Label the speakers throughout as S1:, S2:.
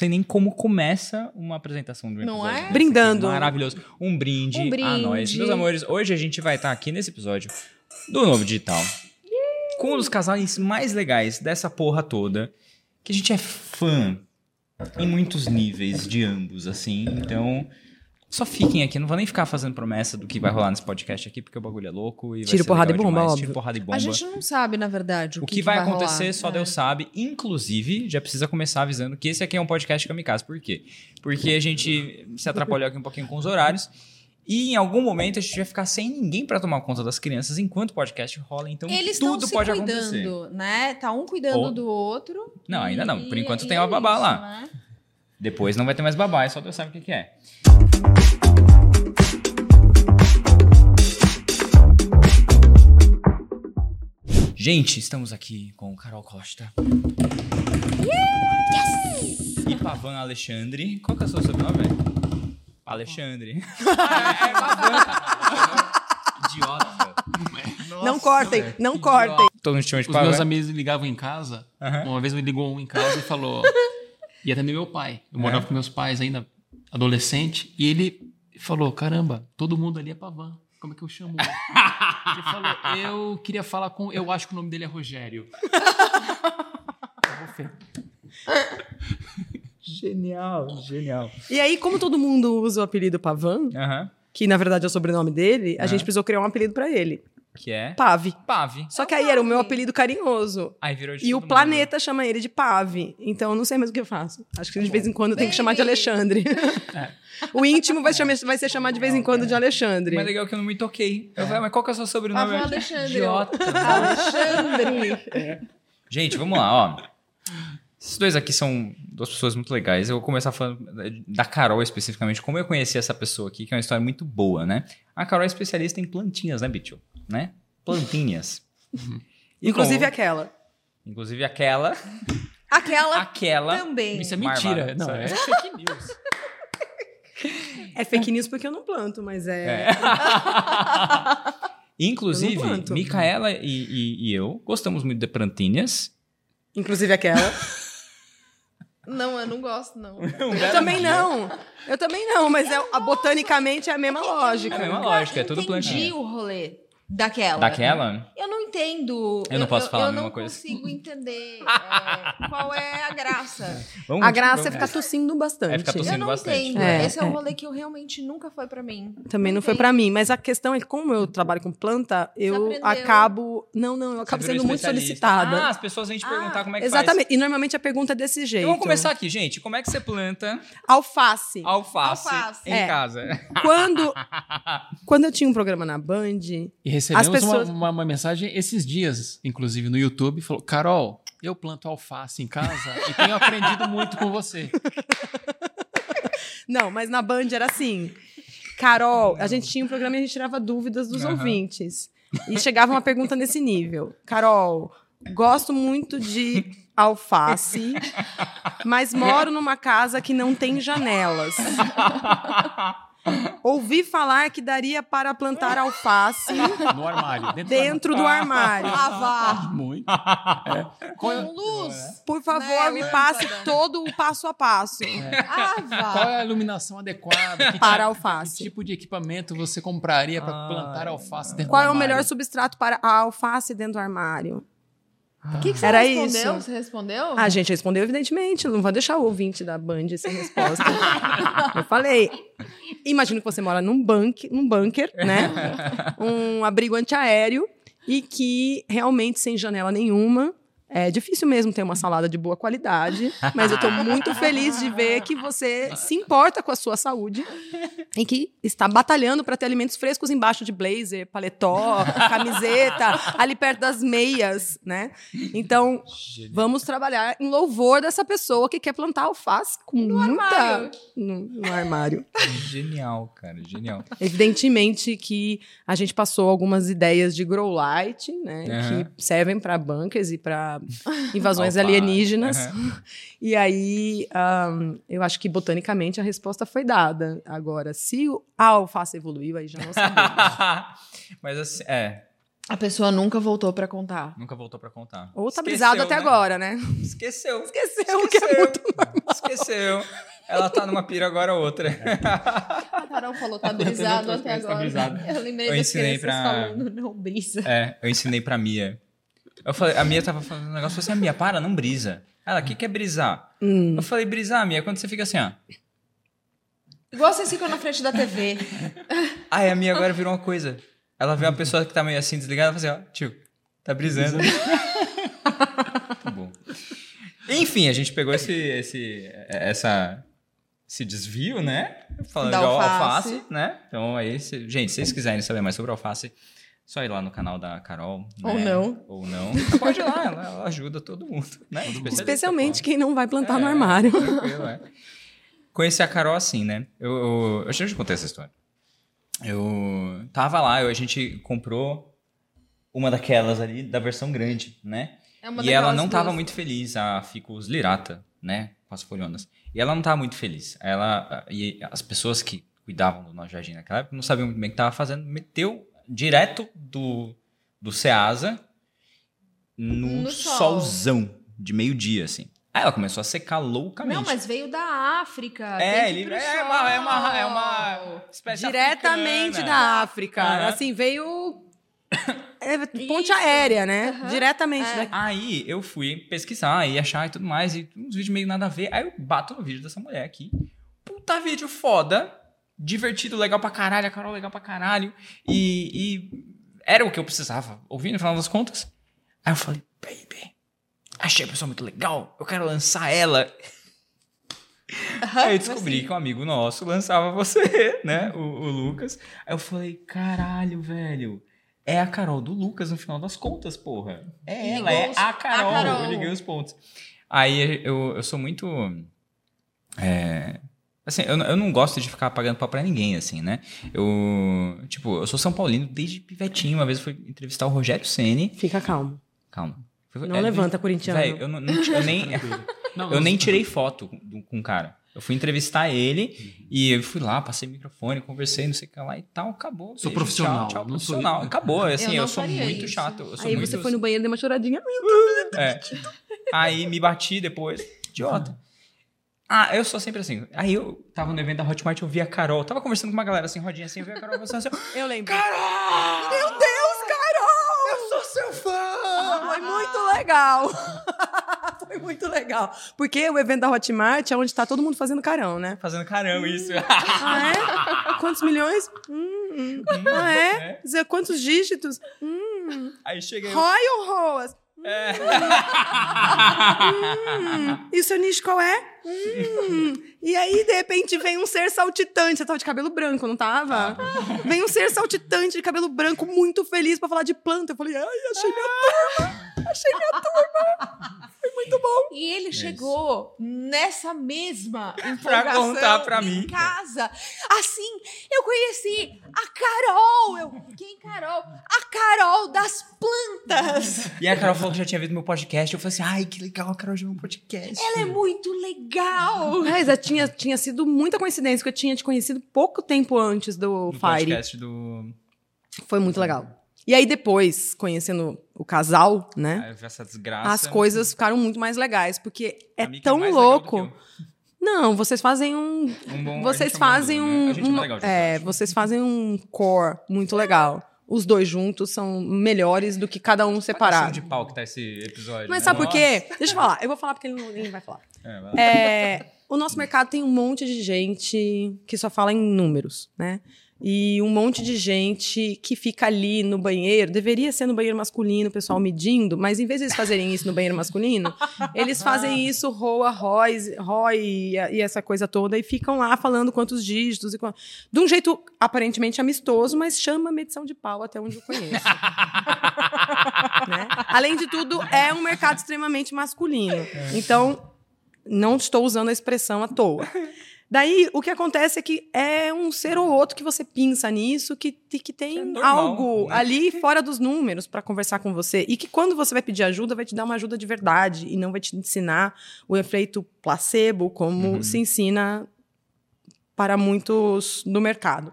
S1: sei nem como começa uma apresentação de um
S2: Não
S1: episódio
S2: é?
S1: desse
S3: Brindando.
S1: aqui. Maravilhoso. Um brinde,
S2: Um
S1: a
S2: brinde.
S1: nós. Meus amores, hoje a gente vai estar aqui nesse episódio do Novo Digital. Com um dos casais mais legais dessa porra toda. Que a gente é fã em muitos níveis de ambos, assim. Então, só fiquem aqui. Não vou nem ficar fazendo promessa do que vai rolar nesse podcast aqui, porque o bagulho é louco. E vai
S3: Tiro,
S1: ser
S3: porrada
S1: legal
S3: e bomba,
S1: demais.
S3: óbvio.
S1: Tiro, porrada e bomba.
S2: A gente não sabe, na verdade, o,
S1: O que, vai, acontecer
S2: rolar.
S1: só
S2: É.
S1: Deus sabe. Inclusive, já precisa começar avisando que esse aqui é um podcast kamikaze. Por quê? Porque a gente se atrapalhou aqui um pouquinho com os horários. E em algum momento a gente vai ficar sem ninguém pra tomar conta das crianças enquanto o podcast rola. Então
S2: Eles estão
S1: tudo
S2: se
S1: pode acontecer.
S2: cuidando, né? Tá um cuidando
S1: Ou-
S2: do outro.
S1: Não, ainda não. Por enquanto
S2: e
S1: tem
S2: é
S1: uma babá
S2: isso,
S1: lá.
S2: né?
S1: Depois não vai ter mais babá, só Deus sabe o que, que é. Gente, estamos aqui com o Carol Costa. E Pavan Alexandre. Qual que é o seu sobrenome? Alexandre. ah, é Pavan. Idiota.
S3: não cortem, não cortem.
S1: Todo mundo chama de
S4: Os
S1: Pavan.
S4: meus amigos ligavam em casa. Uma vez me ligou um em casa e falou. E é também meu pai. Eu morava
S1: É?
S4: com meus pais ainda, adolescente. E ele falou: Caramba, todo mundo ali é Pavan. Como é que eu chamo? ele Ele falou: Eu queria falar com. Eu acho que o nome dele é Rogério. Eu vou fe-
S1: Genial, genial.
S3: E aí, como todo mundo usa o apelido Pavan,
S1: Aham.
S3: que na verdade é o sobrenome dele, a
S1: Ah.
S3: gente precisou criar um apelido pra ele.
S1: Que é?
S3: Pave.
S1: Pave.
S3: Só que aí era o meu apelido carinhoso.
S1: Aí virou de
S3: E o
S1: todo
S3: planeta chama ele de Pave. Então eu não sei mais o que eu faço. Acho que de vez em quando tem que chamar de. Alexandre. O íntimo vai, chamar- vai ser chamado de vez em quando de Alexandre.
S1: Mas legal que eu não me toquei. Eu falei, mas qual que é o seu sobrenome?
S2: Pavão Alexandre.
S1: Idiota.
S2: Alexandre.
S1: Gente, vamos lá, ó. Esses dois aqui são duas pessoas muito legais. Eu vou começar falando da Carol especificamente, como eu conheci essa pessoa aqui, que é uma história muito boa, né? A Carol é especialista em plantinhas, né, Bicho? Né? Plantinhas. E
S3: Inclusive
S1: como-
S3: aquela.
S1: Inclusive aquela.
S2: Aquela
S1: Aquela.
S2: também.
S4: Isso é mentira.
S1: Marvada,
S4: Não,
S1: sabe?
S4: é fake news.
S3: É fake news porque eu não planto, mas é.
S1: É. Inclusive. Micaela e, e- e eu gostamos muito de plantinhas.
S3: Inclusive aquela.
S2: Não, eu não gosto, não.
S3: Eu também não. Eu também não, mas é, botanicamente é a mesma lógica.
S1: É a mesma lógica, é tudo
S2: Entendi
S1: plantinha.
S2: o rolê daquela.
S1: Daquela?
S2: Eu não entendo.
S1: Eu não posso falar a
S2: eu
S1: mesma
S2: não
S1: coisa.
S2: consigo entender é, qual é a graça.
S1: Vamos
S3: A graça é
S1: vamos-
S3: ficar tossindo bastante.
S1: É ficar tossindo.
S2: eu não
S1: bastante.
S2: entendo.
S3: É,
S2: Esse é,
S3: é.
S2: um rolê que eu realmente nunca foi pra mim.
S3: Também não foi pra mim, mas a questão é que como eu trabalho com planta, eu acabo, não, não, eu acabo
S1: Você
S3: sendo muito solicitada.
S1: Ah, as pessoas vêm te perguntar
S2: Ah,
S1: como é que
S3: Exatamente. E normalmente a pergunta é desse
S1: faz.
S3: jeito.
S1: Então vamos começar aqui, gente. Como é que você planta
S3: Alface.
S1: alface,
S2: Alface.
S1: em
S3: É.
S1: casa?
S3: Quando, quando eu tinha um programa na Band,
S4: E recebemos
S3: As pessoas-
S4: uma, uma- uma mensagem esses dias, inclusive no YouTube, falou: Carol, eu planto alface em casa e tenho aprendido muito com você.
S3: Não, mas na Band era assim. Carol, a gente tinha um programa e a gente tirava dúvidas dos
S1: Aham.
S3: ouvintes. E chegava uma pergunta nesse nível. Carol, gosto muito de alface, mas moro numa casa que não tem janelas. Ouvi falar que daria para plantar alface
S4: No armário. Dentro,
S3: dentro do armário.
S2: Lavar.
S4: Muito.
S2: Com luz.
S3: Por favor,
S2: Né,
S3: me
S2: lâmpada.
S3: passe todo o passo a passo
S2: Ah, vá.
S4: Qual é a iluminação adequada? Que
S3: para
S4: tipo-
S3: alface.
S4: Que tipo de equipamento você compraria para
S1: Ah.
S4: plantar alface dentro
S3: Qual
S4: do
S3: é o
S4: armário?
S3: melhor substrato para a alface dentro do armário?
S2: O que, que você
S3: Era
S2: respondeu?
S3: isso.
S2: Você respondeu?
S3: A gente respondeu, evidentemente. Não vou deixar o ouvinte da Band sem resposta. Eu falei. Imagino que você mora num, bunker, num bunker, né? Um abrigo antiaéreo e que realmente sem janela nenhuma. É difícil mesmo ter uma salada de boa qualidade, mas eu tô muito feliz de ver que você se importa com a sua saúde e que está batalhando para ter alimentos frescos embaixo de blazer, paletó, camiseta, ali perto das meias, né? Então, Vamos trabalhar em louvor dessa pessoa que quer plantar alface com muita.
S2: armário.
S3: No, no armário.
S1: Genial, cara, genial.
S3: Evidentemente que a gente passou algumas ideias de grow light, né?
S1: Aham.
S3: Que servem para bunkers e para invasões
S1: Alface,
S3: alienígenas.
S1: aham.
S3: E aí, ahn, eu acho que botanicamente a resposta foi dada. Agora, se o- a alface evoluiu, aí já não sabemos.
S1: Mas assim, é.
S2: A pessoa nunca voltou pra contar.
S1: Nunca voltou pra contar.
S3: Ou tá
S1: Esqueceu,
S3: brisado até
S1: né?
S3: agora, né?
S1: Esqueceu.
S3: Esqueceu, que é muito
S1: Esqueceu. Ela tá numa pira agora ou outra.
S2: A Carol falou, tá brisado até
S4: coisas, tá
S2: agora.
S4: brisado.
S2: Eu lembrei
S1: Eu
S2: das
S1: ensinei
S2: crianças
S1: pra-
S2: falando, não brisa.
S1: É, eu ensinei pra Mia. Eu falei, a Mia tava falando um negócio, eu falei assim, a Mia, para, não brisa. Ela, o que, que é brisar?
S3: Hum.
S1: Eu falei, brisar, Mia, é quando você fica assim, ó.
S2: Igual vocês ficam na frente da TV.
S1: Aí a Mia agora virou uma coisa. Ela vê uma pessoa que tá meio assim, desligada, ela fala assim, ó, tio, tá brisando. Muito bom. Enfim, a gente pegou esse, esse, essa, esse desvio, né? Falando
S2: Da
S1: de
S2: alface.
S1: alface, né? Então aí, se- gente, se vocês quiserem saber mais sobre alface, só ir lá no canal da Carol.
S2: Ou
S1: né?
S2: não.
S1: Ou não. Pode ir lá, ela, ela ajuda todo mundo, né? Especialista,
S3: Especialmente
S1: pô.
S3: quem não vai plantar no
S1: É,
S3: armário.
S1: tranquilo, é. Conheci a Carol assim, né? Eu, eu, eu já te contei essa história. Eu tava lá, eu, a gente comprou uma daquelas ali, da versão grande, né?
S2: É
S1: e ela não tava
S2: duas-
S1: muito feliz, a Ficus Lirata, né? Com as folhonas. E ela não tava muito feliz. Ela, e as pessoas que cuidavam do nosso jardim naquela época não sabiam muito bem o que tava fazendo. Meteu direto do, do Ceasa no,
S2: No sol.
S1: solzão de meio-dia, assim. Aí ela começou a secar loucamente.
S2: Não, mas veio da África.
S1: É, ele é uma, é uma, é uma espécie
S3: Diretamente
S1: africana.
S3: da África.
S1: Aham.
S3: Assim, veio. é, ponte
S2: Isso.
S3: aérea, né?
S2: Aham.
S3: Diretamente
S2: É.
S3: daqui.
S1: Aí eu fui pesquisar e achar e tudo mais, e uns vídeos meio nada a ver. Aí eu bato no vídeo dessa mulher aqui. Puta vídeo foda, divertido, legal pra caralho, a Carol legal pra caralho. E, e era o que eu precisava ouvir no final das contas. Aí eu falei, baby, achei a pessoa muito legal, eu quero lançar ela. Aí eu descobri
S2: assim.
S1: que um amigo nosso lançava você, né? O, o Lucas. Aí eu falei, caralho, velho. É a Carol do Lucas no final das contas, porra. É ela,
S2: Ligou
S1: é
S2: os-
S1: a
S2: a
S1: Carol.
S2: Carol.
S1: Eu liguei os pontos. Aí eu, eu sou muito. é, assim, eu, eu não gosto de ficar pagando pau pra ninguém, assim, né? Eu. Tipo, eu sou São Paulino desde pivetinho. Uma vez eu fui entrevistar o Rogério Ceni.
S3: Fica calmo.
S1: Calma. Foi-
S3: Não
S1: é,
S3: levanta, corintiano.
S1: Velho, eu, não, não- eu nem.
S4: Não,
S1: Eu nem tirei foto com, com o cara. Eu fui entrevistar ele e eu fui lá, passei o microfone, conversei, não sei o que lá e tal, acabou.
S4: Sou
S1: Beijo,
S4: profissional,
S1: Tchau, tchau,
S4: não sou-
S1: profissional. Acabou, assim,
S2: Eu
S1: eu,
S2: não
S1: sou muito
S2: isso.
S1: chato. Eu sou
S3: Aí
S1: muito...
S3: você foi no banheiro, deu uma choradinha.
S1: É. Aí me bati depois. Idiota. Ah, eu sou sempre assim. Aí eu tava no evento da Hotmart, eu vi a Carol. Tava conversando com uma galera assim, rodinha assim, eu vi a Carol conversando assim.
S3: Eu lembro.
S1: Carol!
S3: Meu Deus, Carol!
S1: Eu sou seu fã!
S3: Foi muito legal. Foi muito legal. Porque o evento da Hotmart é onde tá todo mundo fazendo carão, né?
S1: Fazendo carão isso.
S3: Ah, é? Quantos milhões? Hum, hum. Ah, é? Dizer, quantos dígitos? Hum.
S1: Aí cheguei.
S3: Roy ou Roas?
S1: É.
S3: Hum. E o seu nicho qual é? Hum. E aí, de repente, vem um ser saltitante. Você tava de cabelo branco, não tava? Vem um ser saltitante de cabelo branco, muito feliz pra falar de planta. Eu falei, ai, achei minha turma. Achei minha turma. Foi muito bom.
S2: E ele chegou nessa mesma empolgação
S1: contar pra
S2: em
S1: mim.
S2: casa. Assim, eu conheci a Carol. Eu, quem Carol? A Carol das plantas.
S1: E a Carol falou que já tinha visto meu podcast. Eu falei assim, ai, que legal, a Carol já viu meu podcast.
S2: Ela é muito legal.
S3: Mas é, tinha, tinha sido muita coincidência, que eu tinha te conhecido pouco tempo antes do
S1: do
S3: Fire.
S1: podcast do...
S3: Foi muito legal. E aí, depois, conhecendo o casal, né?
S1: Ah, essa desgraça.
S3: As coisas ficaram muito mais legais, porque é
S1: A Mika
S3: tão
S1: do
S3: louco. Não, vocês fazem um.
S1: Um bom-
S3: vocês
S1: gente é um
S3: fazem um.
S1: né? Gente é legal
S3: é, vocês fazem um core muito legal. Os dois juntos são melhores do que cada um
S1: Olha
S3: separado.
S1: de pau que tá esse episódio.
S3: Mas
S1: né?
S3: sabe por quê? Deixa eu falar. Eu vou falar porque ele não, ele não vai falar.
S1: É, vai.
S3: É, o nosso mercado tem um monte de gente que só fala em números, né? E um monte de gente que fica ali no banheiro, deveria ser no banheiro masculino, o pessoal medindo, mas em vez de eles fazerem isso no banheiro masculino, eles fazem isso roa, rói, rói e, essa coisa toda e ficam lá falando quantos dígitos e de um jeito aparentemente amistoso, mas chama medição de pau até onde eu conheço. né? Além de tudo, é um mercado extremamente masculino. Então, não estou usando a expressão à toa. Daí, o que acontece é que é um ser ou outro que você pinça nisso, que, que tem
S1: É normal,
S3: algo
S1: né?
S3: ali fora dos números para conversar com você. E que quando você vai pedir ajuda, vai te dar uma ajuda de verdade e não vai te ensinar o efeito placebo, como
S1: Uhum.
S3: se ensina para muitos no mercado.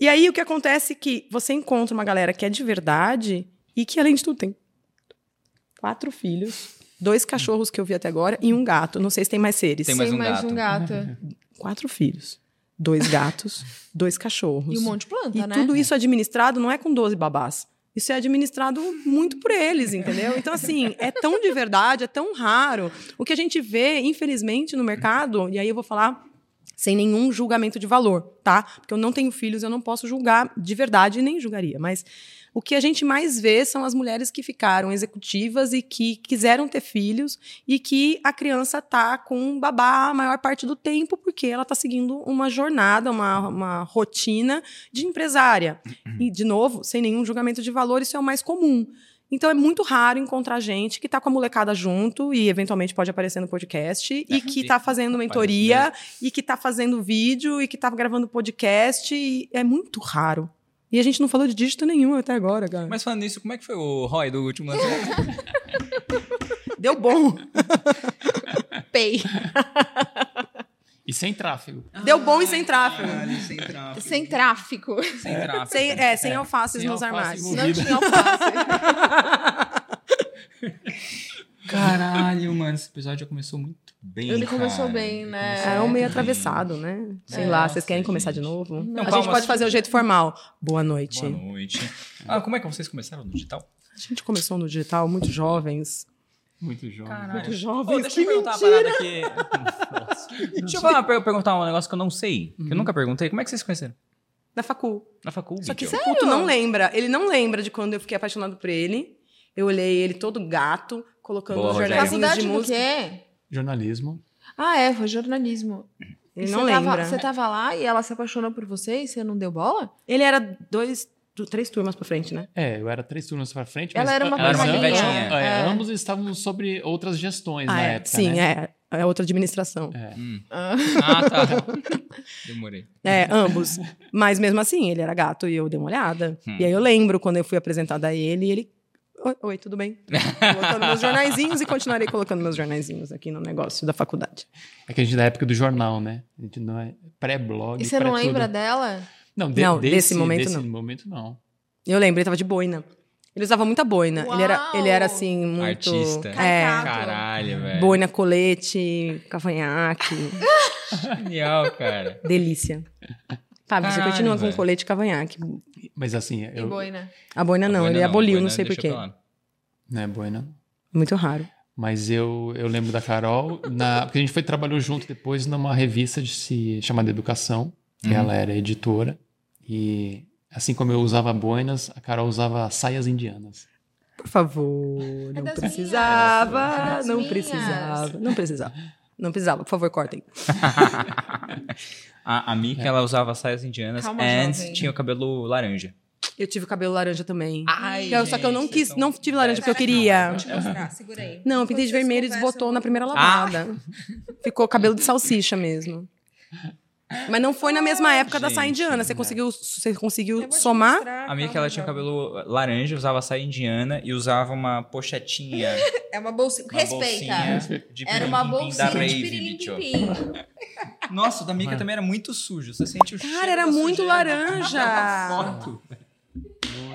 S3: E aí o que acontece é que você encontra uma galera que é de verdade e que, além de tudo, tem quatro filhos, dois cachorros que eu vi até agora e um gato. Não sei se tem mais seres.
S1: Tem mais
S2: Sem
S1: um
S2: mais
S1: gato.
S2: um gato.
S3: Quatro filhos, dois gatos, dois cachorros.
S2: E um monte de planta,
S3: E
S2: né?
S3: tudo isso administrado não é com 12 babás. Isso é administrado muito por eles, entendeu? Então, assim, é tão de verdade, é tão raro. O que a gente vê, infelizmente, no mercado, e aí eu vou falar sem nenhum julgamento de valor, tá? Porque eu não tenho filhos, eu não posso julgar de verdade e nem julgaria. Mas o que a gente mais vê são as mulheres que ficaram executivas e que quiseram ter filhos e que a criança tá com um babá a maior parte do tempo porque ela tá seguindo uma jornada, uma, uma rotina de empresária. E, de novo, sem nenhum julgamento de valor, isso é o mais comum. Então é muito raro encontrar gente que tá com a molecada junto e eventualmente pode aparecer no podcast e que tá fazendo mentoria e que tá fazendo vídeo e que tá gravando podcast é muito raro. E a gente não falou de dígito nenhum até agora, cara.
S1: Mas falando nisso, como é que foi o Roy do último lançamento?
S3: Deu bom.
S2: Pay.
S4: E sem tráfego.
S3: Deu bom e sem tráfego.
S1: Caralho, sem tráfego.
S2: Sem tráfico.
S1: Sem tráfego.
S3: Sem, é, sem alfaces
S4: Sem
S3: nos
S4: alface
S3: armários.
S4: envolvida.
S2: Não tinha alface.
S1: Caralho, mano, esse episódio já começou muito bem.
S2: Ele começou
S1: cara.
S2: bem, né?
S1: Começou
S3: É um
S1: muito
S3: meio
S1: bem.
S3: atravessado, né? Sei
S1: É,
S3: lá, vocês querem
S1: nossa,
S3: começar de
S1: gente.
S3: novo?
S1: Não,
S3: a
S1: calma,
S3: gente pode fazer o jeito formal. Boa noite.
S1: Boa noite. Ah, como é que vocês começaram no digital?
S3: A gente começou no digital muito jovens.
S4: Muito jovem.
S3: Muito
S1: Ô,
S3: jovens.
S1: deixa
S3: que
S1: eu perguntar
S3: mentira.
S1: uma parada aqui. Deixa eu falar- per- perguntar um negócio que eu não sei. Que eu nunca perguntei. Como é que vocês se conheceram?
S3: Da facul.
S1: Na faculdade.
S3: Só que esse puto não lembra. Ele não lembra de quando eu fiquei apaixonado por ele. Eu olhei ele todo gato, colocando
S1: Boa,
S3: os
S2: Faculdade
S3: de música.
S2: quê?
S4: Jornalismo.
S2: Ah, é, foi jornalismo.
S3: Ele não
S2: você tava-
S3: lembra.
S2: você tava lá e ela se apaixonou por você e você não deu bola?
S3: Ele era dois, três turmas pra frente, né?
S4: É, eu era três turnos pra frente.
S2: Ela
S4: mas
S2: era uma
S1: Ela era uma
S4: ambos-
S1: pivetinha.
S4: é,
S2: É.
S4: Ambos estávamos sobre outras gestões
S3: Ah,
S4: na
S3: é.
S4: época,
S3: Sim,
S4: né?
S3: é. É outra administração.
S4: É.
S1: Hum.
S2: Ah.
S1: Ah, tá. Demorei.
S3: É, ambos. Mas mesmo assim, ele era gato e eu dei uma olhada.
S1: Hum.
S3: E aí eu lembro quando eu fui apresentada a ele, e ele. Oi, oi, tudo bem? Colocando meus jornaizinhos e continuarei colocando meus jornaizinhos aqui no negócio da faculdade.
S4: É que a gente é da época do jornal, né? A gente não é pré-blog.
S2: E você não lembra dela?
S4: Não, de-
S3: Não,
S4: desse,
S3: desse momento,
S4: desse
S3: não.
S4: momento não.
S3: Eu lembro, ele tava de boina. Ele usava muita boina. Ele era, ele era assim, muito.
S1: Artista.
S3: É.
S1: Caralho, velho.
S3: Boina, colete, cavanhaque.
S1: Genial, cara.
S3: delícia. Sabe, você
S1: Caralho,
S3: continua com
S1: velho.
S3: colete e cavanhaque.
S4: Mas assim,
S2: E
S4: eu...
S2: boina.
S3: A boina não,
S1: Boina
S3: ele aboliu,
S1: boina
S3: não sei porquê.
S4: Não é boina.
S3: Muito raro.
S4: Mas eu, eu lembro da Carol, na, porque a gente foi trabalhou junto depois numa revista de se chamada Educação, que
S1: Uhum.
S4: ela era editora. E assim como eu usava boinas, a Carol usava saias indianas.
S3: Por favor, não
S2: das
S3: precisava,
S2: minhas, é das
S3: não precisava, não precisava. Não precisava, por favor, cortem.
S1: A, a Mika, ela usava saias indianas
S2: Calma,
S1: and
S2: jovem.
S1: tinha o cabelo laranja.
S3: Eu tive o cabelo laranja também.
S1: Ai,
S3: Eu- só que eu não
S1: gente,
S3: quis,
S1: vocês
S3: não tive laranja porque eu queria.
S2: Vou te mostrar, segura aí.
S3: Não, eu pintei de vermelho e desbotou na primeira lavada. Ficou cabelo de salsicha mesmo. Mas não foi na mesma época da saia indiana. Você
S1: né?
S3: conseguiu, você conseguiu somar?
S2: mostrar,
S1: A Mika,
S2: calma,
S1: ela tinha o cabelo laranja, usava saia indiana e usava uma pochetinha.
S2: É uma bolsinha.
S1: Uma
S2: Respeita.
S1: bolsinha de
S2: Era uma
S1: da
S2: bolsinha de
S1: bicho. Nossa, o da Mika também era muito sujo. Você sente o cheiro
S3: Cara, era
S1: da
S3: muito
S1: sujeira.
S3: laranja.
S1: Era uma foto.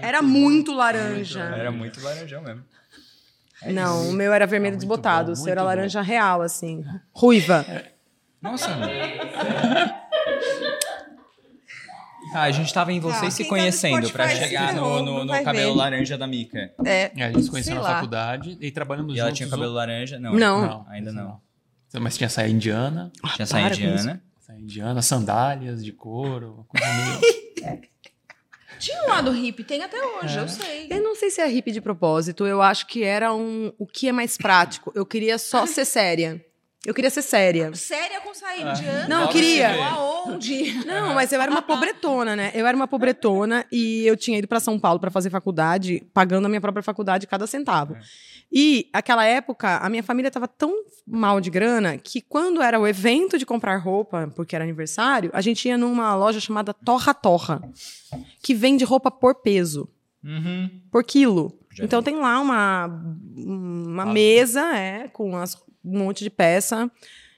S3: Era muito laranja.
S1: Era muito laranjão mesmo.
S3: Não, o meu era vermelho
S4: muito
S3: desbotado.
S4: bom,
S3: o seu
S4: muito
S3: era
S4: bom.
S3: laranja real, assim. Ruiva.
S1: Nossa. Ah, a gente tava em vocês
S2: Tá,
S1: se
S2: quem tá
S1: conhecendo
S2: se
S1: chegar no, no, no cabelo
S2: ver.
S1: laranja da Mika.
S2: É.
S4: E a gente se conheceu na
S2: lá.
S4: faculdade e trabalhamos
S1: E ela
S4: juntos.
S1: tinha o cabelo laranja? Não.
S3: Não.
S4: Não,
S1: Ainda não.
S4: Mas tinha saia indiana,
S1: Tinha saia
S3: para
S1: indiana.
S4: saia indiana, sandálias de couro.
S2: Tinha um lado hippie, tem até hoje, eu sei.
S3: Eu não sei se é hippie de propósito. Eu acho que era um. O que é mais prático? Eu queria só ser séria. Eu queria ser séria.
S2: Séria com saia indiana?
S3: Não, eu queria.
S2: Aonde?
S3: Não, mas eu era uma pobretona, né? Eu era uma pobretona e eu tinha ido pra São Paulo pra fazer faculdade, pagando a minha própria faculdade cada centavo. E aquela época, a minha família tava tão mal de grana que quando era o evento de comprar roupa, porque era aniversário, a gente ia numa loja chamada Torra Torra, que vende roupa por peso,
S1: Uhum.
S3: por quilo.
S1: Já
S3: então
S1: vi.
S3: tem lá uma, uma
S1: Ah.
S3: mesa, é, com as- um monte de peça.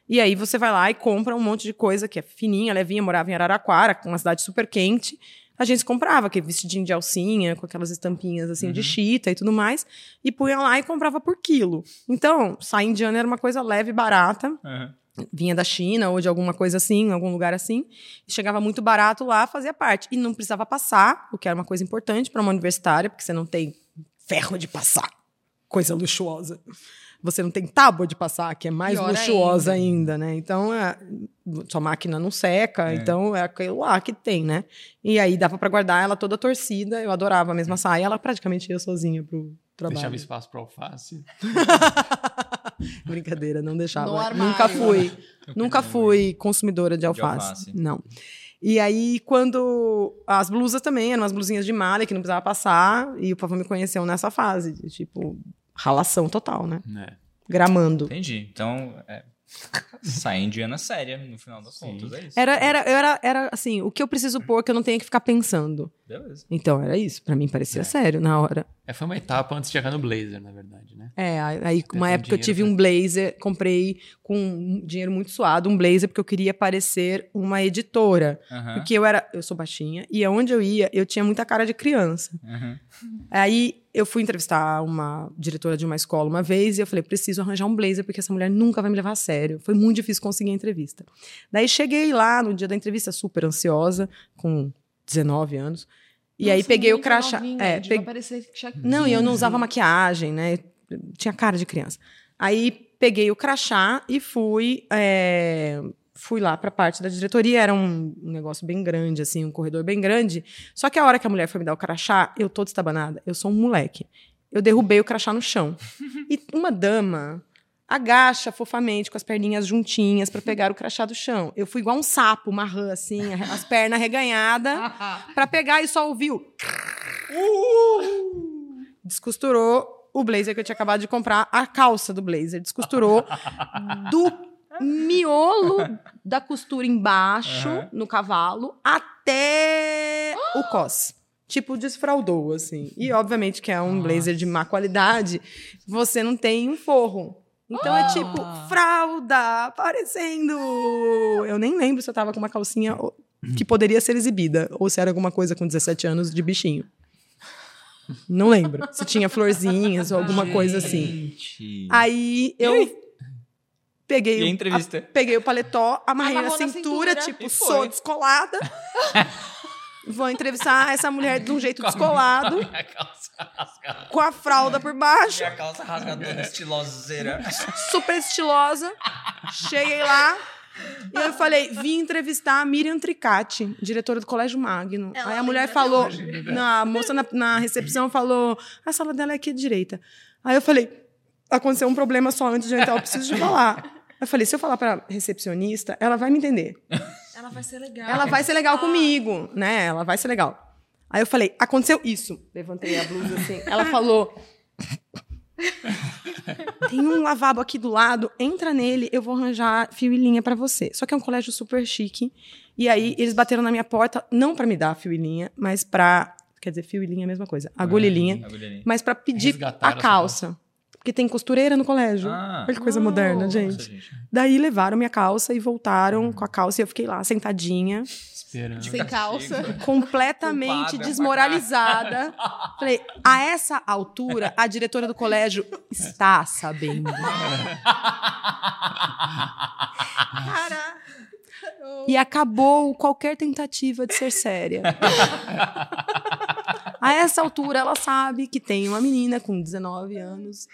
S3: E aí você vai lá e compra um monte de coisa que é fininha, levinha, morava em Araraquara, uma cidade super quente. a gente comprava aquele vestidinho de alcinha, com aquelas estampinhas assim de chita e tudo mais, e punha lá e comprava por quilo. Então, saia indiana era uma coisa leve e barata,
S1: Aham.
S3: vinha da China ou de alguma coisa assim, algum lugar assim, e chegava muito barato lá, fazia parte. E não precisava passar, o que era uma coisa importante para uma universitária, porque você não tem ferro de passar, coisa luxuosa. Você não tem tábua de passar, que é mais
S2: Pior
S3: luxuosa ainda, né? Então, é, sua máquina não seca,
S1: É.
S3: então é aquilo lá que tem, né? E aí dava para guardar ela toda torcida, eu adorava a mesma saia, ela praticamente ia sozinha pro trabalho.
S4: Deixava espaço pra alface.
S3: Brincadeira, não deixava. Nunca fui.
S1: Eu
S3: Nunca fui consumidora de alface.
S1: alface.
S3: Não. E aí, quando. As blusas também eram umas blusinhas de malha que não precisava passar. E o Pavão me conheceu nessa fase. De, tipo, ralação total, né?
S4: Né?
S3: Gramando.
S1: Entendi. Então, é, sai indiana séria, no final das
S4: Sim.
S1: contas. É isso.
S3: Era, era, era, era assim, o que eu preciso pôr que eu não tenha que ficar pensando.
S1: Beleza.
S3: Então, era isso. Pra mim parecia
S4: É.
S3: sério na hora.
S4: É, foi uma etapa antes de chegar no Blazer, na verdade, né?
S3: É, aí uma
S4: tem
S3: época eu tive
S4: pra-
S3: um blazer, comprei com um dinheiro muito suado, um blazer, porque eu queria parecer uma editora.
S1: Aham.
S3: Porque eu era, eu sou baixinha, e aonde eu ia, eu tinha muita cara de criança.
S1: Aham.
S3: Aí eu fui entrevistar uma diretora de uma escola uma vez e eu falei: preciso arranjar um blazer, porque essa mulher nunca vai me levar a sério. Foi muito difícil conseguir a entrevista. Daí cheguei lá no dia da entrevista, super ansiosa, com 19 anos. E aí
S2: Nossa,
S3: peguei o crachá.
S2: novinha,
S3: É,
S2: devia
S3: pe- Não, e eu não
S2: 15.
S3: usava maquiagem, né? Tinha cara de criança. Aí peguei o crachá e fui. é, Fui lá pra parte da diretoria, era um um negócio bem grande, assim, um corredor bem grande. Só que a hora que a mulher foi me dar o crachá, eu toda estabanada, eu sou um moleque. Eu derrubei o crachá no chão. E uma dama agacha fofamente com as perninhas juntinhas pra pegar o crachá do chão. Eu fui igual um sapo, uma rã, assim, as pernas arreganhadas pra pegar e só ouviu. Descosturou o blazer que eu tinha acabado de comprar, a calça do blazer. Descosturou do miolo da costura embaixo,
S1: Aham.
S3: no cavalo, até o cos. Tipo, desfraudou, assim. E, obviamente, que é um blazer de má qualidade, você não tem um forro. Então é tipo, fralda aparecendo. Eu nem lembro se eu tava com uma calcinha o- que poderia ser exibida, ou se era alguma coisa com 17 anos de bichinho. Não lembro. Se tinha florzinhas ou alguma coisa assim.
S1: Gente.
S3: Aí eu peguei,
S1: E a
S3: o-
S1: entrevista?
S3: peguei o paletó, amarrei na cintura,
S2: cintura.
S3: tipo, sou descolada. Vou entrevistar essa mulher de um jeito descolado,
S1: Minha calça rasgada.
S3: com a fralda por baixo,
S1: Minha calça rasgadora, estiloseira.
S3: super estilosa. Cheguei lá. E eu falei, vim entrevistar a Miriam Tricati, diretora do Colégio Magno.
S2: Ela
S3: Aí a mulher falou, na, a moça na, na recepção falou, a sala dela é aqui à direita. Aí eu falei, aconteceu um problema só antes de eu entrar, eu preciso de falar. Eu falei, se eu falar pra recepcionista, ela vai me entender.
S2: Ela vai ser legal.
S3: Ela vai ser legal comigo, né? Ela vai ser legal. Aí eu falei, aconteceu isso. Levantei a blusa assim. Ela falou. Tem um lavabo aqui do lado, entra nele, eu vou arranjar fio e linha pra você. Só que é um colégio super chique. E aí eles bateram na minha porta, não pra me dar fio e linha, mas pra. Quer dizer, fio e linha é a mesma coisa. Agulha e linha. Mas pra pedir
S4: Resgataram
S3: a calça. Porque tem costureira no colégio.
S1: Ah.
S3: Olha que coisa moderna,
S1: Nossa,
S3: gente.
S1: gente.
S3: Daí levaram minha calça e voltaram com a calça e eu fiquei lá sentadinha
S4: Esperando.
S2: Sem calça.
S3: completamente
S1: Culpada
S3: desmoralizada. Falei, a essa altura, a diretora do colégio está sabendo.
S2: Cara.
S3: E acabou qualquer tentativa de ser séria. A essa altura, ela sabe que tem uma menina com 19 anos,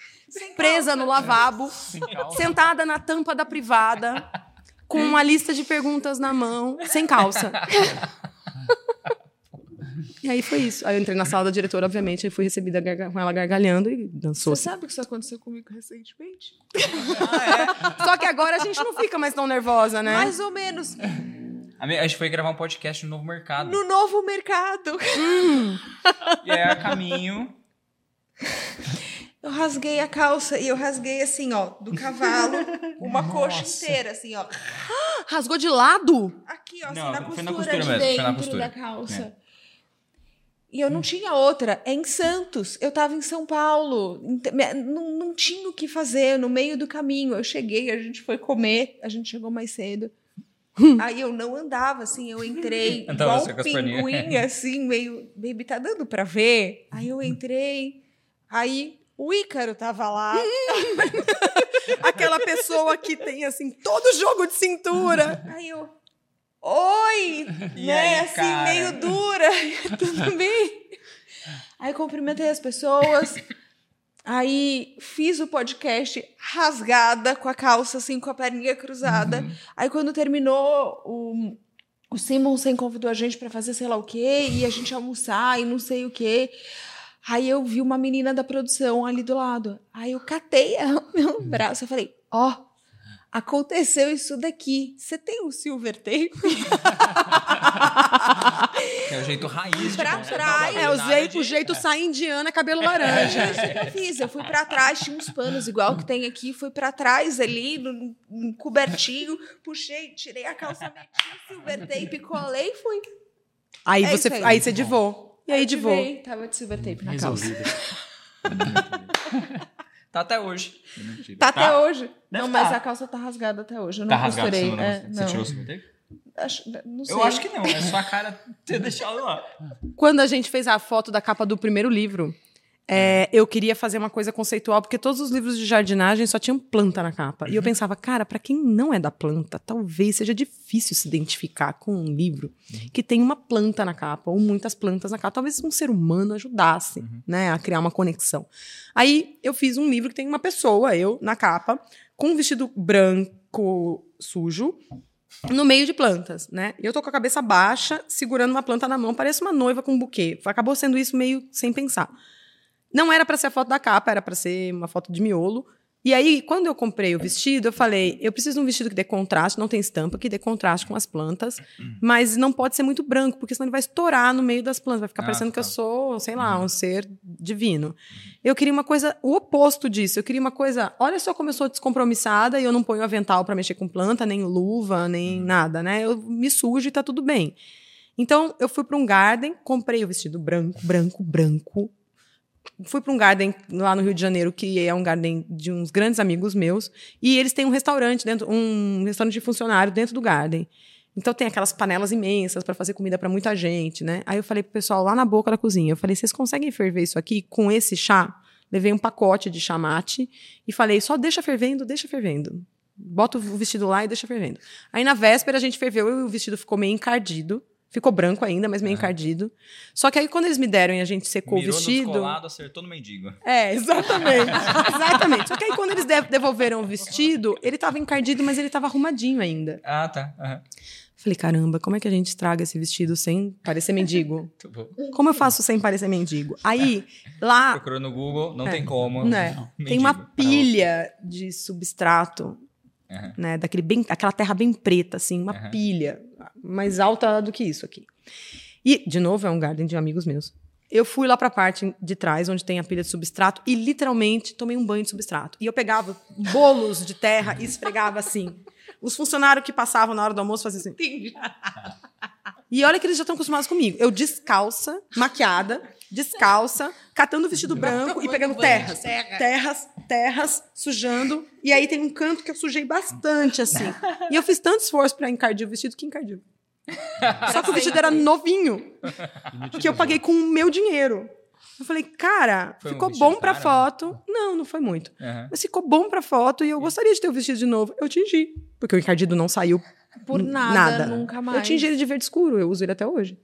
S3: presa no lavabo,
S4: Sem
S3: sentada na tampa da privada, com uma lista de perguntas na mão, sem calça. E aí foi isso. Aí eu entrei na sala da diretora, obviamente, e fui recebida com ela gargalhando e dançou.
S2: Você sabe que isso aconteceu comigo recentemente?
S3: Só que agora a gente não fica mais tão nervosa, né?
S2: Mais ou menos.
S1: A gente foi gravar um podcast no Novo Mercado.
S2: No novo mercado.
S1: E aí, a caminho.
S2: Eu rasguei a calça e eu rasguei assim, ó, do cavalo, uma coxa inteira, assim, ó.
S3: Rasgou de lado?
S2: Aqui, ó,
S1: Não,
S2: assim, na costura,
S1: na costura
S2: de
S1: mesmo,
S2: dentro
S1: na costura.
S2: da calça. E eu não tinha outra. É em Santos. Eu tava em São Paulo. Não, não tinha o que fazer no meio do caminho. Eu cheguei, a gente foi comer, a gente chegou mais cedo. Aí eu não andava, assim, eu entrei
S1: Andava
S2: igual um pinguim, assim, meio... Baby, tá dando pra ver? Aí eu entrei, aí o Ícaro tava lá.
S3: Aquela pessoa que tem, assim, todo jogo de cintura.
S2: Aí eu... Oi!
S1: E
S2: né,
S1: aí,
S2: assim,
S1: cara?
S2: meio dura. Tudo bem? Aí cumprimentei as pessoas. Aí fiz o podcast rasgada, com a calça assim, com a perninha cruzada.
S1: Uhum.
S2: Aí quando terminou, o, o Simonsen convidou a gente pra fazer sei lá o quê, e a gente almoçar e não sei o quê. Aí eu vi uma menina da produção ali do lado. Aí eu catei no meu braço. Eu falei, ó, aconteceu isso daqui. Você tem o silver tape?
S1: Que é o jeito raiz de
S2: Pra
S1: consertar
S2: trás.
S3: É, o jeito,
S1: de-
S3: o jeito sai indiana, cabelo laranja.
S2: Isso que eu fiz. Eu fui pra trás, tinha uns panos igual que tem aqui, fui pra trás ali, num, num cobertinho, puxei, tirei a calça, meti o silver tape, colei e fui.
S3: Aí
S2: É
S3: você,
S2: aí.
S3: aí você divou. E aí divou.
S2: Ativei, Tava de silver tape na calça.
S1: Tá até hoje.
S2: Tá até hoje.
S1: Deve
S2: não, mas
S1: tá.
S2: a calça tá rasgada até hoje. Eu não
S1: Tá rasgado,
S2: costurei.
S1: você, não,
S2: É,
S1: você
S2: não.
S1: tirou o silver tape?
S2: Acho- não sei.
S1: Eu acho que não, é só a cara ter deixado lá.
S3: Quando a gente fez a foto da capa do primeiro livro, é, eu queria fazer uma coisa conceitual, porque todos os livros de jardinagem só tinham planta na capa. E eu pensava, cara, pra quem não é da planta, talvez seja difícil se identificar com um livro que tem uma planta na capa, ou muitas plantas na capa. Talvez um ser humano ajudasse, né, a criar uma conexão. Aí eu fiz um livro que tem uma pessoa, eu, na capa, com um vestido branco sujo, no meio de plantas, né? Eu tô com a cabeça baixa, segurando uma planta na mão, parece uma noiva com um buquê. Acabou sendo isso meio sem pensar. Não era pra ser a foto da capa, era pra ser uma foto de miolo. E aí, quando eu comprei o vestido, eu falei, eu preciso de um vestido que dê contraste, não tem estampa, que dê contraste com as plantas, mas não pode ser muito branco, porque senão ele vai estourar no meio das plantas, vai ficar
S1: Ah,
S3: parecendo que eu
S1: tá.
S3: sou, sei lá, um ser divino. Eu queria uma coisa, o oposto disso. Eu queria uma coisa, olha só como eu sou descompromissada e eu não ponho avental pra mexer com planta, nem luva, nem nada, né? Eu me sujo e tá tudo bem. Então, eu fui para um garden, comprei o vestido branco, branco, branco. Fui para um garden lá no Rio de Janeiro, que é um garden de uns grandes amigos meus, e eles têm um restaurante dentro, um restaurante de funcionário dentro do garden. Então tem aquelas panelas imensas para fazer comida para muita gente, né? Aí eu falei pro pessoal lá na boca da cozinha, eu falei: "Vocês conseguem ferver isso aqui com esse chá?" Levei um pacote de chá mate e falei: "Só deixa fervendo, deixa fervendo. Bota o vestido lá e deixa fervendo." Aí na véspera a gente ferveu e o vestido ficou meio encardido. Ficou branco ainda, mas meio encardido. Só que aí quando eles me deram e a gente secou
S1: Mirou
S3: o vestido,
S1: no descolado, acertou no mendigo.
S3: é, exatamente. exatamente. Só que aí quando eles de- devolveram o vestido, ele tava encardido, mas ele tava arrumadinho ainda.
S1: Ah, tá. Aham.
S3: Falei, caramba, como é que a gente estraga esse vestido sem parecer mendigo? Como eu faço sem parecer mendigo? Aí, lá,
S1: Procurou no Google, não
S3: É.
S1: tem como.
S3: né,
S1: Mendigo.
S3: tem uma
S1: Pra
S3: pilha de substrato,
S1: Aham.
S3: né, daquele bem, aquela terra bem preta, assim, uma
S1: Aham.
S3: pilha mais alta do que isso aqui. E, de novo, é um garden de amigos meus. Eu fui lá pra parte de trás, onde tem a pilha de substrato, e literalmente tomei um banho de substrato. E eu pegava bolos de terra e esfregava assim. Os funcionários que passavam na hora do almoço faziam assim. E olha que eles já estão acostumados comigo. Eu descalça, maquiada, descalça, catando o vestido branco e pegando terras. Terras, terras, sujando. E aí tem um canto que eu sujei bastante, assim. E eu fiz tanto esforço pra encardir o vestido que encardiu. Só que o vestido era novinho, que eu paguei com o meu dinheiro. Eu falei, cara,
S1: Foi um
S3: ficou
S1: vestido
S3: bom pra
S1: caro?
S3: foto. Não, não foi muito.
S1: Aham.
S3: Mas ficou bom pra foto e eu gostaria de ter o vestido de novo. Eu tingi. Porque o encardido não saiu
S2: Por nada,
S3: nada.
S2: nunca mais.
S3: Eu tingi ele de verde escuro, eu uso ele até hoje.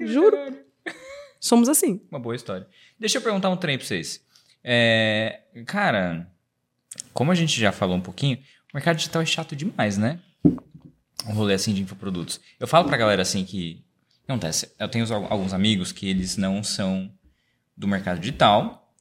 S3: Juro. Somos assim.
S1: Uma boa história. Deixa eu perguntar um trem pra vocês. É, cara, como a gente já falou um pouquinho, o mercado digital é chato demais, né? Um rolê assim de infoprodutos. Eu falo pra galera assim que. o Acontece, eu tenho al- alguns amigos que eles não são do mercado digital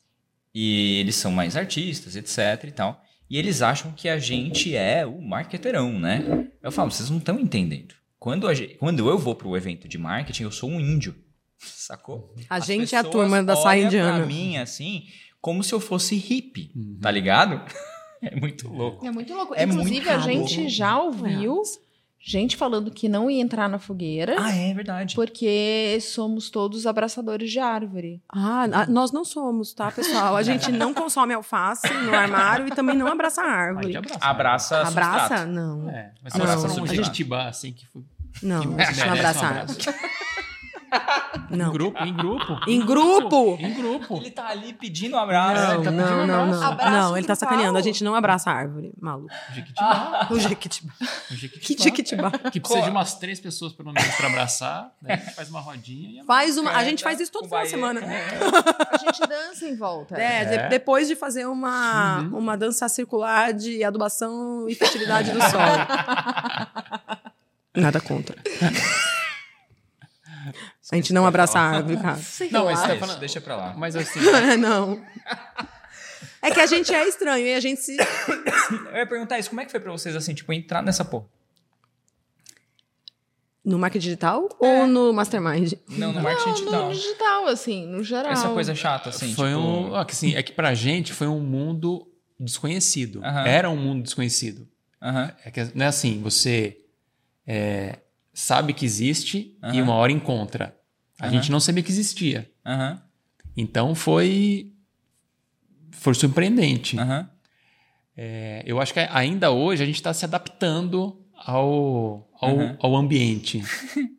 S1: e eles são mais artistas, etc e tal. E eles acham que a gente é o marqueteirão, né? Eu falo, vocês não estão entendendo. Quando, a quando eu vou pro evento de marketing, eu sou um índio. Sacou?
S3: A
S1: As
S3: gente é a turma da saia indiana.
S1: Pra mim, assim, como se eu fosse hippie, tá ligado? É muito louco.
S2: É muito louco.
S1: É
S2: Inclusive,
S1: muito
S2: a
S1: louco.
S2: gente já ouviu gente falando que não ia entrar na fogueira,
S1: Ah, é verdade.
S2: porque somos todos abraçadores de árvore.
S3: Ah, a- nós não somos, tá, pessoal? A gente não consome alface no armário e também não abraça a
S4: A gente
S3: árvore.
S4: abraça.
S1: Abraça,
S3: Abraça? Não.
S4: É, mas
S1: Abraça
S4: for um
S1: substrato.
S4: jequitibá, assim, que foi...
S3: Não, a gente não abraça a árvore.
S4: Em
S3: Não.
S4: grupo, em grupo.
S3: Em grupo?
S4: Em grupo.
S1: Ele tá ali pedindo um abraço.
S3: Não,
S1: Ele tá
S3: não,
S1: pedindo um
S3: não,
S1: abraço.
S3: não. Não, ele tá sacaneando. A gente não abraça a árvore, maluco.
S4: Jequitibá.
S3: O Jequitibá.
S4: Um
S3: Que
S4: jequitibá.
S3: Jequitibá.
S4: Que precisa de umas três pessoas, pelo menos, pra abraçar. Né? Faz uma rodinha e abraça.
S3: Faz uma. A gente faz isso todo final de semana.
S2: A gente dança em volta.
S3: É, de-
S4: É.
S3: depois de fazer uma,
S4: Uhum.
S3: uma dança circular de adubação e fertilidade do solo. Nada contra. A gente não abraça a árvore, cara.
S4: Não, mas você tá
S1: Deixa,
S4: falando...
S1: deixa pra lá.
S4: Mas assim,
S3: não. É que a gente é estranho e a gente se.
S1: Eu ia perguntar isso, como é que foi pra vocês, assim, tipo, entrar nessa porra?
S3: No marketing digital
S1: É.
S3: ou no mastermind?
S1: Não, no marketing
S2: Não,
S1: digital.
S2: no digital, assim, no geral.
S1: Essa coisa chata, assim,
S4: foi
S1: tipo...
S4: um... que, assim, é que pra gente foi um mundo desconhecido.
S1: Aham.
S4: Era um mundo desconhecido.
S1: Aham.
S4: É que não é assim, você é, sabe que existe e uma hora encontra. A
S1: Aham.
S4: gente não sabia que existia.
S1: Aham.
S4: Então foi foi surpreendente.
S1: Aham.
S4: É, eu acho que ainda hoje a gente está se adaptando ao, ao, ao ambiente.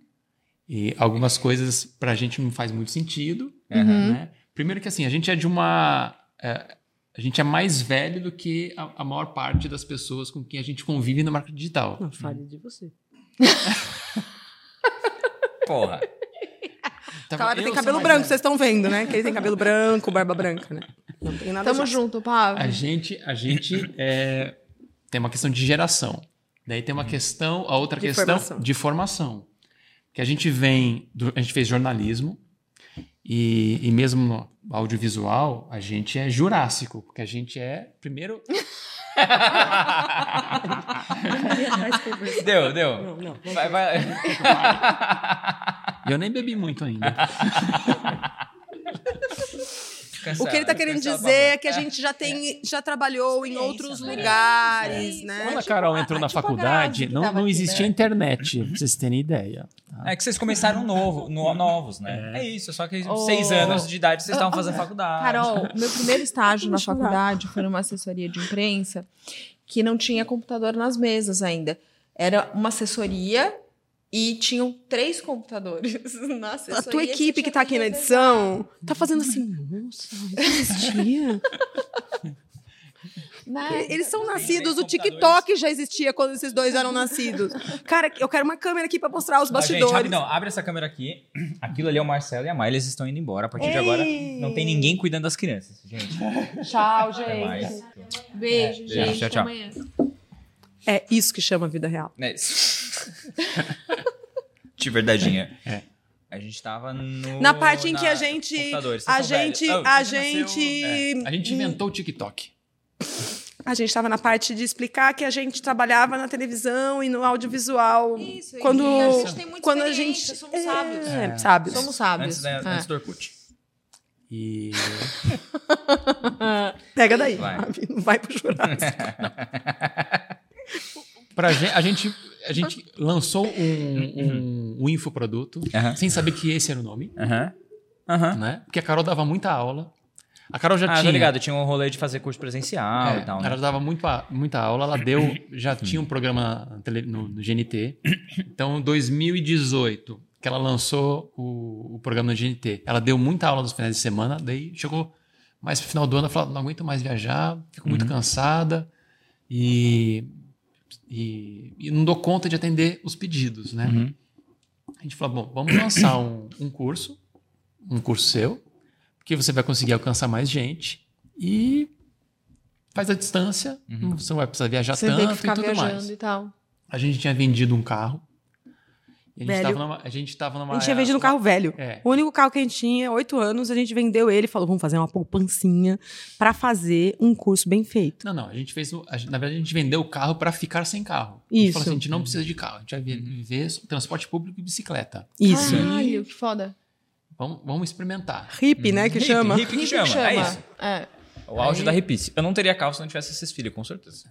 S4: e algumas coisas para a gente não faz muito sentido.
S1: Aham.
S4: né? Primeiro que assim, a gente é de uma... é, a gente é mais velho do que a, a maior parte das pessoas com quem a gente convive no marketing digital.
S3: Não, fale de você.
S1: Porra.
S4: Tá
S3: Cara,
S4: vendo?
S3: tem cabelo branco, vocês estão vendo, né? Que ele tem cabelo branco, barba branca, né? Não tem nada
S2: Tamo junto, Pablo.
S4: A gente, a gente é, tem uma questão de geração. Daí tem uma questão, a outra
S3: De
S4: questão
S3: formação.
S4: de formação. Que a gente vem, do- a gente fez jornalismo e, e mesmo no audiovisual, a gente é jurássico, porque a gente é, primeiro...
S1: Deu, deu.
S3: Não, não.
S1: Vai, vai.
S4: E eu nem bebi muito ainda.
S3: O que ele tá querendo dizer é que a
S1: É.
S3: gente já tem, já trabalhou em outros
S1: né?
S3: lugares, né?
S4: Quando a Carol entrou na
S2: tipo a
S4: faculdade, não, não
S2: aqui,
S4: existia
S2: né?
S4: internet, pra vocês terem ideia.
S1: É que vocês começaram novo, no- novos, né? É, isso, só que
S2: Oh.
S1: seis anos de idade vocês estavam fazendo faculdade.
S2: Carol, meu primeiro estágio na faculdade foi numa assessoria de imprensa que não tinha computador nas mesas ainda. Era uma assessoria e tinham três computadores na assessoria.
S3: A tua equipe que tá aqui na edição tá fazendo assim, nossa, isso existia.
S2: Né?
S3: Eles são nascidos, o TikTok já existia quando esses dois eram nascidos. Cara, eu quero uma câmera aqui pra mostrar os
S1: Ó, gente,
S3: bastidores.
S1: rapidão, abre essa câmera aqui. Aquilo ali é o Marcelo e a Mai, eles estão indo embora. A partir de agora, não tem ninguém cuidando das crianças, gente.
S2: Tchau, gente. Beijo,
S1: É,
S2: gente.
S1: tchau, tchau.
S2: Até amanhã.
S3: É isso que chama vida real.
S1: É isso. De verdadeinha.
S4: É.
S1: A gente tava no.
S3: Na parte em que
S1: na-
S3: a gente. A gente.
S1: Oh,
S3: A
S1: você nasceu-
S3: gente.
S1: é.
S4: A gente inventou o TikTok.
S3: A gente estava na parte de explicar que a gente trabalhava na televisão e no audiovisual.
S2: Isso,
S3: quando
S2: e a gente tem muita
S3: quando a gente
S2: somos sábios.
S3: É, sábios.
S2: Somos sábios.
S1: Antes, da,
S2: É.
S1: antes do Orkut.
S4: E
S3: Pega daí.
S1: Vai.
S3: Não vai pro Jurássico.
S4: pra gente, a gente, a gente lançou um, um, um infoproduto sem saber que esse era o nome, né? Porque a Carol dava muita aula. A Carol já
S1: Ah,
S4: tinha.
S1: tô ligado. Tinha um rolê de fazer curso presencial
S4: É,
S1: e tal, né?
S4: Ela dava muito, muita aula, ela deu, já tinha um programa no, no GNT. Então, em 2018, que ela lançou o, o programa no GNT, ela deu muita aula nos finais de semana, daí chegou mais pro final do ano, ela falou, não aguento mais viajar, fico muito cansada e, e, e não dou conta de atender os pedidos, né?
S1: Uhum.
S4: A gente falou, bom, vamos lançar um, um curso, um curso seu, porque você vai conseguir alcançar mais gente e faz a distância,
S1: Uhum.
S4: você não vai precisar viajar
S2: Você
S4: tanto
S2: tem que ficar
S4: e tudo
S2: viajando
S4: mais.
S2: e tal.
S4: A gente tinha vendido um carro. E a gente
S3: Velho.
S4: tava numa, a gente tava numa
S3: A gente tinha vendido um carro velho.
S4: É.
S3: O único carro que a gente tinha, oito anos, a gente vendeu ele e falou: vamos fazer uma poupancinha pra fazer um curso bem feito.
S4: Não, não, a gente fez, o- a gente- na verdade a gente vendeu o carro para ficar sem carro. A gente
S3: Isso.
S4: falou assim, a gente não precisa de carro, a gente vai vi- viver transporte público e bicicleta.
S3: Isso.
S2: Caralho, que foda.
S4: Vamos, vamos experimentar.
S3: Hip, né? Que
S1: Hippie,
S3: chama.
S1: hippie que chama. É isso.
S2: É.
S1: O auge
S4: Aí-
S1: da hipice. Eu não teria carro se não tivesse esses filhos, com certeza.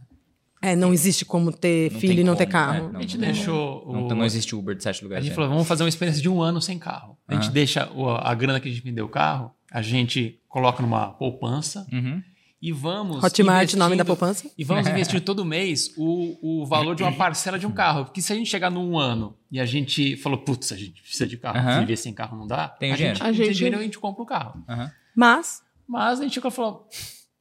S3: É, não existe como ter
S1: Não
S3: filho e não ter
S1: como,
S3: carro.
S1: né?
S4: A gente
S1: Não, não,
S4: deixou o...
S1: Não, não existe Uber de sete
S4: A
S1: lugares.
S4: gente
S1: né?
S4: falou, vamos fazer uma experiência de um ano sem carro. A gente
S1: Aham.
S4: deixa o- a grana que a gente vendeu o carro, a gente coloca numa poupança
S1: Uhum.
S4: e vamos.
S3: Hotmart, nome da poupança.
S4: E vamos investir todo mês o, o valor de uma parcela de um carro. Porque se a gente chegar num ano e a gente falou, putz, a gente precisa de carro,
S1: Aham.
S4: viver sem carro não dá,
S1: Tem
S4: a
S1: dinheiro.
S4: gente,
S2: A
S4: a gente,
S2: gente-
S4: dinheiro a gente compra o carro.
S3: Mas,
S4: Mas a gente falou,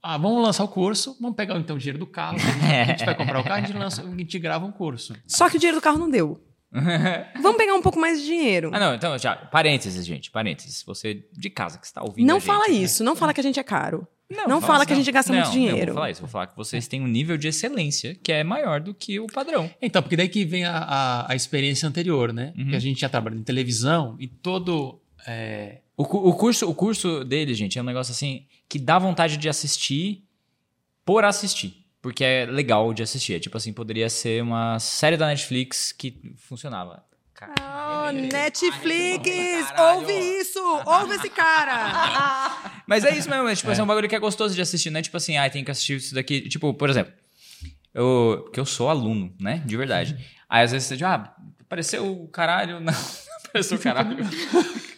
S4: ah, vamos lançar o curso, vamos pegar então o dinheiro do carro, a gente vai comprar o carro, a gente, lança, a gente grava um curso.
S3: só que o dinheiro do carro não deu. Vamos pegar um pouco mais de dinheiro.
S1: Ah, não, então já, parênteses, gente, parênteses. Você de casa que está ouvindo
S3: Não
S1: a gente,
S3: fala
S1: né?
S3: isso, não fala que a gente é caro. Não,
S1: nossa,
S3: fala que a gente gasta
S1: Não,
S3: muito
S1: não,
S3: dinheiro.
S1: vou falar isso, vou falar que vocês têm um nível de excelência que é maior do que o padrão.
S4: Então, porque daí que vem a, a, a experiência anterior, né?
S1: Uhum.
S4: Que a gente já trabalha em televisão e todo... é,
S1: O, o curso, o curso dele, gente, é um negócio assim que dá vontade de assistir por assistir. Porque é legal de assistir. É tipo assim, poderia ser uma série da Netflix que funcionava.
S3: Oh,
S1: Ai,
S3: Netflix!
S1: caralho.
S3: Ouve isso! Ouve esse cara!
S1: Mas é isso mesmo, é, tipo, assim, é um bagulho que é gostoso de assistir, não é tipo assim, ah, tem que assistir isso daqui. Tipo, por exemplo, eu, porque eu sou aluno, né? De verdade. Aí às vezes você diz, ah, apareceu o caralho. Não, apareceu o caralho.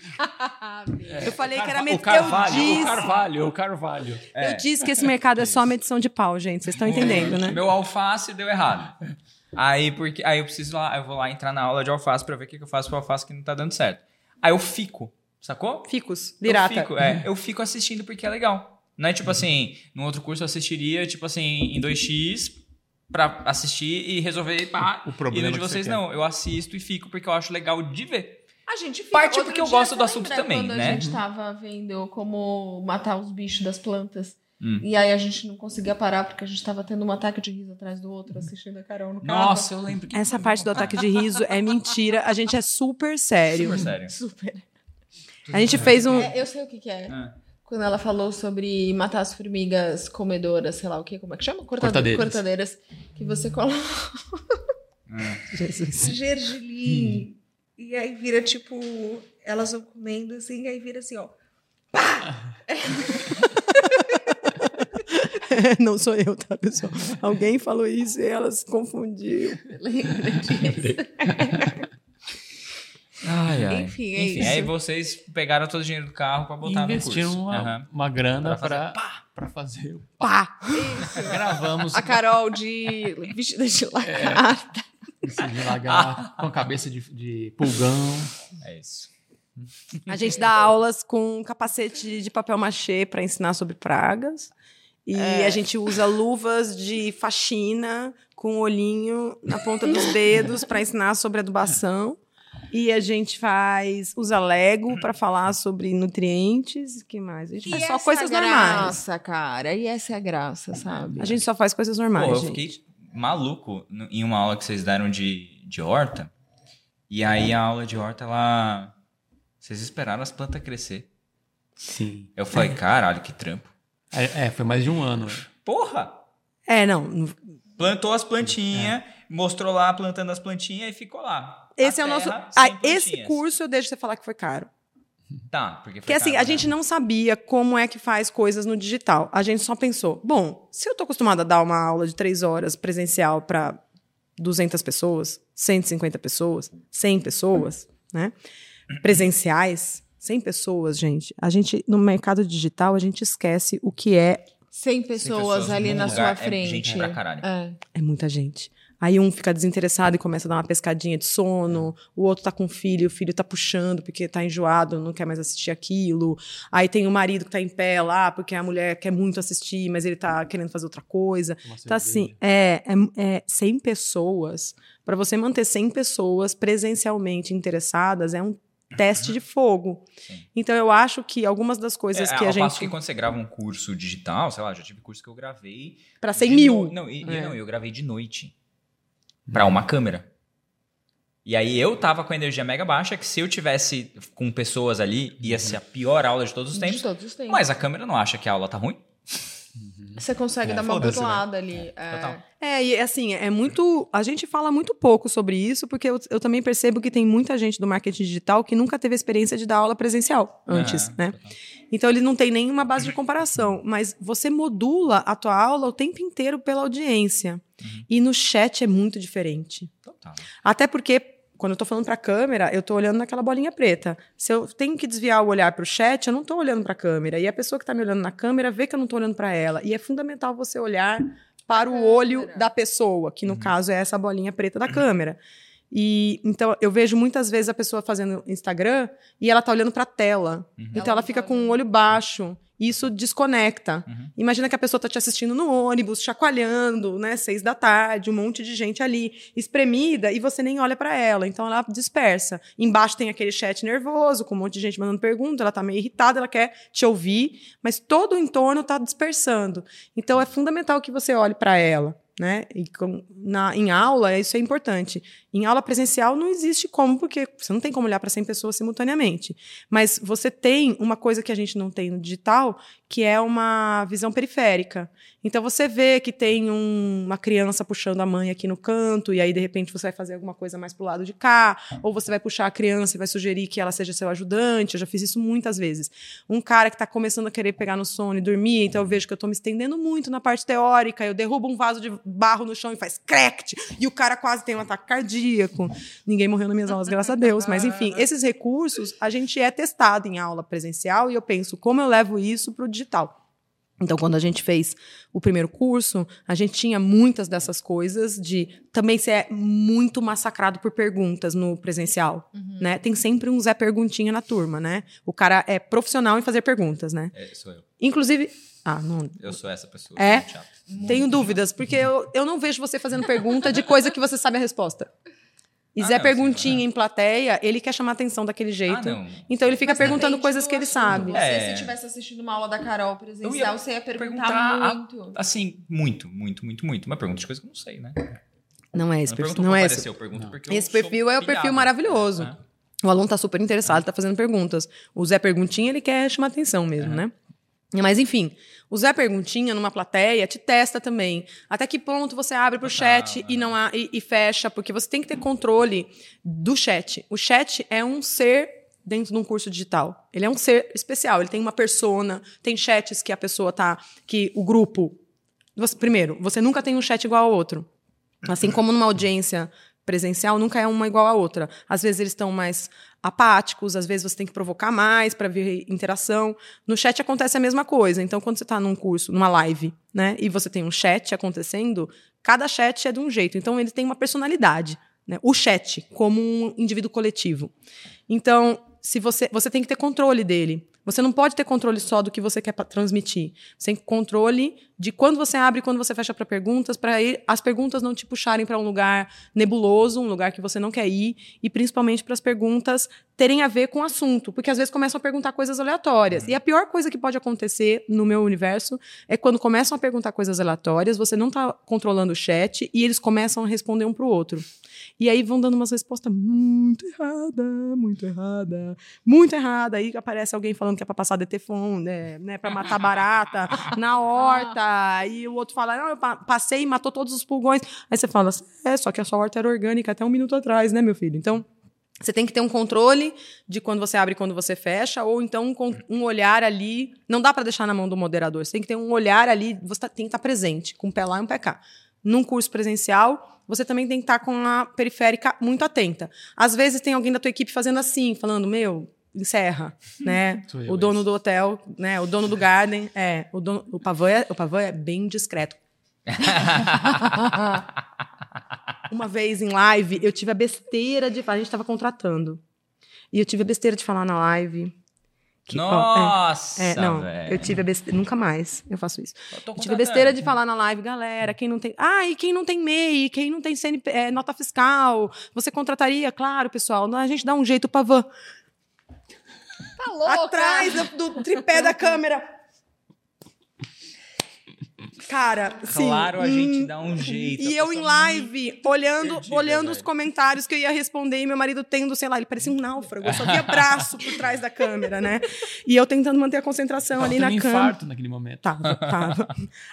S3: Eu falei que era
S4: o
S3: med...
S4: Carvalho,
S3: eu
S4: o
S3: disse,
S4: Carvalho, o Carvalho.
S3: eu disse que esse mercado é só medição de pau, gente. Vocês estão entendendo, né?
S1: Meu alface deu errado. Aí, porque, aí eu preciso lá, eu vou lá entrar na aula de alface pra ver o que, que eu faço pro alface que não tá dando certo. Aí eu fico, sacou?
S3: Ficus,
S1: Eu
S3: virata.
S1: fico, é, eu fico assistindo porque é legal. Não é tipo assim, no outro curso eu assistiria, tipo assim, em 2x pra assistir e resolver pá.
S4: O problema
S1: e no de vocês não, eu assisto e fico porque eu acho legal de ver.
S2: A gente fica,
S1: Parte porque eu gosto do assunto também,
S2: quando
S1: né?
S2: a gente tava vendo como matar os bichos das plantas.
S1: Hum.
S2: E aí a gente não conseguia parar porque a gente tava tendo um ataque de riso atrás do outro, assistindo a Carol no carro.
S1: Nossa, eu lembro que
S3: Essa parte do ataque de riso é mentira. A gente é super sério.
S1: super sério.
S2: Super.
S3: A gente fez um.
S2: É, eu sei o que que é.
S1: Ah.
S2: Quando ela falou sobre matar as formigas comedoras, sei lá o que, como é que chama? Cortade-
S4: Cortadeiras.
S2: Cortadeiras. Que você coloca
S3: Jesus.
S2: gergelim. E aí vira tipo. Elas vão comendo assim, aí vira assim, ó.
S3: Não sou eu, tá, pessoal? Alguém falou isso e ela se confundiu.
S2: Lembra disso?
S1: Ai, ai.
S2: Enfim, é
S1: Enfim,
S2: isso.
S1: aí vocês pegaram todo o dinheiro do carro pra botar no
S4: Investiram
S1: curso.
S4: uma,
S1: Aham.
S4: uma grana
S1: Pra fazer
S4: pra, pra fazer. o-
S3: Pá!
S4: Gravamos
S2: A Carol de vestida de lagarta.
S4: esse de lagarto com a cabeça de, de pulgão.
S1: É isso.
S3: A gente dá aulas com capacete de papel machê para ensinar sobre pragas. E
S2: É.
S3: a gente usa luvas de faxina com olhinho na ponta dos dedos para ensinar sobre adubação. E a gente faz usa Lego para falar sobre nutrientes, que mais? A gente faz só coisas normais.
S2: graça, cara. E essa é a graça, sabe?
S3: A gente só faz coisas normais,
S1: Pô, eu
S3: gente.
S1: fiquei maluco em uma aula que vocês deram de, de horta. E aí a aula de horta, ela. Vocês esperaram as plantas crescer.
S4: Sim.
S1: Eu falei, caralho, que trampo.
S4: É, é, foi mais de um ano.
S1: Porra!
S3: É, não.
S1: Plantou as plantinhas, mostrou lá plantando as plantinhas e ficou lá. A
S3: Esse é o nosso. Ah, esse curso eu deixo você falar que foi caro.
S1: Tá, porque foi
S3: Porque assim,
S1: caro,
S3: a
S1: né?
S3: gente não sabia como é que faz coisas no digital. A gente só pensou, bom, se eu tô acostumada a dar uma aula de três horas presencial para 200 pessoas, 150 pessoas, 100 pessoas, né? Presenciais, 100 pessoas, gente. A gente, no mercado digital, a gente esquece o que é
S2: 100
S1: Sem
S2: pessoas, ali na
S1: lugar,
S2: sua
S1: é
S2: frente.
S1: gente pra caralho.
S2: É.
S3: É muita gente. Aí um fica desinteressado e começa a dar uma pescadinha de sono, o outro tá com filho, o filho tá puxando porque tá enjoado, não quer mais assistir aquilo. Aí tem o marido que tá em pé lá, porque a mulher quer muito assistir, mas ele tá querendo fazer outra coisa.
S4: Uma
S3: Então,
S4: cerveja.
S3: assim, é, é, é 100 pessoas. Para você manter 100 pessoas presencialmente interessadas, é um teste de fogo.
S1: Sim.
S3: Então, eu acho que algumas das coisas
S1: É,
S3: que a
S1: ao passo
S3: gente.
S1: que quando você grava um curso digital, sei lá, já tive curso que eu gravei.
S3: Para 100
S1: de
S3: mil.
S1: no- Não, e, e
S3: É.
S1: não, eu gravei de noite. Pra uma câmera. E aí eu tava com a energia mega baixa, que se eu tivesse com pessoas ali, ia ser a pior aula de todos os
S2: De
S1: tempos.
S2: todos os tempos.
S1: Mas a câmera não acha que a aula tá ruim.
S2: Você consegue
S1: É,
S2: dar uma
S1: foda-se, né?
S2: ali. é.
S1: Total.
S3: É, e assim, é muito. A gente fala muito pouco sobre isso, porque eu, eu também percebo que tem muita gente do marketing digital que nunca teve a experiência de dar aula presencial antes,
S1: É,
S3: né?
S1: total.
S3: Então ele não tem nenhuma base de comparação, mas você modula a tua aula o tempo inteiro pela audiência. E no chat é muito diferente.
S1: Total.
S3: Até porque, quando eu tô falando pra câmera, eu tô olhando naquela bolinha preta. Se eu tenho que desviar o olhar pro chat, eu não tô olhando pra câmera. E a pessoa que tá me olhando na câmera vê que eu não tô olhando pra ela. E é fundamental você olhar para o olho da pessoa, que no caso é essa bolinha preta da câmera. E então eu vejo muitas vezes a pessoa fazendo Instagram e ela tá olhando pra tela. Então
S2: Ela
S3: fica
S2: tá
S3: com o olho baixo. Isso desconecta.
S1: Uhum.
S3: Imagina que a pessoa tá te assistindo no ônibus, chacoalhando, né? Seis da tarde, um monte de gente ali, espremida, e você nem olha pra ela. Então ela dispersa. Embaixo tem aquele chat nervoso, com um monte de gente mandando pergunta, ela tá meio irritada, ela quer te ouvir, mas todo o entorno tá dispersando. Então é fundamental que você olhe pra ela. Né? E com- na, em aula, isso é importante. Em aula presencial não existe como, porque você não tem como olhar para 100 pessoas simultaneamente. Mas você tem uma coisa que a gente não tem no digital, que é uma visão periférica. Então você vê que tem um- uma criança puxando a mãe aqui no canto, e aí de repente você vai fazer alguma coisa mais pro lado de cá, ou você vai puxar a criança e vai sugerir que ela seja seu ajudante. Eu já fiz isso muitas vezes. Um cara que está começando a querer pegar no sono e dormir, então eu vejo que eu estou me estendendo muito na parte teórica, eu derrubo um vaso de barro no chão e faz crect, e o cara quase tem um ataque cardíaco. Ninguém morreu nas minhas aulas, graças a Deus. Mas enfim, esses recursos a gente é testado em aula presencial e eu penso como eu levo isso para o digital. Então, quando a gente fez o primeiro curso, a gente tinha muitas dessas coisas de também ser muito massacrado por perguntas no presencial, né? Tem sempre um Zé Perguntinha na turma, né? O cara é profissional em fazer perguntas, né?
S1: É, sou eu.
S3: Inclusive, ah, não,
S1: Eu sou essa pessoa.
S3: É? tenho dúvidas, porque eu, eu não vejo você fazendo pergunta de coisa que você sabe a resposta. E
S1: Ah,
S3: Zé
S1: não,
S3: Perguntinha
S1: sim,
S3: em plateia, ele quer chamar atenção daquele jeito.
S1: Ah, não.
S3: Então ele fica
S2: Mas
S3: perguntando coisas que ele sabe.
S2: Você,
S1: É.
S2: se estivesse assistindo uma aula da Carol presencial,
S1: ia
S2: você ia perguntar,
S1: perguntar a-
S2: muito.
S1: Assim, muito, muito, muito, muito. Mas pergunta de coisas que eu não sei, né?
S3: Não é esse
S1: não
S3: perfil. Não é esse.
S1: eu pergunto porque eu
S3: Esse perfil é o perfil
S1: pilhado.
S3: maravilhoso.
S1: É.
S3: O aluno tá super interessado, tá fazendo perguntas. O Zé Perguntinha, ele quer chamar atenção mesmo, né? Mas enfim, o Zé Perguntinha numa plateia te testa também. Até que ponto você abre pro
S1: Total,
S3: chat e
S1: é.
S3: não há, e, e fecha, porque você tem que ter controle do chat. O chat é um ser dentro de um curso digital. Ele é um ser especial, ele tem uma persona, tem chats que a pessoa tá que o grupo você- primeiro, você nunca tem um chat igual ao outro. Assim como numa audiência presencial, nunca é uma igual à outra. Às vezes eles estão mais apáticos, às vezes você tem que provocar mais para ver interação. No chat acontece a mesma coisa. Então, quando você está num curso, numa live, né, e você tem um chat acontecendo, cada chat é de um jeito. Então, ele tem uma personalidade. Né? O chat, como um indivíduo coletivo. Então, se você, você tem que ter controle dele. Você não pode ter controle só do que você quer transmitir. Você tem controle de quando você abre e quando você fecha para perguntas, para as perguntas não te puxarem para um lugar nebuloso, um lugar que você não quer ir, e principalmente para as perguntas terem a ver com o assunto, porque às vezes começam a perguntar coisas aleatórias. E a pior coisa que pode acontecer no meu universo é quando começam a perguntar coisas aleatórias, você não está controlando o chat e eles começam a responder um para o outro. E aí vão dando umas respostas muito errada, muito errada, muito errada. Aí aparece alguém falando que é pra passar DTFON, né, né pra matar barata na horta. E o outro fala, não, eu pa- passei e matou todos os pulgões. Aí você fala, é, só que a sua horta era orgânica até um minuto atrás, né, meu filho? Então, você tem que ter um controle de quando você abre e quando você fecha, ou então um, um olhar ali. Não dá para deixar na mão do moderador. Você tem que ter um olhar ali, você tá- tem que estar presente, com um pé lá e um pé cá. Num curso presencial, você também tem que estar com a periférica muito atenta. Às vezes tem alguém da tua equipe fazendo assim, falando, meu, encerra, né? O dono do hotel, né? O dono do garden, é, o dono, o Pavan é, o Pavan é bem discreto. Uma vez em live, eu tive a besteira de falar, a gente estava contratando. E eu tive a besteira de falar na live. Que- ó, é,
S1: Nossa,
S3: é, não,
S1: velho.
S3: eu tive a besteira, nunca mais eu faço isso.
S1: Eu
S3: Eu tive a besteira de falar na live, galera, quem não tem. Ah, e quem não tem MEI, quem não tem CNP, é, nota fiscal, você contrataria? Claro, pessoal, a gente dá um jeito pra van.
S2: Tá louca?
S3: Atrás do, do tripé da câmera. Cara, sim.
S1: Claro, a gente
S3: Hum,
S1: dá um jeito.
S3: E eu em live, olhando,
S1: perdida,
S3: olhando os comentários que eu ia responder e meu marido tendo, sei lá, ele parecia um náufrago, eu só via braço por trás da câmera, né? E eu tentando manter a concentração
S4: Tava
S3: ali na
S4: um
S3: câmera.
S4: infarto naquele momento.
S3: Tava, tava.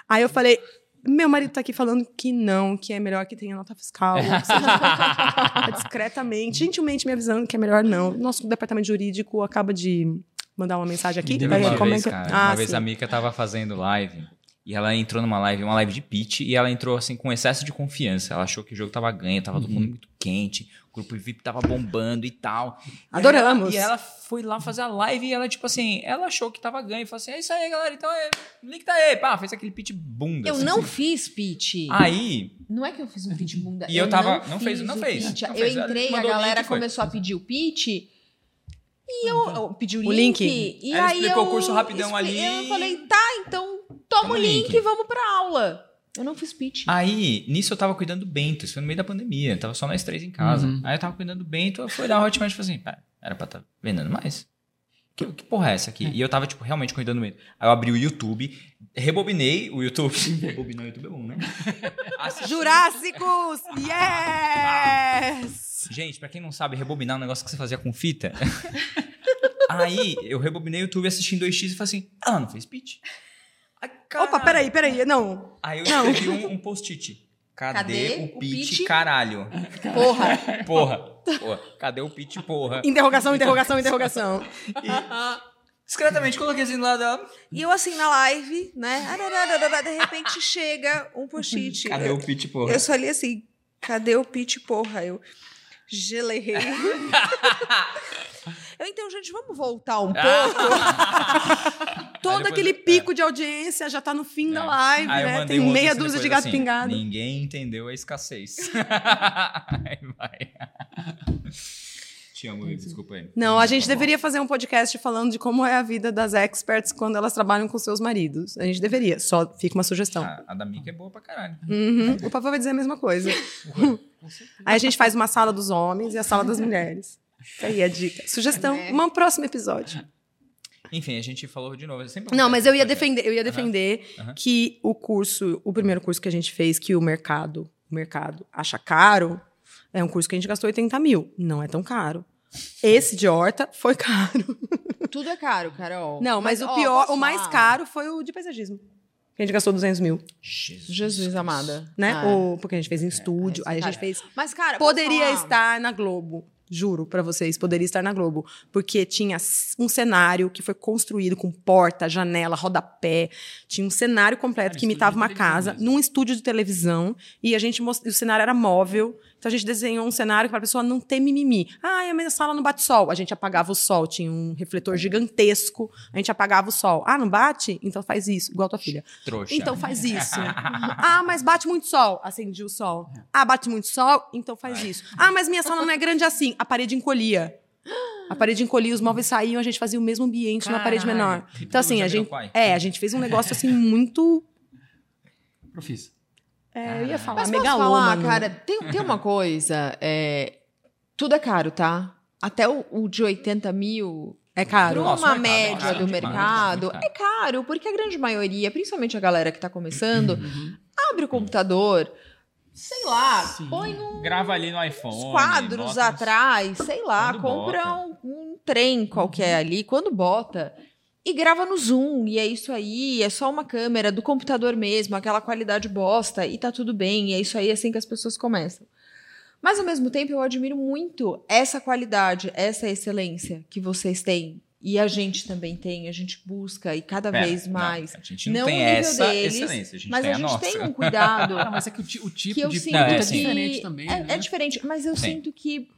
S3: Aí eu falei, meu marido tá aqui falando que não, que é melhor que tenha nota fiscal. Discretamente, gentilmente me avisando que é melhor não. Nosso departamento jurídico acaba de mandar uma mensagem aqui.
S1: Uma
S3: é
S1: vez, cara,
S3: Ah,
S1: uma vez a Mika tava fazendo live e ela entrou numa live, uma live de pitch, e ela entrou assim com excesso de confiança. Ela achou que o jogo tava ganho, tava todo mundo muito quente, o grupo VIP tava bombando e tal. E
S3: Adoramos.
S1: ela- E ela, foi lá fazer a live e ela, tipo assim, ela achou que tava ganho. E falou assim: é isso aí, galera, então é. O link tá aí. Pá, fez aquele pitch bunda.
S2: Eu
S1: assim.
S2: não fiz pitch.
S1: Aí,
S2: Não é que eu fiz um pitch bunda.
S1: E eu tava-
S2: Não,
S1: não fez- não fez,
S2: pitch.
S1: não
S2: eu
S1: fez.
S2: Entrei, a galera
S1: e
S2: começou a pedir o pitch. E eu, eu pedi o
S3: O
S2: link.
S3: link.
S2: E
S1: Ela
S2: aí
S1: explicou
S2: eu,
S1: o curso rapidão ali.
S2: Eu falei, tá, então toma o link
S1: link.
S2: e vamos pra aula. Eu não fiz pitch.
S1: Aí, nisso eu tava cuidando do Bento, isso foi no meio da pandemia, tava só nós três em casa.
S4: Uhum.
S1: Aí eu tava cuidando do Bento, eu fui lá, o Hotmart e falei assim, pá, era pra estar vendendo mais? Que, que porra é essa aqui? E eu tava, tipo, realmente cuidando do Bento. Aí eu abri o YouTube, rebobinei o YouTube. Rebobinar o YouTube é bom, né?
S3: Jurássicos! Yes!
S1: Gente, pra quem não sabe, rebobinar é um negócio que você fazia com fita. Aí eu rebobinei o YouTube assistindo 2x e falei assim, ah, não fez pitch? Ai,
S3: Opa, peraí, peraí. Não.
S1: Aí eu
S3: Não.
S1: escrevi um, um post-it. Cadê,
S2: Cadê
S1: o pitch, caralho?
S2: Porra.
S1: Porra, porra. Cadê o pitch, porra?
S3: Interrogação, interrogação, interrogação.
S1: Discretamente coloquei assim do lado dela.
S2: E eu assim na live, né? De repente chega um post-it.
S1: Cadê o pitch, porra?
S2: Eu só li assim, cadê o pitch, porra? Eu gelei. eu, então, gente, vamos voltar um pouco.
S3: Todo aquele pico de audiência já tá no fim da live,
S1: Aí eu
S3: né? Tem meia dúzia de gato
S1: assim,
S3: pingado.
S1: Ninguém entendeu a escassez. Aí vai. Te amo, Vivi, desculpa aí.
S3: Não, a gente deveria fazer um podcast falando de como é a vida das experts quando elas trabalham com seus maridos. A gente deveria. Só fica uma sugestão.
S1: A, a da Mika é boa pra caralho.
S3: Uhum. O papai vai dizer a mesma coisa. Aí a gente faz uma sala dos homens e a sala das mulheres. Fica aí a dica. Sugestão,
S2: É.
S3: um próximo episódio.
S1: Enfim, a gente falou de novo. Sempre
S3: Não, mas eu ia defender, eu ia defender
S1: aham.
S3: que o curso, o primeiro curso que a gente fez, que o mercado, o mercado acha caro, é um curso que a gente gastou 80 mil. Não é tão caro. Esse de horta foi caro.
S2: Tudo é caro, Carol.
S3: Não, mas, o
S2: ó,
S3: pior,
S2: posso
S3: o mais caro foi o de paisagismo. Que a gente gastou 200 mil,
S1: Jesus.
S2: Jesus amada.
S3: né?
S2: Ah.
S3: O, porque a gente fez em estúdio,
S2: isso,
S3: aí a gente fez
S2: Mas, cara,
S3: Poderia estar na Globo. Juro pra vocês, poderia estar na Globo. Porque tinha um cenário que foi construído com porta, janela, rodapé. Tinha um cenário completo
S4: Cara,
S3: que imitava uma casa,
S4: mesmo.
S3: num estúdio de televisão. E a gente most... o cenário era móvel. Então a gente desenhou um cenário para a pessoa não ter mimimi. Ah, a minha sala não bate sol. A gente apagava o sol. Tinha um refletor gigantesco. A gente apagava o sol. Ah, não bate? Então faz isso, igual tua filha.
S1: Trouxa.
S3: Então faz isso. ah, mas bate muito sol. Acendi o sol. Ah, bate muito sol. Então faz isso. Ah, mas minha sala não é grande assim. A parede encolhia. A parede encolhia, os móveis saíam, a gente fazia o mesmo ambiente numa parede
S1: Caralho.
S3: menor. Então, assim, a gente. É, a gente fez um negócio assim muito.
S4: Profissa.
S3: É, eu ia falar,
S2: Mas posso falar,
S3: megalômano.
S2: cara, tem, tem uma coisa, é, tudo é caro, tá? Até o, o de 80 mil,
S3: É caro.
S1: Nossa,
S2: uma
S1: é
S2: média
S1: caro
S2: do mercado, é caro, porque a grande maioria, principalmente a galera que tá começando, abre o computador, sei lá,
S4: Sim.
S2: põe num
S1: Grava ali no iPhone.
S2: uns quadros
S1: uns-
S2: atrás, sei lá,
S1: Quando
S2: compra um, um trem qualquer ali, quando bota, e grava no Zoom, e é isso aí, é só uma câmera do computador mesmo, aquela qualidade bosta, e tá tudo bem, e é isso aí, é assim que as pessoas começam. Mas ao mesmo tempo eu admiro muito essa qualidade, essa excelência que vocês têm. E a gente também tem, a gente busca e cada
S1: Pera,
S2: vez
S1: não,
S2: mais.
S1: a gente não,
S2: Não
S1: tem essa
S2: deles,
S1: excelência, a gente
S2: mas
S1: tem
S2: a
S1: a,
S2: gente
S1: nossa.
S2: tem um cuidado.
S4: Ah, mas é que o, o tipo
S2: que eu
S4: de
S2: sinto
S1: Não, é
S4: é
S1: assim.
S4: diferente também,
S2: é,
S4: né?
S2: é diferente, mas eu
S1: Sim.
S2: sinto que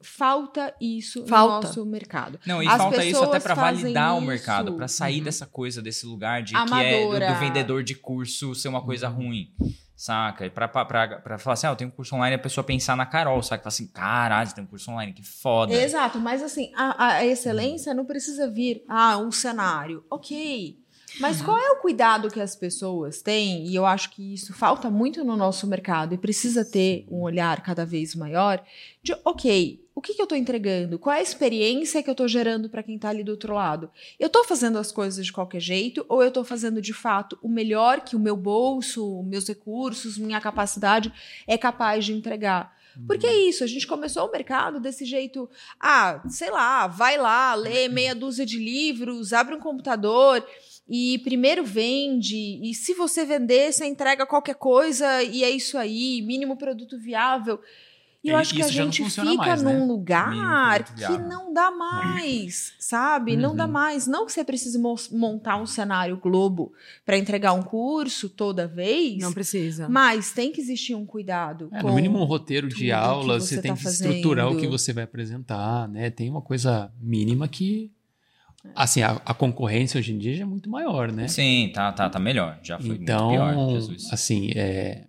S2: falta isso
S3: Falta.
S2: no nosso mercado.
S1: Não, e
S2: As
S1: falta isso até
S2: fazem
S1: validar o mercado, pra sair dessa coisa, desse lugar de que é do,
S2: Amadora.
S1: do vendedor de curso ser uma coisa ruim. Saca? E pra, pra, pra, pra falar assim, ah, eu tenho um curso online, a pessoa pensar na Carol, saca? Fala assim, caralho, tem um curso online, que foda.
S2: Exato, mas assim, a, a excelência não precisa vir, ah, um cenário. Ok. Mas qual é o cuidado que as pessoas têm? E eu acho que isso falta muito no nosso mercado e precisa ter um olhar cada vez maior de, ok, o que, que eu estou entregando? Qual é a experiência que eu estou gerando para quem está ali do outro lado? Eu estou fazendo as coisas de qualquer jeito ou eu estou fazendo de fato o melhor que o meu bolso, meus recursos, minha capacidade é capaz de entregar? Porque é isso, a gente começou o mercado desse jeito. Ah, sei lá, vai lá, lê meia dúzia de livros, abre um computador e primeiro vende. E se você vender, você entrega qualquer coisa e é isso aí, mínimo produto viável. E eu
S4: E
S2: acho que a gente fica
S4: mais, né?
S2: num
S1: Mínimo
S2: lugar que não dá mais, sabe? Não dá
S4: Uhum.
S2: mais. Não que você precise mo- montar um cenário globo para entregar um curso toda vez.
S3: Não precisa.
S2: Mas tem que existir um cuidado.
S4: É,
S2: com
S4: no mínimo um roteiro de aula,
S2: você
S4: você, tem
S2: tá
S4: que estruturar o que
S2: fazendo.
S4: você vai apresentar, né? Tem uma coisa mínima que. Assim, a, a concorrência hoje em dia já é muito maior, né?
S1: Sim, tá, tá, tá melhor. Já foi
S4: então,
S1: muito pior, Jesus.
S4: assim, é,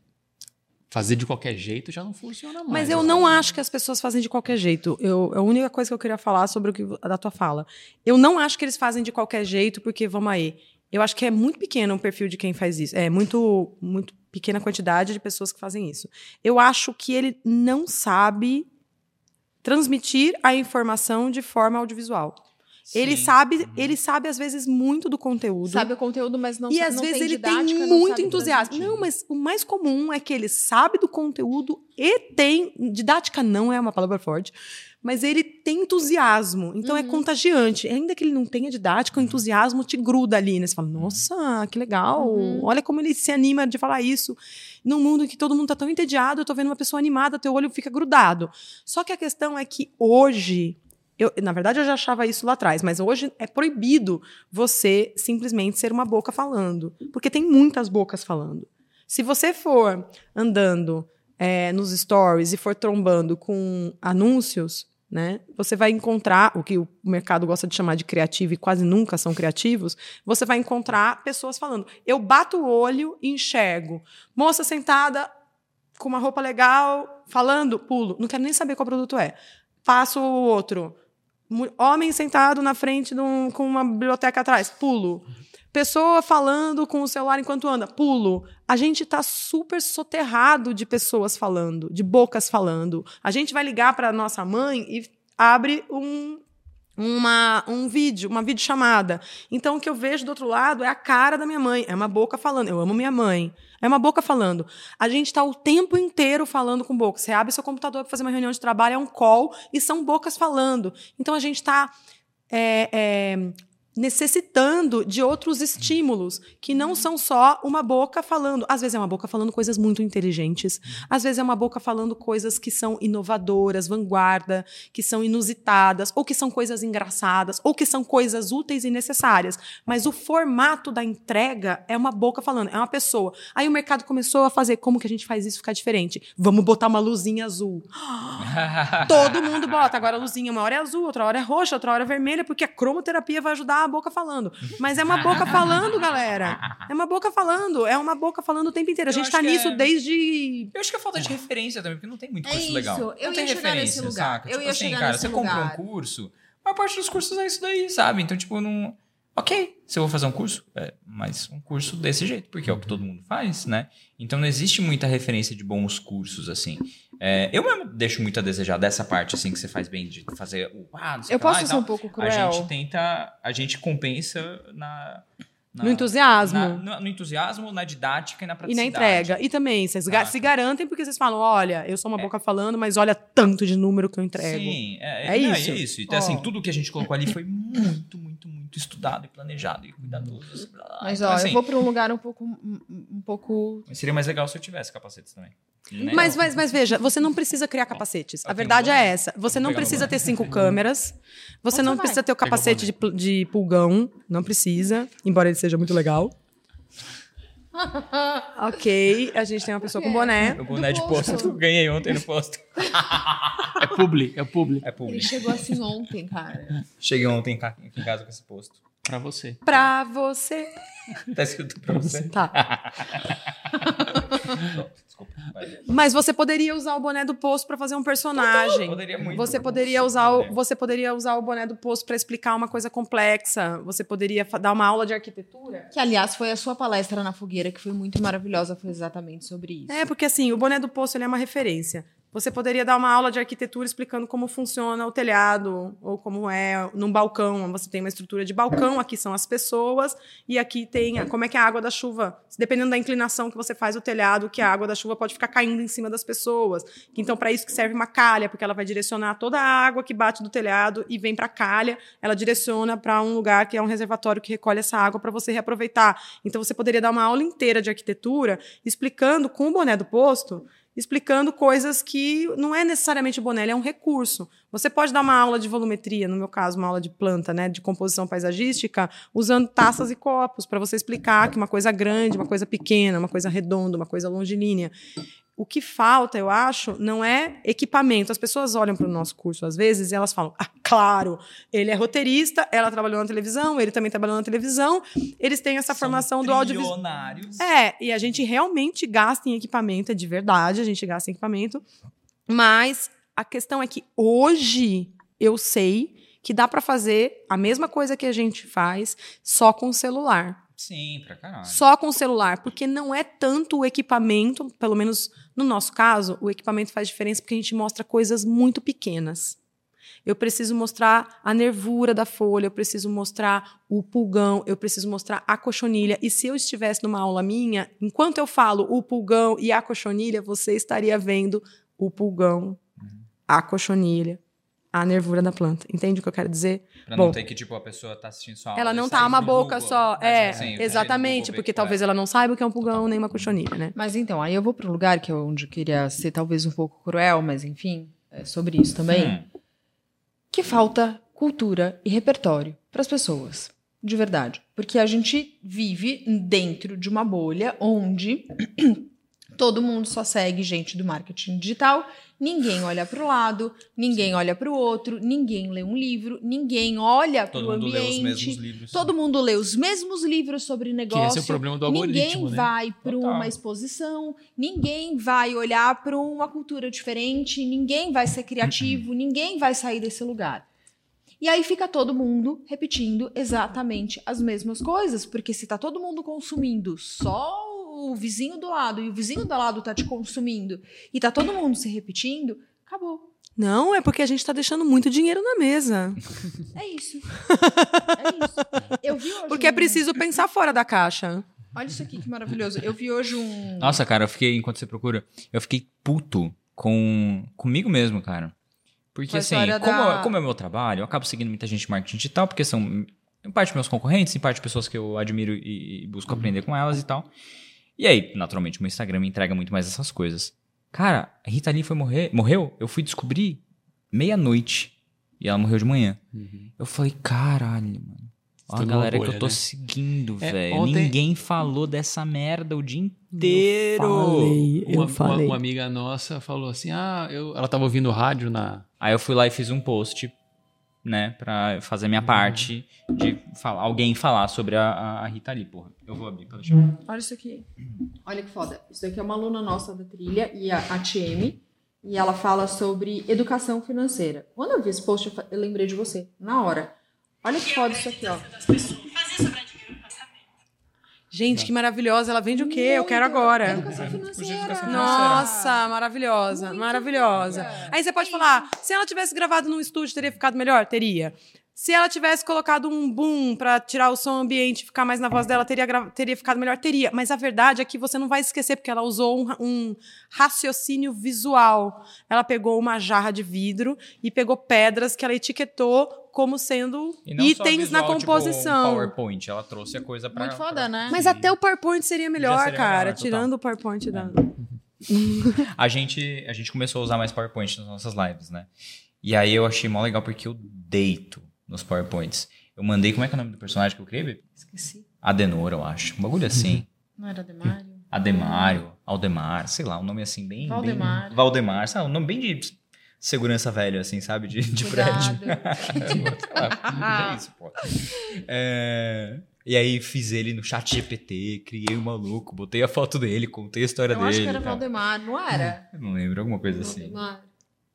S4: fazer de qualquer jeito já não funciona mais.
S3: Mas eu não acho que as pessoas fazem de qualquer jeito. Eu, a única coisa que eu queria falar sobre o que da tua fala. Eu não acho que eles fazem de qualquer jeito, porque vamos aí. Eu acho que é muito pequeno o perfil de quem faz isso. É muito, muito pequena quantidade de pessoas que fazem isso. Eu acho que ele não sabe transmitir a informação de forma audiovisual. Ele sabe,
S1: Uhum.
S3: ele sabe às vezes muito do conteúdo.
S2: Sabe o conteúdo, mas não
S3: e às
S2: não
S3: vezes
S2: tem
S3: ele
S2: didática,
S3: tem
S2: não
S3: muito
S2: sabe
S3: entusiasmo. Não, mas o mais comum é que ele sabe do conteúdo e tem. Didática não é uma palavra forte, mas ele tem entusiasmo. Então é
S2: Uhum.
S3: contagiante. Ainda que ele não tenha didática, o entusiasmo te gruda ali, né? Você fala, nossa, que legal.
S2: Uhum.
S3: Olha como ele se anima de falar isso. Num mundo em que todo mundo tá tão entediado, eu tô vendo uma pessoa animada, teu olho fica grudado. Só que a questão é que hoje. Eu, na verdade, eu já achava isso lá atrás, mas hoje é proibido você simplesmente ser uma boca falando. Porque tem muitas bocas falando. Se você for andando é, nos stories e for trombando com anúncios, né, você vai encontrar o que o mercado gosta de chamar de criativo e quase nunca são criativos. Você vai encontrar pessoas falando. Eu bato o olho e enxergo. Moça sentada com uma roupa legal, falando, pulo. Não quero nem saber qual produto é. Passo o outro. Homem sentado na frente um- com uma biblioteca atrás, pulo. Pessoa falando com o celular enquanto anda, pulo. A gente tá super soterrado de pessoas falando, de bocas falando. A gente vai ligar para nossa mãe e abre um uma, um vídeo, uma videochamada. Então, o que eu vejo do outro lado é a cara da minha mãe. É uma boca falando. Eu amo minha mãe. É uma boca falando. A gente está o tempo inteiro falando com boca. Você abre seu computador para fazer uma reunião de trabalho, é um call, e são bocas falando. Então, a gente está é, é, necessitando de outros estímulos, que não são só uma boca falando. Às vezes é uma boca falando coisas muito inteligentes, às vezes é uma boca falando coisas que são inovadoras, vanguarda, que são inusitadas, ou que são coisas engraçadas, ou que são coisas úteis e necessárias. Mas o formato da entrega é uma boca falando, é uma pessoa. Aí o mercado começou a fazer como que a gente faz isso ficar diferente? Vamos botar uma luzinha azul. Todo mundo bota. Agora a luzinha, uma hora é azul, outra hora é roxa, outra hora é vermelha, porque a cromoterapia vai ajudar a boca falando. Mas é uma boca falando, galera. É uma boca falando. É uma boca falando o tempo inteiro. A gente tá nisso
S1: é-
S3: desde.
S1: Eu acho que é falta de referência também, porque não tem muito
S2: É
S1: curso
S2: isso,
S1: legal.
S2: eu
S1: não tem
S2: ia nesse
S1: referência,
S2: lugar,
S1: saca?
S2: eu
S1: tipo
S2: ia
S1: assim,
S2: chegar
S1: cara,
S2: nesse
S1: você compra
S2: lugar.
S1: um curso, a maior parte dos cursos é isso daí, sabe? Então, tipo, não. Ok, se eu vou fazer um curso, é, mas um curso desse jeito, porque é o que todo mundo faz, né? Então não existe muita referência de bons cursos, assim. É, eu mesmo deixo muito a desejar dessa parte, assim, que você faz bem de fazer o. Ah, não sei
S2: Eu
S1: lá
S2: posso
S1: e
S2: ser um pouco
S1: A
S2: cruel.
S1: gente tenta. A gente compensa na. Na-
S3: No entusiasmo.
S1: na- no, no entusiasmo, na didática e na
S3: E
S1: praticidade.
S3: na entrega. E também, vocês
S1: Saca.
S3: se garantem porque vocês falam: olha, eu sou uma boca falando, mas olha tanto de número que eu entrego.
S1: Sim, é,
S3: É
S1: não,
S3: isso.
S1: É isso. Então, assim,
S3: Ó.
S1: tudo que a gente colocou ali foi muito, muito, muito estudado e planejado e cuidadoso.
S2: Mas,
S1: Então,
S2: ó,
S1: assim,
S2: eu vou pra um lugar um pouco. Um, pouco.
S1: mas Seria mais legal se eu tivesse capacetes também. Né?
S3: Mas, mas, mas veja, você não precisa criar capacetes. A verdade é essa. Você não precisa ter cinco câmeras. Você
S2: Onde
S3: não precisa ter o capacete de, de pulgão. Não precisa. Embora ele seja muito legal. ok, a gente tem uma pessoa com boné.
S1: O boné de posto
S2: posto.
S1: eu ganhei ontem no posto.
S4: É publi, é publi.
S1: É
S2: Ele
S1: público.
S2: chegou assim ontem, cara.
S1: Cheguei ontem em casa com esse posto.
S4: Pra você.
S3: Pra você.
S1: Tá escrito pra você.
S3: Tá.
S1: Desculpa. vai.
S3: Mas você poderia usar o boné do posto pra fazer um personagem.
S1: Poderia muito.
S3: Você poderia usar o, você poderia usar o boné do posto para explicar uma coisa complexa. Você poderia dar uma aula de arquitetura.
S2: Que, aliás, foi a sua palestra na fogueira, que foi muito maravilhosa, foi exatamente sobre isso.
S3: É, porque assim, o boné do posto ele é uma referência. Você poderia dar uma aula de arquitetura explicando como funciona o telhado, ou como é num balcão. Você tem uma estrutura de balcão, aqui são as pessoas, e aqui tem a- como é que a água da chuva, dependendo da inclinação que você faz o telhado, que a água da chuva pode ficar caindo em cima das pessoas. Então, para isso que serve uma calha, porque ela vai direcionar toda a água que bate do telhado e vem para a calha, ela direciona para um lugar que é um reservatório que recolhe essa água para você reaproveitar. Então, você poderia dar uma aula inteira de arquitetura explicando com o boné do posto explicando coisas que não é necessariamente o boné, ele é um recurso. Você pode dar uma aula de volumetria, no meu caso, uma aula de planta, né, de composição paisagística, usando taças e copos para você explicar que uma coisa grande, uma coisa pequena, uma coisa redonda, uma coisa longilínea. O que falta, eu acho, não é equipamento. As pessoas olham para o nosso curso às vezes e elas falam: "Ah, claro, ele é roteirista, ela trabalhou na televisão, ele também trabalhou na televisão, eles têm essa formação do audiovisual é, e a gente realmente gasta em equipamento, é de verdade, a gente gasta em equipamento. Mas a questão é que hoje eu sei que dá para fazer a mesma coisa que a gente faz só com o celular.
S1: Sim, pra caralho.
S3: Só com o celular, porque não é tanto o equipamento, pelo menos no nosso caso, o equipamento faz diferença porque a gente mostra coisas muito pequenas. Eu preciso mostrar a nervura da folha, eu preciso mostrar o pulgão, eu preciso mostrar a cochonilha. E se eu estivesse numa aula minha, enquanto eu falo o pulgão e a cochonilha, você estaria vendo o pulgão, a cochonilha, a nervura da planta. Entende o que eu quero dizer?
S1: Pra não
S3: Bom.
S1: ter que, tipo, a pessoa tá assistindo aula
S3: Ela não tá uma boca
S1: Google.
S3: só. É,
S1: assim,
S3: exatamente, porque
S1: qual
S3: talvez
S1: é.
S3: ela não saiba o que é um pulgão nem uma cochonilha, né?
S2: Mas então, aí eu vou para um lugar que é onde eu queria ser talvez um pouco cruel, mas enfim, é sobre isso também.
S1: Hum,
S2: que falta cultura e repertório para as pessoas. De verdade. Porque a gente vive dentro de uma bolha onde todo mundo só segue gente do marketing digital, ninguém olha para o lado, ninguém olha para o outro, ninguém lê um livro, ninguém olha para
S1: Todo
S2: o
S1: mundo lê os mesmos
S2: ambiente.
S1: livros.
S2: Todo mundo lê os mesmos livros sobre
S4: Que
S2: negócio.
S4: esse é o problema do
S2: Ninguém
S4: algoritmo, né?
S2: vai para uma exposição, ninguém vai olhar para uma cultura diferente, ninguém vai ser criativo, ninguém vai sair desse lugar. E aí fica todo mundo repetindo exatamente as mesmas coisas, porque se tá todo mundo consumindo só o vizinho do lado e o vizinho do lado tá te consumindo e tá todo mundo se repetindo, acabou.
S3: Não, é porque a gente tá deixando muito dinheiro na mesa.
S2: É isso. É isso. Eu vi hoje
S3: Porque é
S2: um-
S3: preciso pensar fora da caixa.
S2: Olha isso aqui que maravilhoso. Eu vi hoje um
S1: Nossa, cara, eu fiquei, enquanto você procura, eu fiquei puto com comigo mesmo, cara. Porque assim, como,
S2: da-
S1: como é o meu trabalho, eu acabo seguindo muita gente de marketing digital, porque são em parte meus concorrentes, em parte pessoas que eu admiro e, e busco aprender com elas e tal. E aí, naturalmente, meu Instagram me entrega muito mais essas coisas. Cara, a Rita Lee foi morrer, morreu, eu fui descobrir meia-noite. E ela morreu de manhã.
S4: Uhum.
S1: Eu falei, caralho, mano. Ó a galera que
S4: bolha,
S1: eu tô
S4: né?
S1: seguindo,
S4: É,
S1: velho.
S4: ontem-
S1: Ninguém falou dessa merda o dia inteiro.
S3: eu
S4: Uma,
S3: falei.
S4: uma- uma amiga nossa falou assim: ah, eu, ela tava ouvindo rádio na.
S1: Aí eu fui lá e fiz um post, né, pra fazer minha parte de falar, alguém falar sobre a, a, Rita Lee, porra. Eu vou abrir pra deixar.
S2: Olha isso aqui. Olha que foda. Isso daqui é uma aluna nossa da trilha, e a, a TM, e ela fala sobre educação financeira. Quando eu vi esse post, eu, eu lembrei de você, na hora. Olha que foda isso aqui, ó.
S3: Gente, que maravilhosa. Ela vende o quê? Eu quero agora.
S2: Educação
S1: Curso de
S2: financeira.
S1: educação
S3: Nossa, maravilhosa,
S2: Muito
S3: maravilhosa.
S2: foda.
S3: Aí você pode falar, se ela tivesse gravado num estúdio, teria ficado melhor? Teria. Se ela tivesse colocado um boom pra tirar o som ambiente e ficar mais na voz dela, teria, gra- teria ficado melhor? Teria. Mas a verdade é que você não vai esquecer, porque ela usou um, um raciocínio visual. Ela pegou uma jarra de vidro e pegou pedras que ela etiquetou como sendo itens na
S1: visual, tipo,
S3: composição.
S1: um PowerPoint, ela trouxe a coisa pra...
S2: Muito foda, né?
S3: Mas até o PowerPoint seria melhor,
S1: seria
S3: cara.
S1: melhor, total.
S3: tirando o PowerPoint da.
S1: A gente, a gente começou a usar mais PowerPoint nas nossas lives, né? E aí eu achei mó legal porque eu deito nos PowerPoints. Eu mandei, como é que é o nome do personagem que eu criei?
S2: Esqueci.
S1: Adenor, eu acho. Um bagulho assim.
S2: Não era Demário?
S1: Ademário, Aldemar, sei lá, um nome assim bem...
S2: Valdemar.
S1: Bem, Valdemar, sabe? Um nome bem de segurança velho, assim, sabe? De, de prédio.
S2: Cuidado.
S1: é isso, pô. É, E aí fiz ele no chat GPT, criei o maluco, botei a foto dele, contei a história
S2: Eu
S1: dele.
S2: acho que era
S1: tal.
S2: Valdemar, não era?
S1: Eu não lembro, alguma coisa assim.
S2: Valdemar.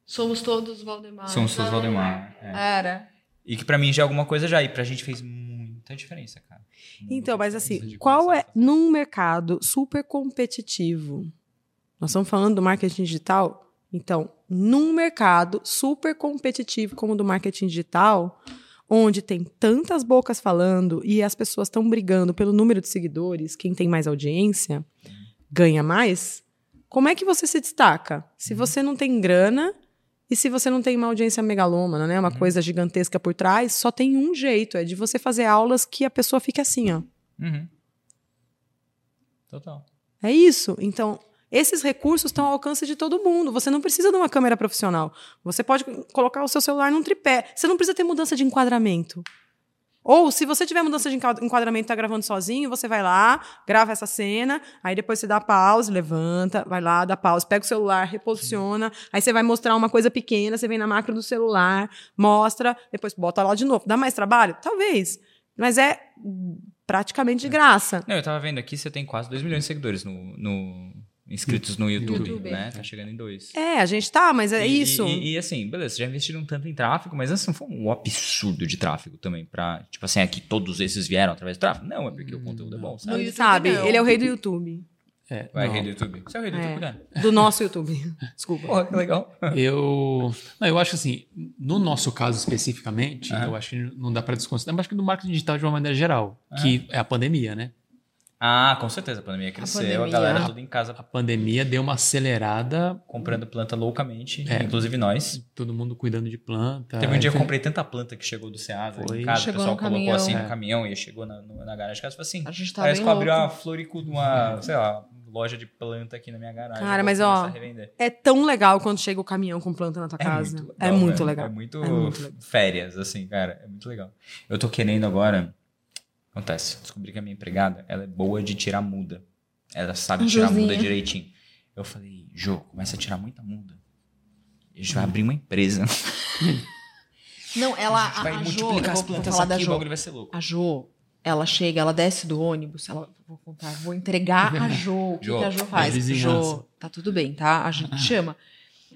S2: Somos todos Valdemar.
S1: Somos todos Valdemar. é.
S2: Era.
S1: E que pra mim já é alguma coisa já, e pra gente fez muita diferença, cara. Muita
S3: Então, mas assim, qual é num mercado super competitivo? Nós estamos falando do marketing digital Então, num mercado super competitivo como o do marketing digital, onde tem tantas bocas falando e as pessoas estão brigando pelo número de seguidores, quem tem mais audiência ganha mais, como é que você se destaca? Se você não tem grana e se você não tem uma audiência megalômana, né, uma coisa gigantesca por trás, só tem um jeito, é de você fazer aulas que a pessoa fique assim, ó.
S1: Uhum. Total.
S3: É isso. Então, esses recursos estão ao alcance de todo mundo. Você não precisa de uma câmera profissional. Você pode colocar o seu celular num tripé. Você não precisa ter mudança de enquadramento. Ou, se você tiver mudança de enquad- enquadramento e tá gravando sozinho, você vai lá, grava essa cena, aí depois você dá pause, levanta, vai lá, dá pause, pega o celular, reposiciona, aí você vai mostrar uma coisa pequena, você vem na macro do celular, mostra, depois bota lá de novo. Dá mais trabalho? Talvez. Mas é praticamente de graça.
S1: Não, eu tava vendo aqui, você tem quase 2 milhões de seguidores no, no- inscritos no YouTube,
S2: YouTube.
S1: né? Tá chegando em dois.
S3: É, a gente tá, mas é
S1: E-
S3: isso.
S1: E, e, assim, beleza, já investiram tanto em tráfego, mas assim, foi um absurdo de tráfego também pra, tipo assim, aqui todos esses vieram através do tráfego? Não, é porque o conteúdo é bom,
S2: No
S1: sabe?
S2: YouTube,
S3: Sabe,
S2: não.
S3: ele é o rei do YouTube.
S4: É,
S1: Vai,
S4: não,
S1: rei do YouTube. Você é o rei do
S3: É.
S1: YouTube, cara.
S3: Do nosso YouTube. Desculpa.
S1: Porra, que legal.
S4: Eu, não, eu acho assim, no nosso caso especificamente, eu acho que não dá para desconsiderar, mas acho que no marketing digital de uma maneira geral, que é a pandemia, né?
S1: Ah, com certeza, a pandemia cresceu, a,
S2: pandemia.
S1: galera toda em casa
S4: A pandemia deu uma acelerada,
S1: comprando planta loucamente,
S4: É.
S1: inclusive nós.
S4: todo mundo cuidando de planta.
S1: Teve um dia que eu comprei tanta planta que chegou do Ceasa em casa,
S2: Chegou
S1: o pessoal colocou
S2: caminhão.
S1: assim
S4: É.
S1: no caminhão e chegou na, no- na garagem de casa e falou assim,
S2: A gente tá
S1: parece que eu abri uma florico de uma, sei lá, loja de planta aqui na minha garagem.
S3: Cara, mas, ó,
S1: a.
S3: É tão legal quando chega o caminhão com planta na tua casa. é muito legal.
S1: É muito,
S3: É muito legal.
S1: férias, assim, cara. É muito legal. Eu tô querendo agora. Acontece, descobri que a minha empregada, ela é boa de tirar muda. Ela sabe tirar muda direitinho. Eu falei, Jô, começa a tirar muita muda. A gente vai abrir uma empresa.
S2: Não, ela.
S1: a gente vai
S2: a, Jo,
S1: multiplicar
S2: eu
S1: as plantas
S2: falar da
S1: aqui, o
S2: Jo.
S1: bagulho vai ser louco.
S2: A Jo, ela chega, ela desce do ônibus, ela, vou contar, vou entregar a Jo. O que,
S1: Jo,
S2: que a Jo faz?
S4: vizinhança.
S2: Jo, tá tudo bem, tá? A gente chama.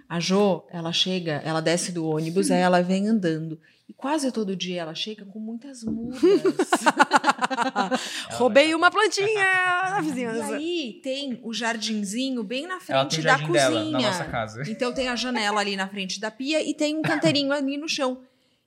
S2: A Jo, ela chega, ela desce do ônibus, aí ela vem andando. E quase todo dia ela chega com muitas mudas.
S3: Roubei uma plantinha na
S2: e
S3: vizinhança.
S2: aí tem o jardinzinho bem na
S1: Ela tem
S2: frente da
S1: jardim
S2: cozinha.
S1: dela, na nossa casa.
S2: Então tem a janela ali na frente da pia e tem um canteirinho ali no chão.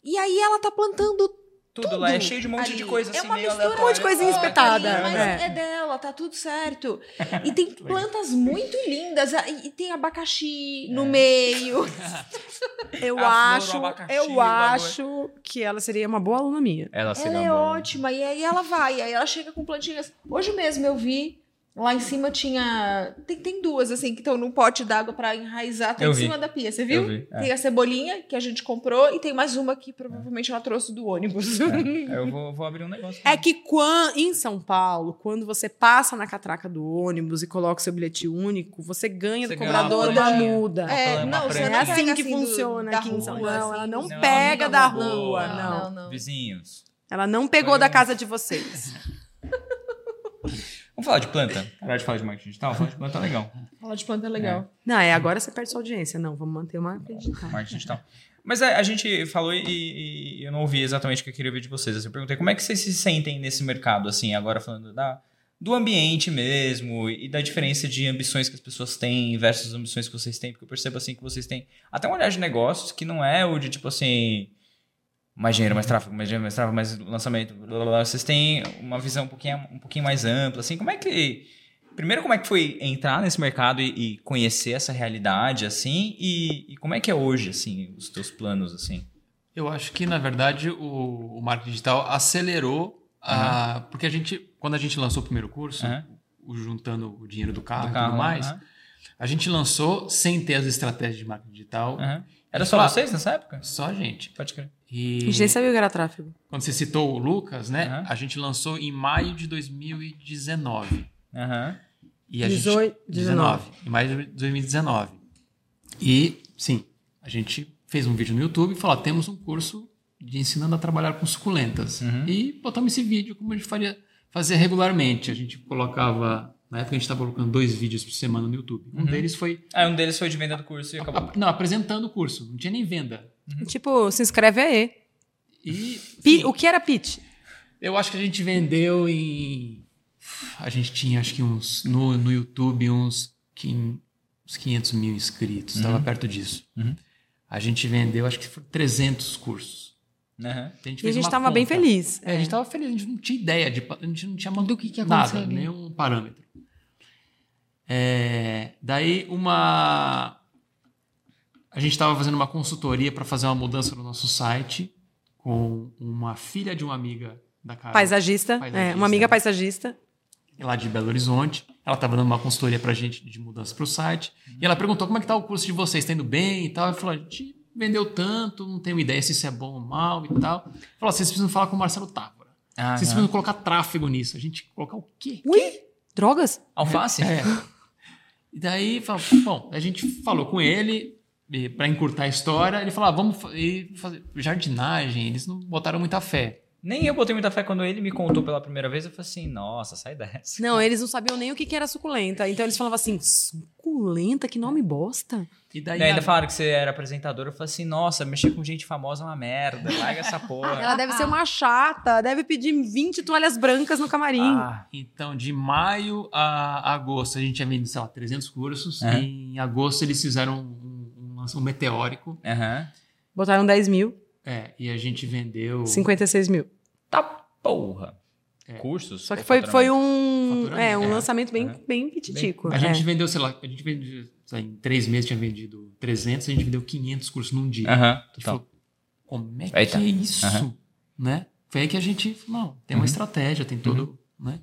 S2: E aí ela tá plantando
S1: Tudo, lá é cheio de um monte de
S2: ali.
S1: coisa
S2: É
S1: assim,
S2: uma
S1: meio
S2: mistura
S1: aleatória.
S3: Um monte de coisinha
S1: Ah,
S3: espetada,
S2: Ali, mas
S3: é.
S2: é. dela, tá tudo certo. E tem plantas muito lindas. E tem abacaxi no meio.
S3: Eu
S1: A
S3: acho,
S1: abacaxi,
S3: eu acho que ela seria uma boa aluna minha.
S1: Ela, seria
S2: Ela é
S1: boa.
S2: ótima. E aí ela vai, aí ela chega com plantinhas. Hoje mesmo eu vi. Lá em cima tinha. Tem, tem duas, assim, que estão num pote d'água pra enraizar. Tá
S1: Eu
S2: em
S1: vi.
S2: cima da pia, você viu?
S1: Eu vi, é.
S2: Tem a cebolinha que a gente comprou e tem mais uma que provavelmente ela trouxe do ônibus.
S1: É, eu vou, vou abrir um negócio.
S3: É que quan- em São Paulo, quando você passa na catraca do ônibus e coloca o seu bilhete único, você ganha
S1: Você
S3: do
S1: ganha
S3: cobrador
S1: plantinha.
S3: muda.
S2: É,
S1: Uma
S2: não, você não
S3: É assim que
S2: do-
S3: funciona
S2: da
S3: aqui em São
S2: rua,
S3: Paulo.
S2: assim,
S3: Ela não
S2: dos-
S3: pega
S2: não,
S3: da
S2: não,
S3: rua,
S2: não,
S3: não.
S2: não, não.
S1: Vizinhos.
S3: Ela não pegou
S1: Foi
S3: da
S1: um-
S3: casa de vocês.
S1: Vamos falar de planta? Parar de falar de marketing digital? Falar de planta é legal.
S2: Fala de planta é legal.
S3: Não, é agora você perde sua audiência. Não, vamos manter uma digital.
S1: Marketing digital. Mas a, a gente falou e, e- e eu não ouvi exatamente o que eu queria ouvir de vocês. Assim, eu perguntei como é que vocês se sentem nesse mercado, assim, agora falando da, do ambiente mesmo e da diferença de ambições que as pessoas têm versus as ambições que vocês têm, porque eu percebo, assim, que vocês têm até um olhar de negócios que não é o de, tipo assim, mais dinheiro, mais tráfego, mais dinheiro, mais tráfego, mais lançamento, blá, blá, blá. Vocês têm uma visão um pouquinho, um pouquinho mais ampla, assim, como é que... Primeiro, como é que foi entrar nesse mercado e, e conhecer essa realidade, assim, e, e como é que é hoje, assim, os teus planos, assim?
S4: Eu acho que, na verdade, o, o marketing digital acelerou, a, porque a gente, quando a gente lançou o primeiro curso,
S1: Aham.
S4: o- juntando o dinheiro do carro,
S1: Do
S4: e
S1: carro,
S4: tudo mais,
S1: aham,
S4: a gente lançou sem ter as estratégias de marketing digital,
S1: aham. Era só vocês nessa época?
S4: só a gente.
S1: Pode crer.
S3: A
S4: E
S3: gente nem sabia o que era tráfego.
S4: quando você citou o Lucas, né?
S1: Aham.
S4: A gente lançou em maio de 2019.
S1: Aham.
S4: E a gente,
S3: 18,
S4: 19. Em maio de 2019. E, sim, a gente fez um vídeo no YouTube e falou: temos um curso de ensinando a trabalhar com suculentas.
S1: Uhum.
S4: E botamos esse vídeo como a gente faria, fazia regularmente. A gente colocava. Na época a gente estava colocando dois vídeos por semana no YouTube. Um
S1: Uhum.
S4: deles foi.
S1: Ah, um deles foi de venda do curso e acabou.
S4: a- não, apresentando o curso. Não tinha nem venda.
S3: Tipo, se inscreve aí.
S4: E. Sim,
S3: o que era pitch?
S4: Eu acho que a gente vendeu em. A gente tinha, acho que uns. No, no YouTube, uns. Que, uns 500 mil inscritos, estava perto disso. A gente vendeu, acho que foram 300 cursos.
S1: Aham.
S4: A gente
S3: E a gente
S4: uma
S3: tava bem feliz.
S4: É, a gente tava feliz, a gente não tinha ideia, de, a gente não tinha
S2: Do que que
S4: nada, nenhum parâmetro. É, daí uma. A gente estava fazendo uma consultoria para fazer uma mudança no nosso site com uma filha de uma amiga da Carol,
S3: Paisagista,
S4: Paisagista,
S3: é, uma amiga
S4: né?
S3: paisagista.
S4: lá de Belo Horizonte. Ela estava dando uma consultoria pra gente de mudança pro site. E ela perguntou como é que tá o curso de vocês, tá indo bem e tal. Eu falei, a gente vendeu tanto, não tenho ideia se isso é bom ou mal e tal. Falou, vocês precisam falar com o Marcelo Távora.
S1: Ah,
S4: Vocês
S1: não.
S4: precisam colocar tráfego nisso. A gente colocar o quê?
S3: Ui, drogas?
S1: Alface?
S4: É. E daí, bom, a gente falou com ele para encurtar a história. Ele falou, ah, vamos fa- fazer jardinagem. Eles não botaram muita fé.
S1: Nem eu botei muita fé quando ele me contou pela primeira vez. Eu falei assim, nossa, sai dessa.
S3: Não, eles não sabiam nem o que que era suculenta. Então eles falavam assim, suculenta? Que nome bosta.
S4: E daí,
S1: Daí ainda
S4: a-
S1: falaram que você era apresentador. Eu falei assim, nossa, mexer com gente famosa é uma merda. Larga essa porra.
S3: Ela deve ser uma chata, deve pedir 20 toalhas brancas no camarim.
S1: Ah,
S4: Então, de maio a agosto, a gente tinha vendido, sei lá, 300 cursos. Em agosto, eles fizeram um, um, um meteórico.
S1: aham.
S3: Botaram 10 mil,
S4: É, e a gente vendeu...
S3: 56 mil.
S1: Tá porra.
S4: É.
S1: Cursos?
S3: Só que foi, foi um, é, um
S1: É.
S3: lançamento bem,
S1: Aham.
S3: bem pititico.
S4: A gente
S3: é.
S4: vendeu, sei lá, a gente vendeu, lá, em três meses tinha vendido 300, a gente vendeu 500 cursos num dia.
S1: Aham,
S4: A gente
S1: total.
S4: falou, como é que
S1: Eita.
S4: é isso?
S1: Aham.
S4: Né? Foi aí que a gente, falou, não, tem uma
S1: Uhum.
S4: estratégia, tem todo, né?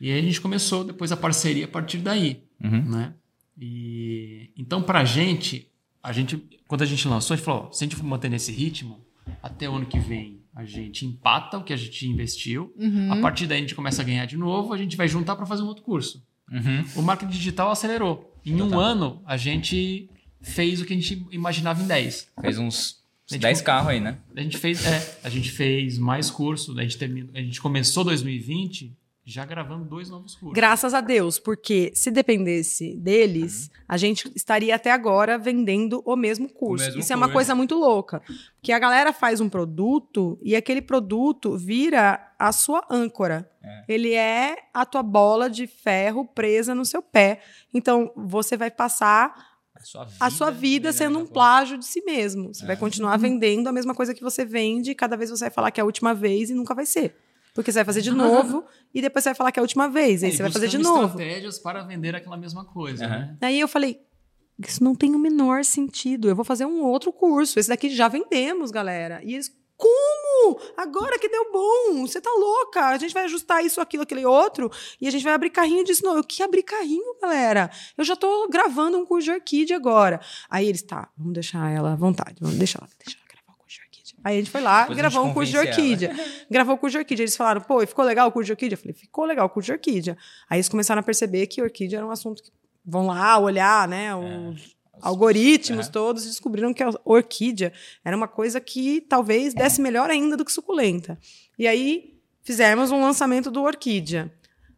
S4: E aí a gente começou depois a parceria a partir daí,
S1: Uhum.
S4: né? E então pra gente, a gente quando a gente lançou, a gente falou, ó, se a gente for manter nesse ritmo, até o ano que vem a gente empata o que a gente investiu,
S2: Uhum.
S4: a partir daí a gente começa a ganhar de novo, a gente vai juntar para fazer um outro curso.
S1: Uhum.
S4: O marketing digital acelerou. Em um
S1: Total.
S4: ano, a gente fez o que a gente imaginava em 10.
S1: Fez uns
S4: Gente,
S1: 10 carros aí, né?
S4: A gente fez, é, a gente fez mais cursos, a gente, terminou, a gente começou 2020 já gravando dois novos cursos.
S3: Graças a Deus, porque se dependesse deles, a gente estaria até agora vendendo o mesmo curso.
S1: mesmo
S3: Isso é uma
S1: curso.
S3: coisa muito louca. Porque a galera faz um produto e aquele produto vira a sua âncora.
S1: É.
S3: Ele é a tua bola de ferro presa no seu pé. Então, você vai passar
S1: A sua vida,
S3: a sua vida sendo um plágio de si mesmo. Você
S1: É.
S3: vai continuar vendendo a mesma coisa que você vende, e cada vez você vai falar que é a última vez e nunca vai ser. Porque você vai fazer de novo e depois você vai falar que é a última vez, aí
S4: É, E
S3: você vai fazer de novo.
S4: estratégias para vender aquela mesma coisa,
S1: Aham.
S4: né?
S3: Aí eu falei, isso não tem o menor sentido. Eu vou fazer um outro curso. Esse daqui já vendemos, galera. E eles, como? Agora que deu bom. Você tá louca. A gente vai ajustar isso, aquilo, aquele outro. E a gente vai abrir carrinho disso. Não, eu que abrir carrinho, galera? Eu já tô gravando um curso de orquídea agora. Aí eles, tá, vamos deixar ela à vontade. Vamos deixar ela, deixa ela gravar o curso de orquídea. Aí a gente foi lá,
S1: Depois
S3: gravou um curso de orquídea. Gravou o curso de orquídea. Eles falaram, pô, e ficou legal o curso de orquídea? Eu falei, ficou legal o curso de orquídea. Aí eles começaram a perceber que orquídea era um assunto que vão lá olhar, né? Os algoritmos
S1: É.
S3: todos e descobriram que a orquídea era uma coisa que talvez desse melhor ainda do que suculenta. E aí fizemos um lançamento do orquídea.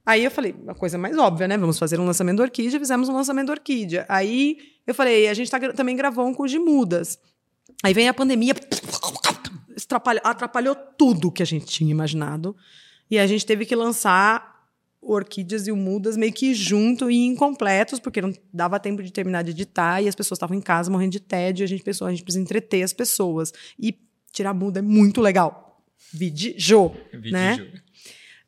S3: Aí eu falei, a coisa mais óbvia, né? Vamos fazer um lançamento do orquídea, fizemos um lançamento do orquídea. Aí eu falei, a gente tá também gravou um curso de mudas. Aí vem a pandemia, atrapalhou, atrapalhou tudo que a gente tinha imaginado. E a gente teve que lançar o Orquídeas e o Mudas meio que junto e incompletos, porque não dava tempo de terminar de editar e as pessoas estavam em casa morrendo de tédio. E a gente pensou, a gente precisa entreter as pessoas. E tirar muda é muito legal. Vide né?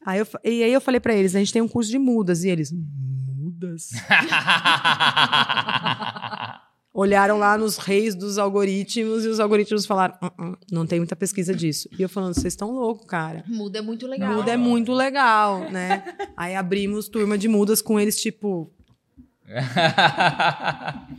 S3: Aí eu, e aí eu falei pra eles, a gente tem um curso de mudas. E eles, mudas? Olharam lá nos reis dos algoritmos e os algoritmos falaram, "Uh, uh, não tem muita pesquisa disso. E eu falando, vocês estão loucos, cara.
S2: Muda é muito legal.
S3: Muda é muito legal, né? Aí abrimos turma de mudas com eles, tipo,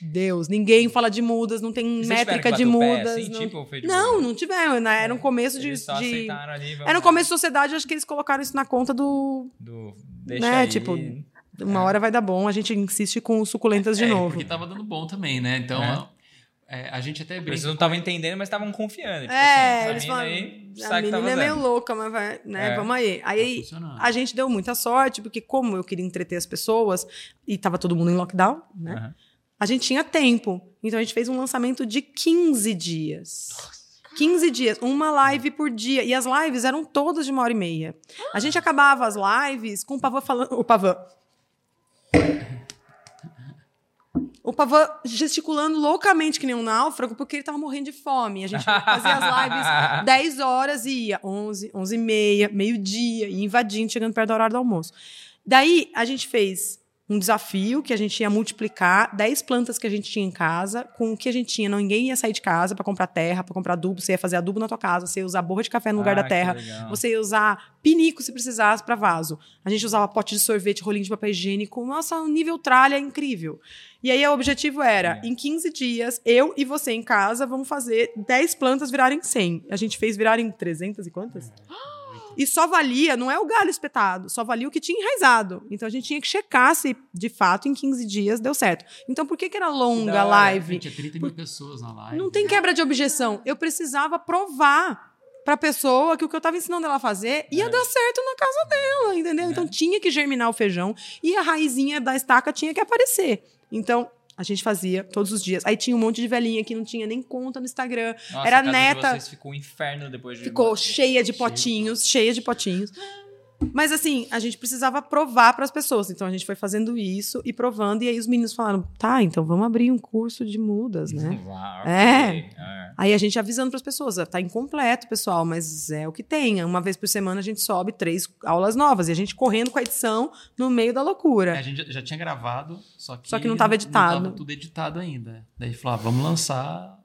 S3: Deus, ninguém fala de mudas, não tem
S1: Vocês
S3: métrica de
S1: o pé,
S3: mudas.
S1: assim,
S3: não...
S1: tipo, de
S3: não,
S1: boa?
S3: não tiveram. né? Era um começo de. De-
S1: ali,
S3: Era um começo de sociedade, acho que eles colocaram isso na conta do.
S1: Do... Deixa
S3: né,
S1: aí.
S3: tipo, Uma hora vai dar bom, a gente insiste com suculentas de
S4: É,
S3: novo.
S4: Porque tava dando bom também, né? Então,
S1: É.
S4: é, a gente até
S1: Eles
S4: brinca.
S1: não estavam entendendo, mas estavam confiando. Tipo
S3: É,
S1: assim,
S3: eles
S1: aí,
S3: A
S1: que tá
S3: menina é meio louca, mas vai, né?
S1: É.
S3: Vamos aí. Aí
S4: Tá
S3: a gente deu muita sorte, porque como eu queria entreter as pessoas e tava todo mundo em lockdown, né?
S1: Aham.
S3: A gente tinha tempo. Então a gente fez um lançamento de 15 dias. 15 dias, uma live por dia. E as lives eram todas de uma hora e meia. A gente acabava as lives com o Pavan falando. O Pavan. O Pavan gesticulando loucamente que nem um náufrago, porque ele tava morrendo de fome. A gente fazia as lives 10 horas e ia 11, 11 e meia, meio-dia, e invadindo, chegando perto da hora do almoço. Daí, a gente fez um desafio que a gente ia multiplicar 10 plantas que a gente tinha em casa com o que a gente tinha. Não, ninguém ia sair de casa para comprar terra, para comprar adubo. Você ia fazer adubo na tua casa, você ia usar borra de café no lugar
S1: Ah,
S3: da terra. Você ia usar pinico se precisasse para vaso. A gente usava pote de sorvete, rolinho de papel higiênico. Nossa, um nível tralha incrível. E aí o objetivo era,
S1: É.
S3: em 15 dias, eu e você em casa vamos fazer 10 plantas virarem 100. A gente fez virarem 300 e quantas? E só valia, não é o galho espetado, só valia o que tinha enraizado. Então a gente tinha que checar se, de fato, em 15 dias deu certo. Então por que, que era longa a live?
S4: Tinha 30 mil pessoas na live.
S3: Não tem quebra de objeção. Eu precisava provar pra pessoa que o que eu tava ensinando ela a fazer ia dar certo na casa dela, entendeu? Então tinha que germinar o feijão e a raizinha da estaca tinha que aparecer. Então a gente fazia todos os dias. Aí tinha um monte de velhinha que não tinha nem conta no Instagram.
S1: Nossa,
S3: Era
S1: a
S3: neta.
S1: De vocês ficou um inferno depois de.
S3: Ficou cheia de potinhos, cheia de potinhos. Mas assim, a gente precisava provar para as pessoas. Então a gente foi fazendo isso e provando. E aí os meninos falaram: tá, então vamos abrir um curso de mudas, né?
S1: Uau,
S3: É.
S1: ok. É.
S3: Aí a gente avisando para as pessoas, "Ah, tá incompleto, pessoal, mas é o que tem. Uma vez por semana a gente sobe três aulas novas e a gente correndo com a edição no meio da loucura.
S4: A gente já- tinha gravado, só que,
S3: Só que não tava editado.
S4: Não tava tudo editado ainda. Daí falou, ah, vamos lançar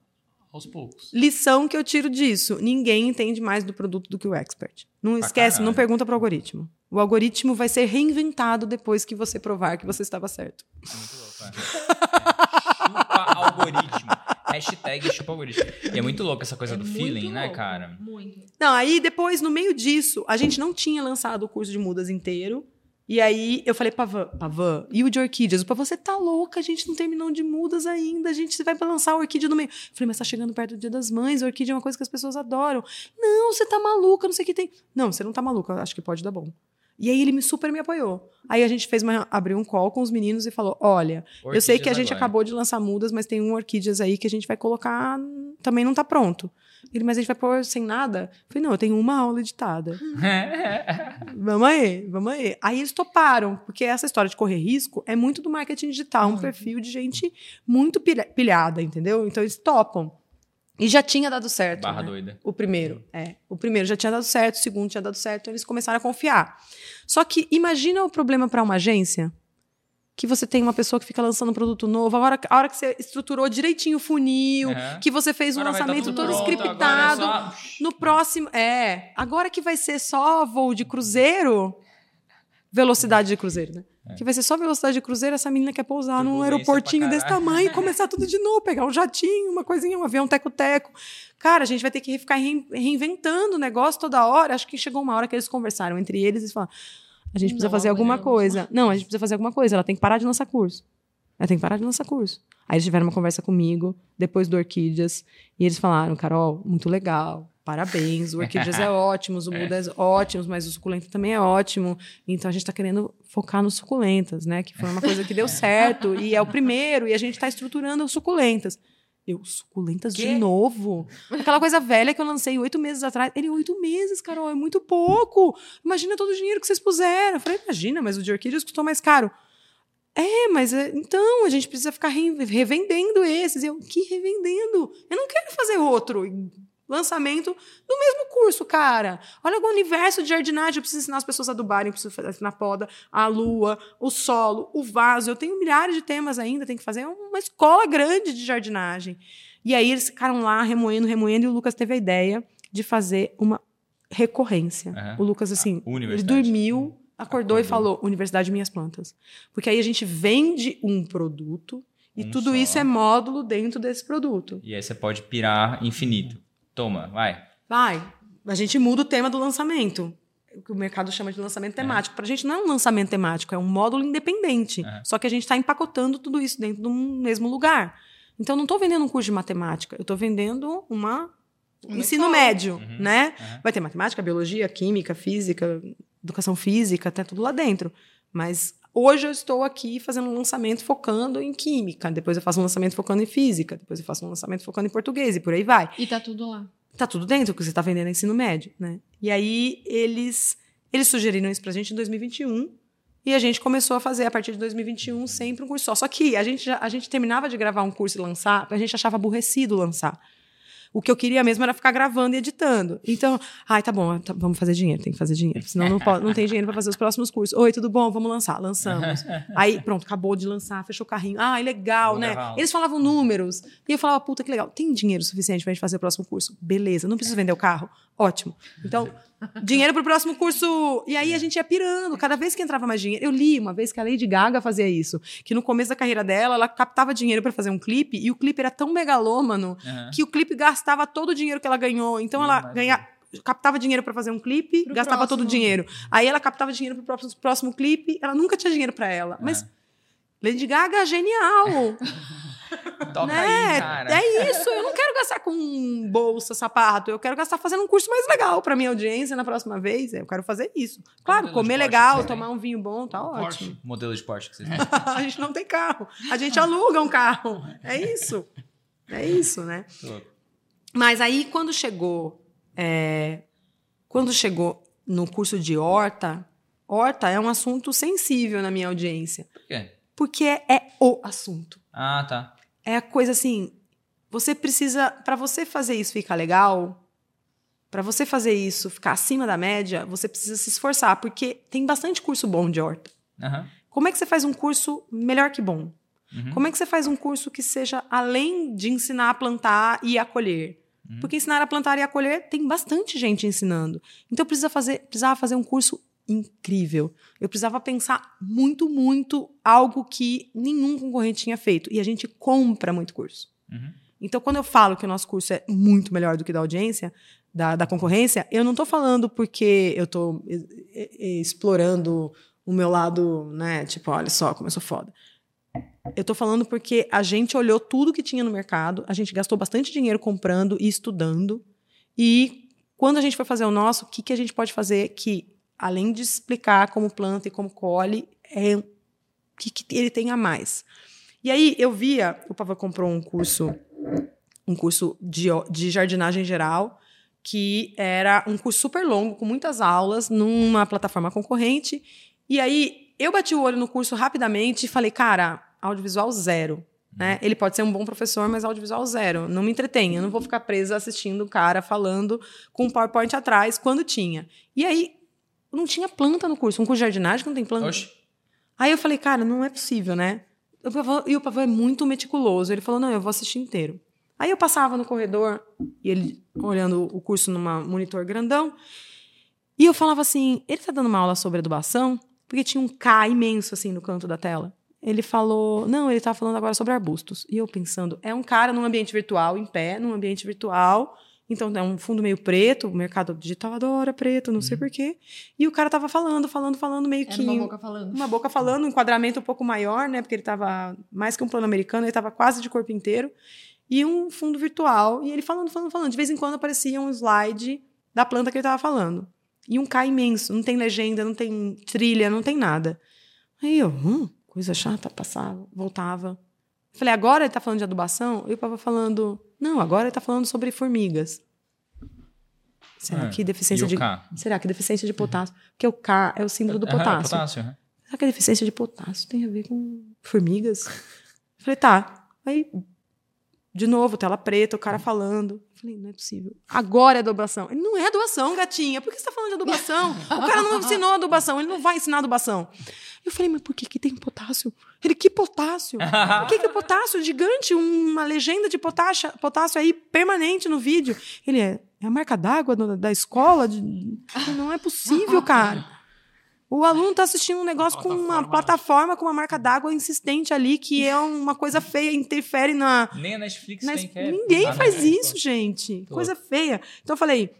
S4: aos poucos.
S3: Lição que eu tiro disso: ninguém entende mais do produto do que o expert. Não
S1: Pra
S3: esquece, não
S1: caralho.
S3: pergunta pro algoritmo. O algoritmo vai ser reinventado depois que você provar que você estava certo.
S1: É muito louco, é. Chupa algoritmo. Hashtag chupa algoritmo. E é muito louco essa coisa
S2: É
S1: do feeling, né,
S2: louco,
S1: cara?
S2: Muito.
S3: Não, aí depois, no meio disso, a gente não tinha lançado o curso de mudas inteiro. E aí eu falei, Pavan, Pavan, e o de orquídeas? O Pavan, você tá louca, a gente não terminou de mudas ainda, a gente vai pra lançar a orquídea no meio. Eu falei, mas tá chegando perto do dia das mães, a orquídea é uma coisa que as pessoas adoram. Não, você tá maluca, não sei o que tem. Não, você não tá maluca, acho que pode dar bom. E aí ele me super me apoiou. Aí a gente fez uma, abriu um call com os meninos e falou: olha, eu sei que a
S1: Orquídeas
S3: gente
S1: agora.
S3: acabou de lançar mudas, mas tem um orquídeas aí que a gente vai colocar. Também não tá pronto. Ele, mas a gente vai pôr sem nada? Eu falei, não, eu tenho uma aula editada. vamos aí, vamos aí. Aí eles toparam, porque essa história de correr risco é muito do marketing digital, um perfil de gente muito pilha- pilhada, entendeu? Então eles topam. E já tinha dado certo.
S1: Barra
S3: né?
S1: doida.
S3: O primeiro, é. O primeiro já tinha dado certo, o segundo tinha dado certo, então eles começaram a confiar. Só que imagina o problema para uma agência que você tem uma pessoa que fica lançando um produto novo, a hora, a hora que você estruturou direitinho o funil,
S1: Aham.
S3: que você fez um
S1: Agora tá
S3: lançamento todo
S1: pronto,
S3: scriptado.
S1: agora é só-
S3: No próximo, é, agora que vai ser só voo de cruzeiro, velocidade de cruzeiro, né? Que vai ser só velocidade de cruzeiro, essa menina quer pousar num aeroportinho desse tamanho e começar tudo de novo, pegar um jatinho, uma coisinha, um avião teco-teco. Cara, a gente vai ter que ficar rein- reinventando o negócio toda hora. Acho que chegou uma hora que eles conversaram entre eles e falaram: a gente precisa
S2: Não
S3: fazer alguma coisa. Não, a gente precisa fazer alguma coisa. Ela tem que parar de lançar curso. Ela tem que parar de lançar curso. Aí eles tiveram uma conversa comigo, depois do Orquídeas, e eles falaram: Carol, muito legal. Parabéns, o Orquídeas é ótimo, o Mudas é ótimos, mas o suculento também é ótimo. Então a gente está querendo focar nos suculentas, né? Que foi uma coisa que deu certo e é o primeiro, e a gente está estruturando os suculentas. Eu, suculentas de novo? Aquela coisa velha que eu lancei oito meses atrás. Ele, oito meses, Carol, é muito pouco. Imagina todo o dinheiro que vocês puseram. Eu falei, imagina, mas o de orquídeas custou mais caro. É, mas é, então a gente precisa ficar re- revendendo esses. Eu, que revendendo? Eu não quero fazer outro lançamento do mesmo curso, cara. Olha o universo de jardinagem. Eu preciso ensinar as pessoas a adubarem, eu preciso fazer na poda, a lua, o solo, o vaso. Eu tenho milhares de temas ainda, tenho que fazer uma escola grande de jardinagem. E aí eles ficaram lá remoendo, remoendo, e o Lucas teve a ideia de fazer uma recorrência.
S1: Aham.
S3: O Lucas, assim,
S1: A
S3: ele dormiu, acordou, e
S1: Acordou.
S3: falou: Universidade Minhas Plantas. Porque aí a gente vende um produto e
S1: Um
S3: tudo
S1: só.
S3: isso é módulo dentro desse produto.
S1: E aí você pode pirar infinito. Toma, vai.
S3: Vai, a gente muda o tema do lançamento. O que o mercado chama de lançamento temático. Para a gente não é um lançamento temático, é um módulo independente.
S1: É.
S3: Só que a gente está empacotando tudo isso dentro de um mesmo lugar. Então, eu não estou vendendo um curso de matemática, eu estou vendendo uma
S2: Uma
S3: ensino médio,
S1: Uhum.
S3: né?
S1: Uhum.
S3: Vai ter matemática, biologia, química, física, educação física, até tudo lá dentro. Mas hoje eu estou aqui fazendo um lançamento focando em química, depois eu faço um lançamento focando em física, depois eu faço um lançamento focando em português e por aí vai.
S2: E tá tudo lá.
S3: Tá tudo dentro do que você está vendendo ensino médio, né? E aí eles eles sugeriram isso pra gente em 2021. E a gente começou a fazer, a partir de 2021, sempre um curso só. Só que a gente, já- a gente terminava de gravar um curso e lançar, a gente achava aborrecido lançar. O que eu queria mesmo era ficar gravando e editando. Então, ai, tá bom, tá- vamos fazer dinheiro, tem que fazer dinheiro. Senão não, pode, não tem dinheiro para fazer os próximos cursos. Oi, tudo bom? Vamos lançar. Lançamos. Aí, pronto, acabou de lançar, fechou o carrinho. Ai, legal, né? Eles falavam números. E eu falava, puta, que legal. Tem dinheiro suficiente pra gente fazer o próximo curso? Beleza, não preciso vender o carro? Ótimo. Então, dinheiro pro próximo curso. E aí a gente ia pirando. Cada vez que entrava mais dinheiro. Eu li uma vez que a Lady Gaga fazia isso. Que no começo da carreira dela, ela captava dinheiro pra fazer um clipe. E o clipe era tão megalômano
S1: Aham.
S3: que o clipe gastava todo o dinheiro que ela ganhou. Então ela
S1: Mas-
S3: ganha, captava dinheiro pra fazer um clipe,
S2: Pro
S3: gastava todo o
S2: próximo.
S3: dinheiro. Aí ela captava dinheiro pro próximo, próximo clipe, ela nunca tinha dinheiro pra ela. Mas
S1: Ah.
S3: Lady Gaga é genial.
S1: Toca
S3: né?
S1: aí, cara.
S3: É isso, eu não quero gastar com bolsa, sapato, eu quero gastar fazendo um curso mais legal pra minha audiência na próxima vez. Eu quero fazer isso. Claro, comer legal,
S1: você
S3: tomar um vinho bom, tá
S4: Porsche.
S3: ótimo.
S1: Modelo de Porsche que vocês têm.
S3: a gente não tem carro, a gente aluga um carro. É isso. É isso, né? Mas aí, quando chegou. é, quando chegou no curso de horta, horta é um assunto sensível na minha audiência.
S1: Por quê?
S3: Porque é o assunto.
S1: Ah, tá.
S3: É a coisa assim. Você precisa. Para você fazer isso ficar legal, para você fazer isso ficar acima da média, você precisa se esforçar. Porque tem bastante curso bom de horta.
S1: Aham.
S3: Como é que você faz um curso melhor que bom?
S1: Uhum.
S3: Como é que você faz um curso que seja além de ensinar a plantar e a colher?
S1: Uhum.
S3: Porque ensinar a plantar e a colher tem bastante gente ensinando. Então eu precisava fazer, precisava fazer um curso incrível. Eu precisava pensar muito, muito algo que nenhum concorrente tinha feito. E a gente compra muito curso.
S1: Uhum.
S3: Então, quando eu falo que o nosso curso é muito melhor do que da audiência, da, da concorrência, eu não estou falando porque eu estou explorando o meu lado, né? Tipo, olha só como eu sou foda. Eu estou falando porque a gente olhou tudo que tinha no mercado, a gente gastou bastante dinheiro comprando e estudando. E quando a gente foi fazer o nosso, o que, que a gente pode fazer que, além de explicar como planta e como colhe, é o que, que ele tem a mais? E aí eu via, o Pavão comprou um curso, um curso de, de jardinagem geral, que era um curso super longo, com muitas aulas, numa plataforma concorrente. E aí eu bati o olho no curso rapidamente e falei, cara, audiovisual zero. Né? Ele pode ser um bom professor, mas audiovisual zero. Não me entretém. Eu não vou ficar presa assistindo o cara falando com um PowerPoint atrás, quando tinha. E aí, não tinha planta no curso. Um curso de jardinagem que não tem planta.
S1: Oxe.
S3: Aí eu falei, cara, não é possível, né? O Pavão- E o Pavão é muito meticuloso. Ele falou, não, eu vou assistir inteiro. Aí eu passava no corredor, e ele olhando o curso numa monitor grandão, e eu falava assim, ele tá dando uma aula sobre adubação? Porque tinha um K imenso, assim, no canto da tela. Ele falou, não, ele tá falando agora sobre arbustos. E eu pensando, é um cara num ambiente virtual, em pé, num ambiente virtual, então é um fundo meio preto, o mercado digital adora preto, não sei porquê. E o cara tava falando, falando, falando, meio
S2: Era
S3: que
S2: uma boca falando.
S3: uma boca falando, um enquadramento um pouco maior, né? Porque ele tava mais que um plano americano, ele tava quase de corpo inteiro. E um fundo virtual. E ele falando, falando, falando. De vez em quando aparecia um slide da planta que ele tava falando. E um K imenso. Não tem legenda, não tem trilha, não tem nada. Aí eu, hum, coisa chata, passava, voltava. Falei, agora ele tá falando de adubação? E o Papa falando, não, agora ele tá falando sobre formigas. Será
S1: Ah,
S3: que deficiência de.
S1: K?
S3: Será que deficiência de potássio? Porque o K é o símbolo do
S1: Aham,
S3: potássio.
S1: potássio. aham.
S3: Será que a deficiência de potássio tem a ver com formigas? Falei, tá. Aí, de novo, tela preta, o cara falando. Falei, não é possível. Agora é adubação. Ele não é adubação, gatinha. Por que você tá falando de adubação? O cara não ensinou adubação, ele não vai ensinar adubação. Eu falei, mas por que, que tem potássio? Ele, que potássio? Por que, que é potássio? Gigante, uma legenda de potássio, potássio aí permanente no vídeo. Ele é, é a marca d'água da, da escola? De... Não é possível, cara. O aluno está assistindo um negócio com uma
S4: Plataforma.
S3: plataforma com uma marca d'água insistente ali, que é uma coisa feia, interfere na.
S1: Nem a Netflix
S3: Mas
S1: tem que é-
S3: ninguém faz isso, gente.
S1: Tô.
S3: Coisa feia. Então eu falei.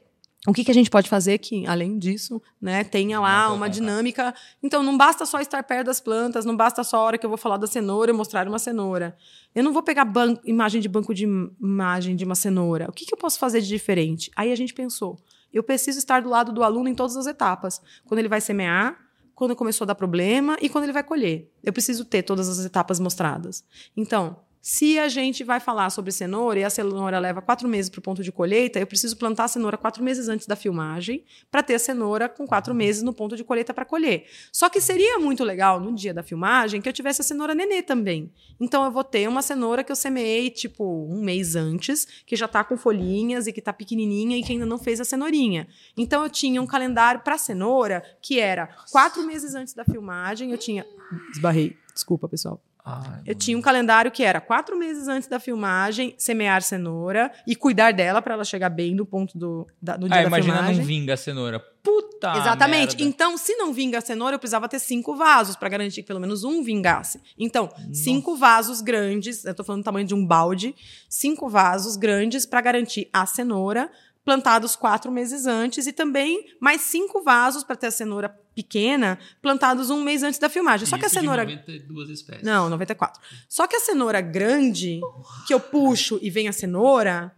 S3: O que, que a gente pode fazer que, além disso, né, tenha lá
S1: vou
S3: uma dinâmica. Então, não basta só estar perto das plantas, não basta só a hora que eu vou falar da cenoura e mostrar uma cenoura. Eu não vou pegar imagem de banco de im- imagem de uma cenoura. O que, que eu posso fazer de diferente? Aí a gente pensou, eu preciso estar do lado do aluno em todas as etapas. Quando ele vai semear, quando começou a dar problema e quando ele vai colher. Eu preciso ter todas as etapas mostradas. Então, Se a gente vai falar sobre cenoura e a cenoura leva quatro meses para o ponto de colheita, eu preciso plantar a cenoura quatro meses antes da filmagem para ter a cenoura com quatro meses no ponto de colheita para colher. Só que seria muito legal no dia da filmagem que eu tivesse a cenoura nenê também. Então eu vou ter uma cenoura que eu semeei tipo um mês antes, que já está com folhinhas e que está pequenininha e que ainda não fez a cenourinha. Então eu tinha um calendário para cenoura que era quatro meses antes da filmagem, eu tinha esbarrei, desculpa pessoal.
S1: Ai,
S3: Eu tinha um calendário que era quatro meses antes da filmagem, semear cenoura e cuidar dela para ela chegar bem no ponto do, da, no dia
S1: Ah,
S3: da
S1: imagina
S3: filmagem.
S1: não vinga a cenoura. Puta
S3: Exatamente.
S1: merda.
S3: Então, se não vinga a cenoura, eu precisava ter cinco vasos para garantir que pelo menos um vingasse. Então, cinco vasos grandes, eu tô falando do tamanho de um balde, cinco vasos grandes para garantir a cenoura, plantados quatro meses antes, e também mais cinco vasos para ter a cenoura pequena, plantados um mês antes da filmagem. Só que a
S4: Isso de
S3: cenoura
S4: 92 espécies.
S3: não, 94. Só que a cenoura grande, que eu puxo e vem a cenoura,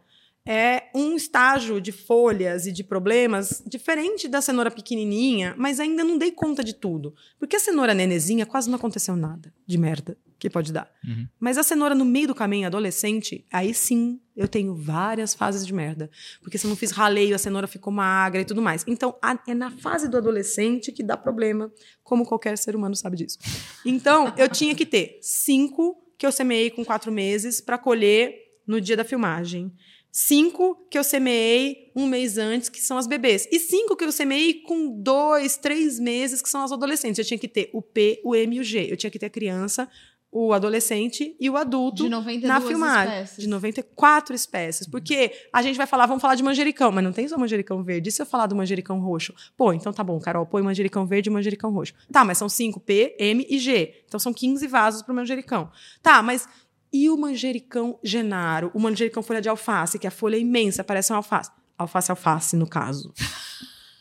S3: é um estágio de folhas e de problemas diferente da cenoura pequenininha, mas ainda não dei conta de tudo. Porque a cenoura nenezinha quase não aconteceu nada de merda que pode dar.
S1: Uhum.
S3: Mas a cenoura no meio do caminho, adolescente, aí sim eu tenho várias fases de merda. Porque se eu não fiz raleio, a cenoura ficou magra e tudo mais. Então, a- é na fase do adolescente que dá problema, como qualquer ser humano sabe disso. Então, eu tinha que ter cinco que eu semeei com quatro meses para colher no dia da filmagem. Cinco que eu semeei um mês antes, que são as bebês. E cinco que eu semeei com dois, três meses, que são as adolescentes. Eu tinha que ter o P, o M e o G. Eu tinha que ter a criança, o adolescente e o adulto
S2: De 92
S3: na filmagem.
S2: espécies.
S3: De 94 espécies. Porque a gente vai falar, vamos falar de manjericão, mas não tem só manjericão verde. E se eu falar do manjericão roxo? Pô, então tá bom, Carol, põe manjericão verde e manjericão roxo. Tá, mas são 5 P, M e G. Então são 15 vasos pro manjericão. Tá, mas e o manjericão genaro? O manjericão folha de alface, que a folha é imensa, parece uma alface. Alface alface, no caso.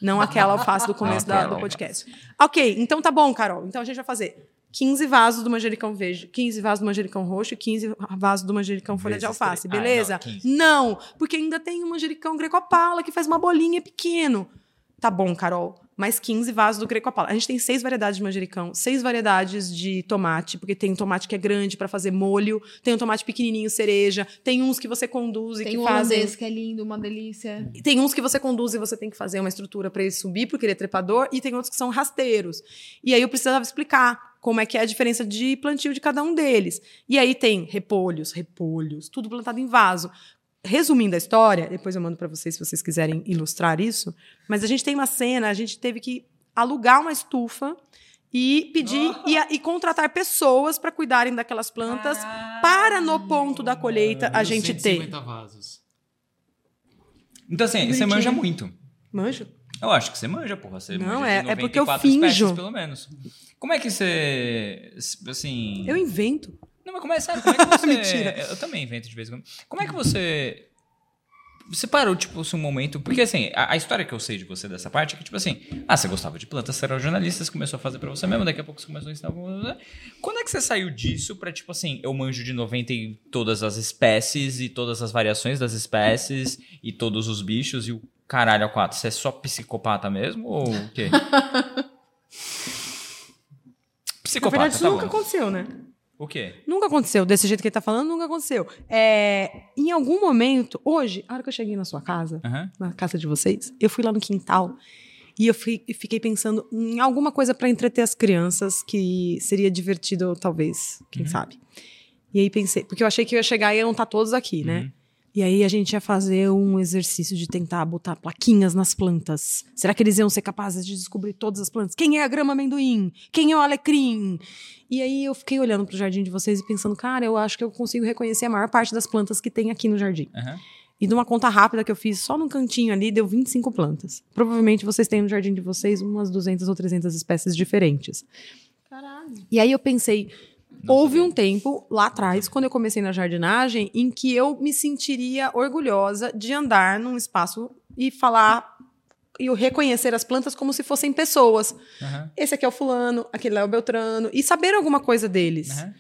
S3: Não aquela alface do começo da- do podcast. Ok, então tá bom, Carol. Então a gente vai fazer 15 vasos do manjericão verde, 15 vasos do manjericão roxo e 15 vasos do manjericão folha de alface,
S1: três. Ah,
S3: beleza?
S1: não, 15.
S3: não, porque ainda tem o manjericão greco-paula que faz uma bolinha pequeno. Tá bom, Carol. Mais 15 vasos do greco-paula. A gente tem seis variedades de manjericão, seis variedades de tomate, porque tem um tomate que é grande para fazer molho, tem um tomate pequenininho cereja, tem uns que você conduz e
S2: Tem
S3: que
S2: o
S3: fazem
S2: holandês que é lindo, uma delícia.
S3: e Tem uns que você conduz e você tem que fazer uma estrutura para ele subir, porque ele é trepador, e tem outros que são rasteiros. E aí eu precisava explicar como é que é a diferença de plantio de cada um deles. E aí tem repolhos, repolhos, tudo plantado em vaso. Resumindo a história, depois eu mando para vocês se vocês quiserem ilustrar isso, mas a gente tem uma cena, a gente teve que alugar uma estufa e pedir e, a- e contratar pessoas para cuidarem daquelas plantas para no ponto da colheita a gente ter.
S4: 150 vasos.
S1: Então, assim, você manja muito.
S3: Manjo?
S1: Eu acho que você manja, porra. Você
S3: Não,
S1: manja
S3: é- é porque eu
S1: 94 espécies,
S3: finjo.
S1: pelo menos. Como é que você. Assim.
S3: Eu invento.
S1: Não, mas como é, como é que você...
S3: Mentira.
S1: Eu também invento de vez em quando. Como é que você... Você parou, tipo, um momento... Porque, assim, a, a história que eu sei de você dessa parte é que, tipo assim... Ah, você gostava de plantas, você era jornalista, você começou a fazer pra você mesmo, daqui a pouco você começou a ensinar... pra você. Quando é que você saiu disso pra, tipo assim... Eu manjo de 90 e todas as espécies e todas as variações das espécies e todos os bichos e o caralho a quatro. Você é só psicopata mesmo ou o quê?
S3: Na
S1: Psicopata,
S3: verdade, isso
S1: tá
S3: nunca
S1: bom.
S3: aconteceu, né?
S1: O quê?
S3: Nunca aconteceu. Desse jeito que ele tá falando, nunca aconteceu. É, em algum momento, hoje, a hora que eu cheguei na sua casa,
S1: Aham.
S3: na casa de vocês, eu fui lá no quintal e eu fui- fiquei pensando em alguma coisa para entreter as crianças que seria divertido, talvez, quem
S1: Uhum.
S3: sabe. E aí pensei, porque eu achei que eu ia chegar e iam estar todos aqui, né?
S1: Uhum.
S3: E aí a gente ia fazer um exercício de tentar botar plaquinhas nas plantas. Será que eles iam ser capazes de descobrir todas as plantas? Quem é a grama amendoim? Quem é o alecrim? E aí eu fiquei olhando pro jardim de vocês e pensando, cara, eu acho que eu consigo reconhecer a maior parte das plantas que tem aqui no jardim.
S1: Aham.
S3: E de uma conta rápida que eu fiz só num cantinho ali, deu 25 plantas. Provavelmente vocês têm no jardim de vocês umas 200 ou 300 espécies diferentes.
S2: Caralho.
S3: E aí eu pensei, houve um tempo lá atrás, quando eu comecei na jardinagem, em que eu me sentiria orgulhosa de andar num espaço e falar e reconhecer as plantas como se fossem pessoas.
S1: Aham.
S3: Esse aqui é o fulano, aquele é o Beltrano, e saber alguma coisa deles.
S1: Aham.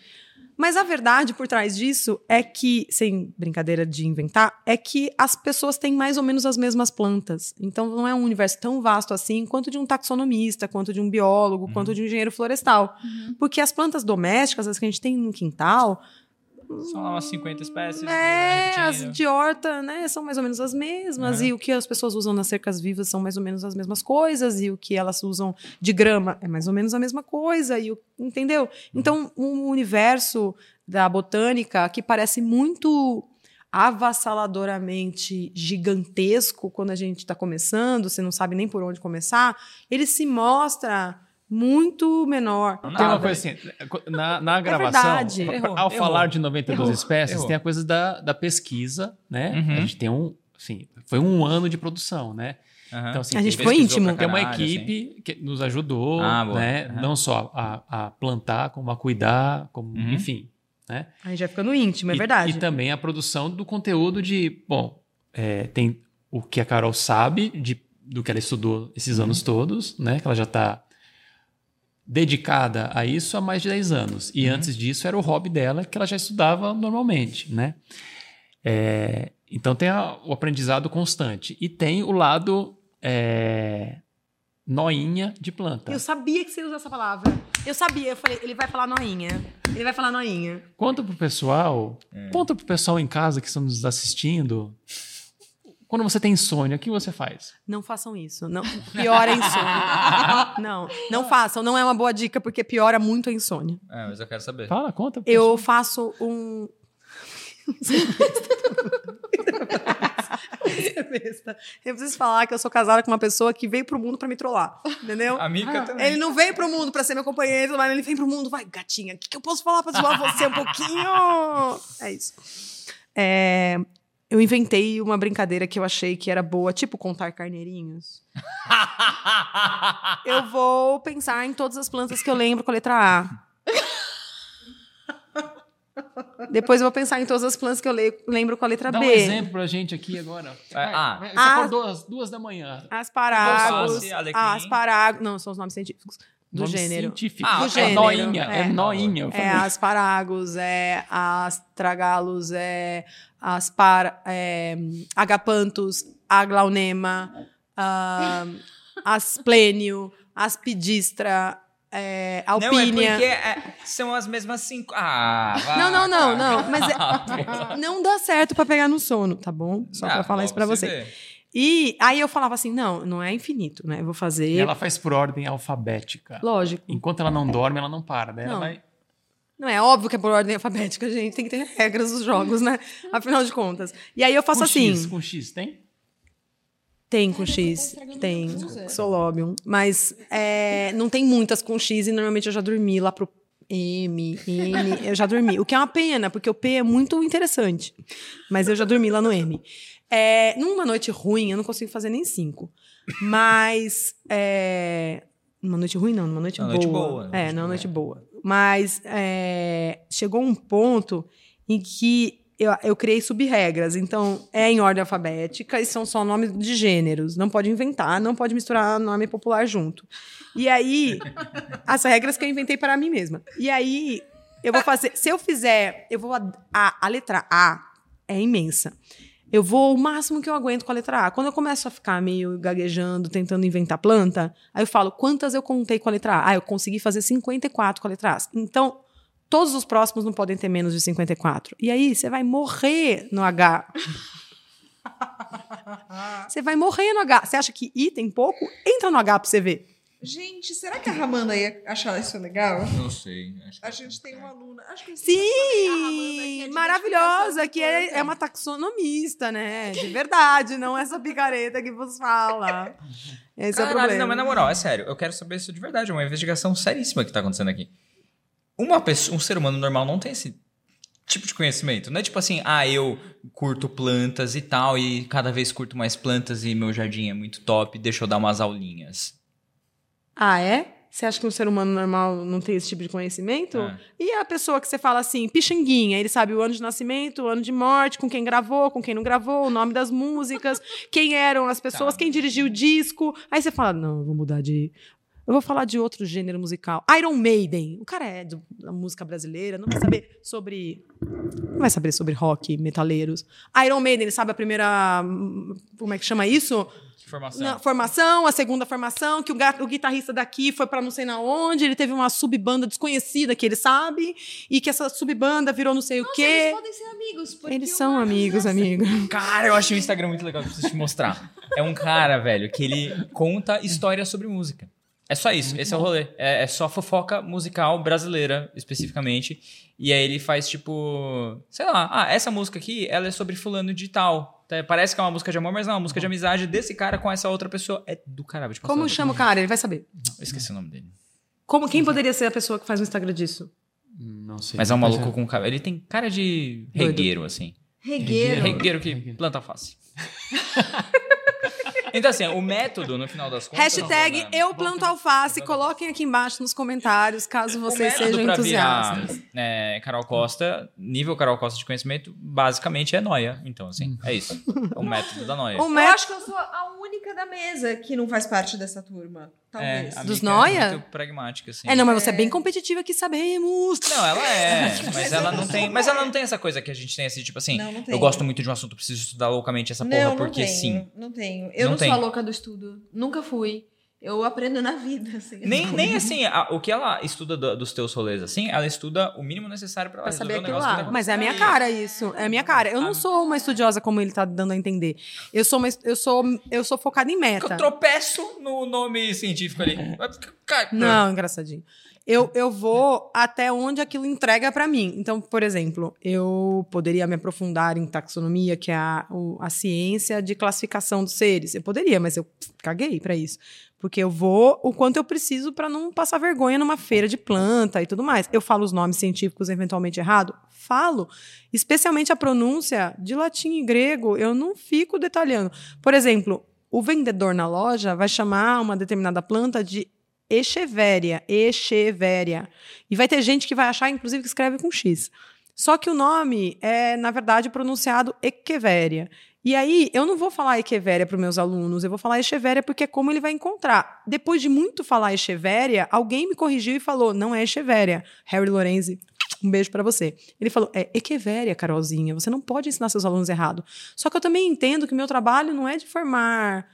S3: Mas a verdade por trás disso é que, sem brincadeira de inventar, é que as pessoas têm mais ou menos as mesmas plantas. Então não é um universo tão vasto assim quanto de um taxonomista, quanto de um biólogo, quanto de um engenheiro florestal. Porque as plantas domésticas, as que a gente tem no quintal,
S1: São lá umas 50 espécies.
S3: É, as de horta, né, são mais ou menos as mesmas.
S1: É.
S3: E o que as pessoas usam nas cercas vivas são mais ou menos as mesmas coisas. E o que elas usam de grama é mais ou menos a mesma coisa. E o- entendeu? Então, um universo da botânica que parece muito avassaladoramente gigantesco quando a gente está começando, você não sabe nem por onde começar, ele se mostra muito menor.
S1: Não
S4: Tem uma coisa assim, na, na gravação,
S3: verdade.
S4: pra-
S1: Errou,
S4: ao
S1: errou.
S4: falar de 92
S3: Errou,
S4: espécies,
S1: errou.
S4: tem a coisa da, da pesquisa, né?
S1: Uhum.
S4: A gente tem um, assim, foi um ano de produção, né?
S1: Aham.
S4: Então, assim,
S3: A gente foi íntimo.
S4: Tem uma
S1: caralho, assim.
S4: equipe que nos ajudou,
S1: Ah,
S4: né?
S1: Aham.
S4: Não só a, a plantar, como a cuidar, como,
S1: Uhum.
S4: enfim. Né?
S3: Aí já ficando íntimo, é
S4: E-
S3: verdade.
S4: E, também a produção do conteúdo de, bom, é, tem o que a Carol sabe de, do que ela estudou esses anos todos, né? Que ela já está dedicada a isso há mais de 10 anos. E antes disso era o hobby dela, que ela já estudava normalmente, né? É, então tem a- o aprendizado constante. E tem o lado é, noinha de planta.
S3: Eu sabia que você ia usar essa palavra. Eu sabia, eu falei, ele vai falar noinha. Ele vai falar noinha.
S4: Conta pro pessoal,
S1: É.
S4: conta pro pessoal em casa que estão nos assistindo. Quando você tem insônia, o que você faz?
S3: Não façam isso. Não, piora a insônia. não, não façam. Não é uma boa dica, porque piora muito a insônia.
S1: É, mas eu quero saber.
S4: Fala, conta.
S3: Eu faço um. Você é besta. Eu preciso falar que eu sou casada com uma pessoa que veio pro mundo pra me trollar. Entendeu?
S1: A Mica também.
S3: Ele não veio pro mundo pra ser meu companheiro, mas ele vem pro mundo, vai, gatinha, o que, que eu posso falar pra zoar você um pouquinho? É isso. É, eu inventei uma brincadeira que eu achei que era boa, tipo contar carneirinhos. Eu vou pensar em todas as plantas que eu lembro com a letra A. Depois eu vou pensar em todas as plantas que eu le- lembro com a letra
S4: Dá
S3: B.
S4: um exemplo pra gente aqui agora.
S1: Ah.
S3: Ah.
S4: acordou às duas da manhã.
S3: Asparagos.
S1: Alecrim.
S3: Asparagos. Não, são os nomes científicos. Do
S4: Nome
S3: gênero.
S4: Científico.
S1: Ah,
S3: do
S4: é
S3: gênero.
S4: noinha, é,
S3: É.
S4: noinha.
S3: É
S4: falei.
S3: asparagos, é astragalos, é aspar, é agapanthus, aglaonema, ah, asplênio, aspidistra, é,
S1: Não, é
S3: alpínia.
S1: porque é, são as mesmas cinco. Ah.
S3: Não, não, não, não. Mas é- não dá certo pra pegar no sono, tá bom? Só
S1: Ah,
S3: falar
S1: ó,
S3: isso pra você.
S1: vê.
S3: E aí eu falava assim: não, não é infinito, né? Eu vou fazer.
S4: E ela faz por ordem alfabética.
S3: Lógico.
S4: Enquanto ela não dorme, ela não para. Ela
S3: Não.
S4: vai.
S3: Não é óbvio que é por ordem alfabética, gente. Tem que ter regras dos jogos, né? Afinal de contas. E aí eu faço
S4: com
S3: assim.
S4: X, com X, tem?
S3: Tem com X. Tem. Solobium. Mas é, não tem muitas com X e normalmente eu já dormi lá pro M, N. Eu já dormi. O que é uma pena, porque o P é muito interessante. Mas eu já dormi lá no M. É, numa noite ruim, eu não consigo fazer nem cinco. Mas. É, numa noite ruim, não, numa noite
S1: Uma
S3: boa.
S1: noite boa,
S3: É, numa noite boa. Mas é, chegou um ponto em que eu, eu criei sub-regras. Então, é em ordem alfabética e são só nomes de gêneros. Não pode inventar, não pode misturar nome popular junto. E aí, as regras que eu inventei para mim mesma. E aí, eu vou fazer. Se eu fizer, eu vou. A, a letra A é imensa. Eu vou o máximo que eu aguento com a letra A. Quando eu começo a ficar meio gaguejando, tentando inventar planta, aí eu falo, quantas eu contei com a letra A? Ah, eu consegui fazer 54 com a letra A. Então, todos os próximos não podem ter menos de 54. E aí, você vai morrer no H. Você vai morrer no H. Você acha que I tem pouco? Entra no H pra você ver.
S2: Gente, será que a Ramanda ia achar isso legal?
S1: Não sei. Acho que-
S2: A gente tem uma aluna. Acho que falei, a Ramanda, que é
S3: Sim, maravilhosa, que é,
S2: planta.
S3: é uma taxonomista, né? De verdade, não essa picareta que vos fala. Esse é o
S1: Caralho,
S3: problema.
S1: não, mas na moral, é sério. Eu quero saber isso de verdade. É uma investigação seríssima que tá acontecendo aqui. Uma pessoa, um ser humano normal não tem esse tipo de conhecimento. Não é tipo assim, ah, eu curto plantas e tal, e cada vez curto mais plantas e meu jardim é muito top, deixa eu dar umas aulinhas.
S3: Ah, é? Você acha que um ser humano normal não tem esse tipo de conhecimento?
S1: É.
S3: E a pessoa que você fala assim, pixinguinha, ele sabe o ano de nascimento, o ano de morte, com quem gravou, com quem não gravou, o nome das músicas, quem eram as pessoas,
S1: Tá.
S3: quem dirigiu o disco. Aí você fala, não, eu vou mudar de. Eu vou falar de outro gênero musical. Iron Maiden. O cara é do- da música brasileira, não vai saber sobre. Não vai saber sobre rock, metaleiros. Iron Maiden, ele sabe a primeira. hum, Como é que chama isso?
S1: Informação.
S3: Na formação, a segunda formação, que o, o guitarrista daqui foi pra não sei na onde, ele teve uma subbanda desconhecida que ele sabe, e que essa subbanda virou não sei o
S2: Eles
S3: quê.
S2: podem ser amigos. porque
S3: Eles
S2: o
S3: são
S2: Marcos
S3: amigos,
S2: é-
S3: amigo.
S1: Cara, eu achei o Instagram muito legal, preciso te mostrar. É um cara, velho, que ele conta histórias sobre música. É só isso, esse é o rolê. É, é só fofoca musical brasileira, especificamente. E aí ele faz tipo, sei lá, ah, essa música aqui, ela é sobre fulano de tal. Tá, Parece que é uma música de amor, mas não, é uma música de amizade desse cara com essa outra pessoa. É do caralho. Tipo,
S3: Como chama o cara? Ele vai saber.
S1: Eu esqueci o nome dele.
S3: Como, quem poderia ser a pessoa que faz o Instagram disso?
S4: Não sei.
S1: Mas é um maluco com cabelo. Ele tem cara de regueiro, assim.
S2: Regueiro.
S1: Regueiro que planta face. então, assim, o método, no final das contas.
S3: Hashtag
S1: né?
S3: eu planto alface. Coloquem aqui embaixo nos comentários, caso vocês sejam entusiastas.
S1: Virar, é, Carol Costa, nível Carol Costa de conhecimento, basicamente é noia. Então, assim, é isso. É o método da noia.
S3: O
S2: Eu
S3: método
S2: acho que eu sou a única da mesa que não faz parte dessa turma. Talvez.
S1: É,
S3: Dos noia?
S1: É muito pragmática, assim.
S3: É, não, mas você é bem competitiva que sabemos.
S1: Não, ela é, mas ela não tem, mas ela não tem essa coisa que a gente tem assim, tipo assim,
S2: Não, não
S1: eu gosto muito de um assunto, preciso estudar loucamente essa porra
S2: não, não
S1: porque
S2: tenho,
S1: sim.
S2: Não tenho. Eu
S1: Não
S2: não, sou a louca do estudo. Nunca fui. Eu aprendo na vida, assim.
S1: Nem, nem assim, a- o que ela estuda do- dos teus rolês, assim, ela estuda o mínimo necessário pra ela
S3: Pra saber aquilo
S1: negócio
S3: lá.
S1: que
S3: Mas é a minha cara isso. É a minha cara. Eu não sou uma estudiosa como ele tá dando a entender. Eu sou uma, eu sou, eu sou focada em meta.
S1: Eu tropeço no nome científico ali.
S3: Não, engraçadinho. Eu, eu vou até onde aquilo entrega pra mim. Então, por exemplo, eu poderia me aprofundar em taxonomia, que é a, o- a ciência de classificação dos seres. Eu poderia, mas eu caguei pra isso. Porque eu vou o quanto eu preciso pra não passar vergonha numa feira de planta e tudo mais. Eu falo os nomes científicos eventualmente errado? Falo. Especialmente a pronúncia de latim e grego, eu não fico detalhando. Por exemplo, o vendedor na loja vai chamar uma determinada planta de Echeveria, Echeveria. E vai ter gente que vai achar, inclusive, que escreve com X. Só que o nome é, na verdade, pronunciado Echeveria. E aí, eu não vou falar Echeveria para os meus alunos, eu vou falar Echeveria porque é como ele vai encontrar. Depois de muito falar Echeveria, alguém me corrigiu e falou, não é Echeveria. Harry Lorenzi, um beijo para você. Ele falou, é Echeveria, Carolzinha, você não pode ensinar seus alunos errado. Só que eu também entendo que o meu trabalho não é de formar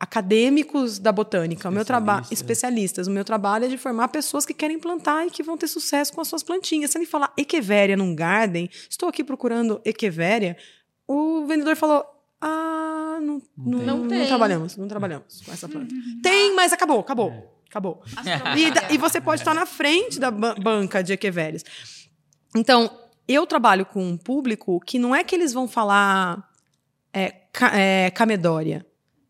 S3: acadêmicos da botânica, o meu trabalho
S4: Especialistas.
S3: o meu trabalho é de formar pessoas que querem plantar e que vão ter sucesso com as suas plantinhas. Se ele falar Echeveria num garden, estou aqui procurando Echeveria, o vendedor falou: "Ah, não, não,
S2: Não
S3: não trabalhamos, não trabalhamos com essa planta". Tem, mas acabou, acabou. Acabou. E, e você pode estar na frente da ba- banca de Equevérias. Então, eu trabalho com um público que não é que eles vão falar é, ca- é, camedória.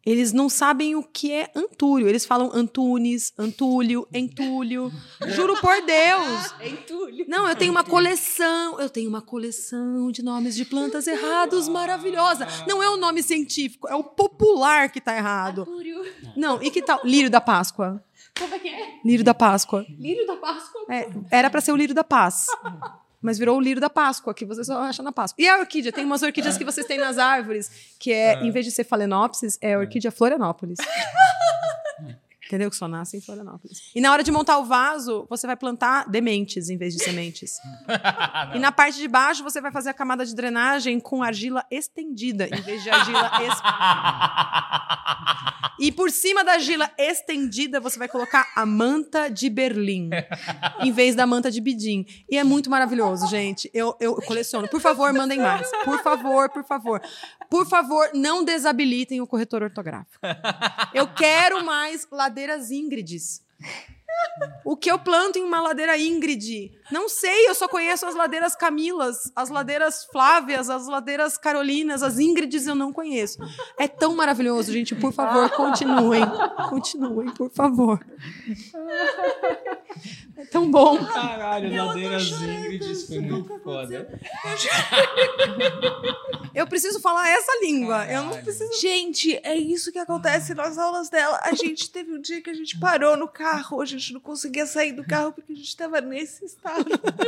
S3: Eles não sabem o que é Antúrio. Eles falam Antunes, Antúlio, Entúlio. Juro por Deus.
S2: Entulho.
S3: Não, eu tenho uma coleção. Eu tenho uma coleção de nomes de plantas errados maravilhosa. Não é o nome científico, é o popular que tá errado.
S2: Entúrio.
S3: Não, e que tal? Lírio da Páscoa.
S2: Como é que é?
S3: Lírio da Páscoa.
S2: Lírio da Páscoa.
S3: É, era pra ser o lírio da paz. Mas virou o lírio da Páscoa, que você só acha na Páscoa. E a orquídea? Tem umas orquídeas que vocês têm nas árvores, que é, em vez de ser Phalaenopsis, é a orquídea Florianópolis. Entendeu? Que só nasce em Florianópolis. E na hora de montar o vaso, você vai plantar dementes em vez de sementes. e na parte de baixo, você vai fazer a camada de drenagem com argila estendida, em vez de argila es... E por cima da argila estendida, você vai colocar a manta de Berlim, em vez da manta de bidim. E é muito maravilhoso, gente. Eu, eu coleciono. Por favor, mandem mais. Por favor, por favor. Por favor, não desabilitem o corretor ortográfico. Eu quero mais ladeiras Ingrids. O que eu planto em uma ladeira Ingrid? Não sei, eu só conheço as ladeiras Camilas, as ladeiras Flávias, as ladeiras Carolinas, as Ingrids eu não conheço. É tão maravilhoso, gente. Por favor, continuem. Continuem, por favor. É tão bom.
S1: Caralho, ladeiras Ingrid, isso foi muito foda.
S3: Eu preciso falar essa língua. Eu não
S1: Caralho.
S3: preciso.
S2: Gente, é isso que acontece nas aulas dela. A gente teve um dia que a gente parou no carro, a gente não conseguia sair do carro porque a gente tava nesse estado.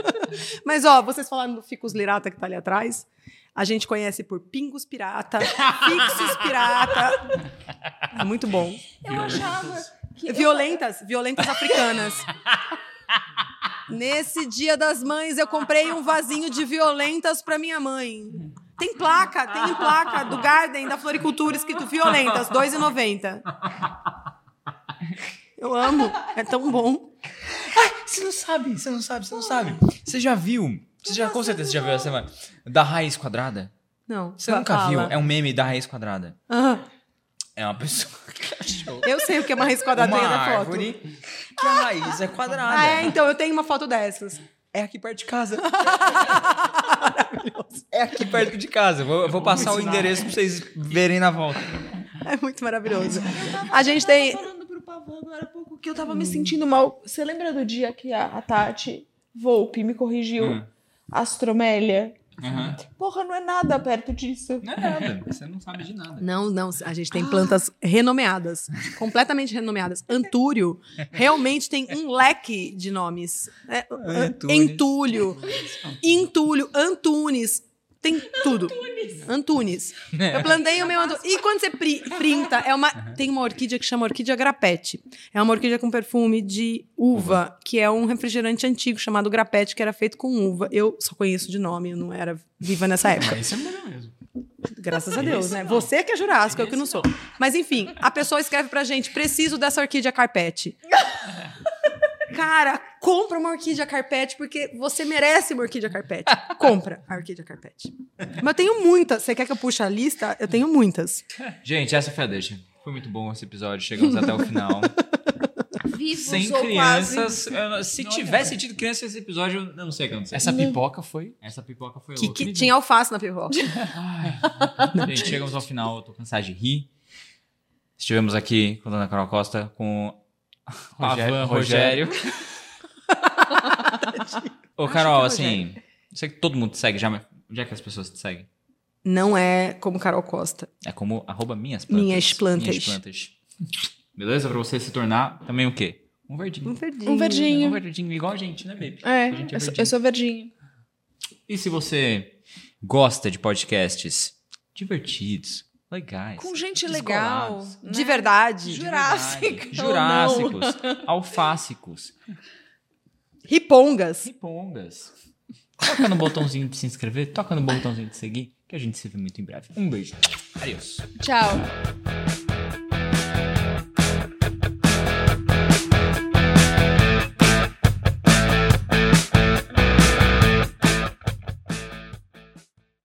S3: Mas, ó, vocês falaram do Ficus Lirata que tá ali atrás. A gente conhece por Pingos Pirata, Fixus Pirata. É muito bom.
S2: Eu achava que eu-
S3: Violentas, violentas africanas. Nesse dia das mães, eu comprei um vasinho de violentas pra minha mãe. Tem placa, tem placa do Garden, da Floricultura, escrito violentas, R$ 2,90. Eu amo, é tão bom.
S1: Você não sabe, você não sabe, você não sabe. Você já viu? Você já, com certeza você já viu essa semana. Da raiz quadrada?
S3: Não,
S1: Você nunca
S3: fala.
S1: viu? É um meme da raiz quadrada.
S3: Ah,
S1: É uma pessoa que achou
S3: eu sei o que é uma raiz quadrada
S1: uma
S3: da foto.
S1: árvore que a raiz é quadrada.
S3: Ah, é, então eu tenho uma foto dessas.
S1: É aqui perto de casa. é aqui perto de casa. Vou, vou passar o endereço pra vocês verem na volta.
S3: É muito maravilhoso. A gente tem.
S2: falando pro Pavão agora há pouco que eu tava me sentindo mal. Você lembra do dia que a, a Tati Volpe me corrigiu?
S1: Hum.
S2: Astromélia?
S1: Uhum.
S2: Porra, não é nada perto disso.
S1: Não é nada. Você não sabe de nada.
S3: Não, não, a gente tem plantas renomeadas, completamente renomeadas. Antúrio realmente tem um leque de nomes. É,
S1: Antunes.
S3: entulho, entulho, Antunes, tem tudo. Antunes. Eu plantei o meu Antunes. E quando você pri- printa, é uma, tem uma orquídea que chama orquídea grapete. É uma orquídea com perfume de uva, que é um refrigerante antigo chamado grapete, que era feito com uva. Eu só conheço de nome, eu não era viva nessa época.
S4: Esse é mesmo.
S3: Graças a Deus, né? Você que é jurássico, eu que não sou. Mas enfim, a pessoa escreve pra gente: preciso dessa orquídea carpete. Cara, compra uma orquídea carpete, porque você merece uma orquídea carpete. Compra a orquídea carpete. Mas eu tenho muitas. Você quer que eu puxe a lista? Eu tenho muitas.
S1: Gente, essa foi a deixa. Foi muito bom esse episódio. Chegamos até o final.
S2: Vivos
S1: Sem
S2: quase.
S1: crianças. não- Se tivesse tido criança nesse episódio, eu não sei o que aconteceu.
S4: Essa pipoca foi.
S1: Essa pipoca foi
S3: Que,
S1: louca.
S3: que tinha alface na pipoca.
S1: Gente, chegamos ao final. Eu tô cansado de rir. Estivemos aqui com a Dona Carol Costa, com Pavan, Rogério. Ô, Carol,
S3: Acho que é
S1: assim, sei que todo mundo te segue já, mas onde é que as pessoas te seguem?
S3: Não é como Carol Costa.
S1: É como arroba minhas plantas.
S3: Minhas plantas.
S1: Minhas plantas. Beleza? Pra você se tornar também o quê? Um verdinho.
S3: Um verdinho.
S2: Um verdinho.
S1: Um verdinho igual a gente, né, baby?
S2: É,
S1: A gente é
S2: eu, sou, eu sou verdinho.
S1: E se você gosta de podcasts divertidos, legais,
S2: Com gente legal. né?
S3: De verdade.
S2: Jurássica. ou
S1: Jurássicos, alfácicos,
S3: Ripongas.
S1: ripongas. Toca no botãozinho de se inscrever, toca no botãozinho de seguir, que a gente se vê muito em breve. Um beijo. Adeus.
S2: Tchau.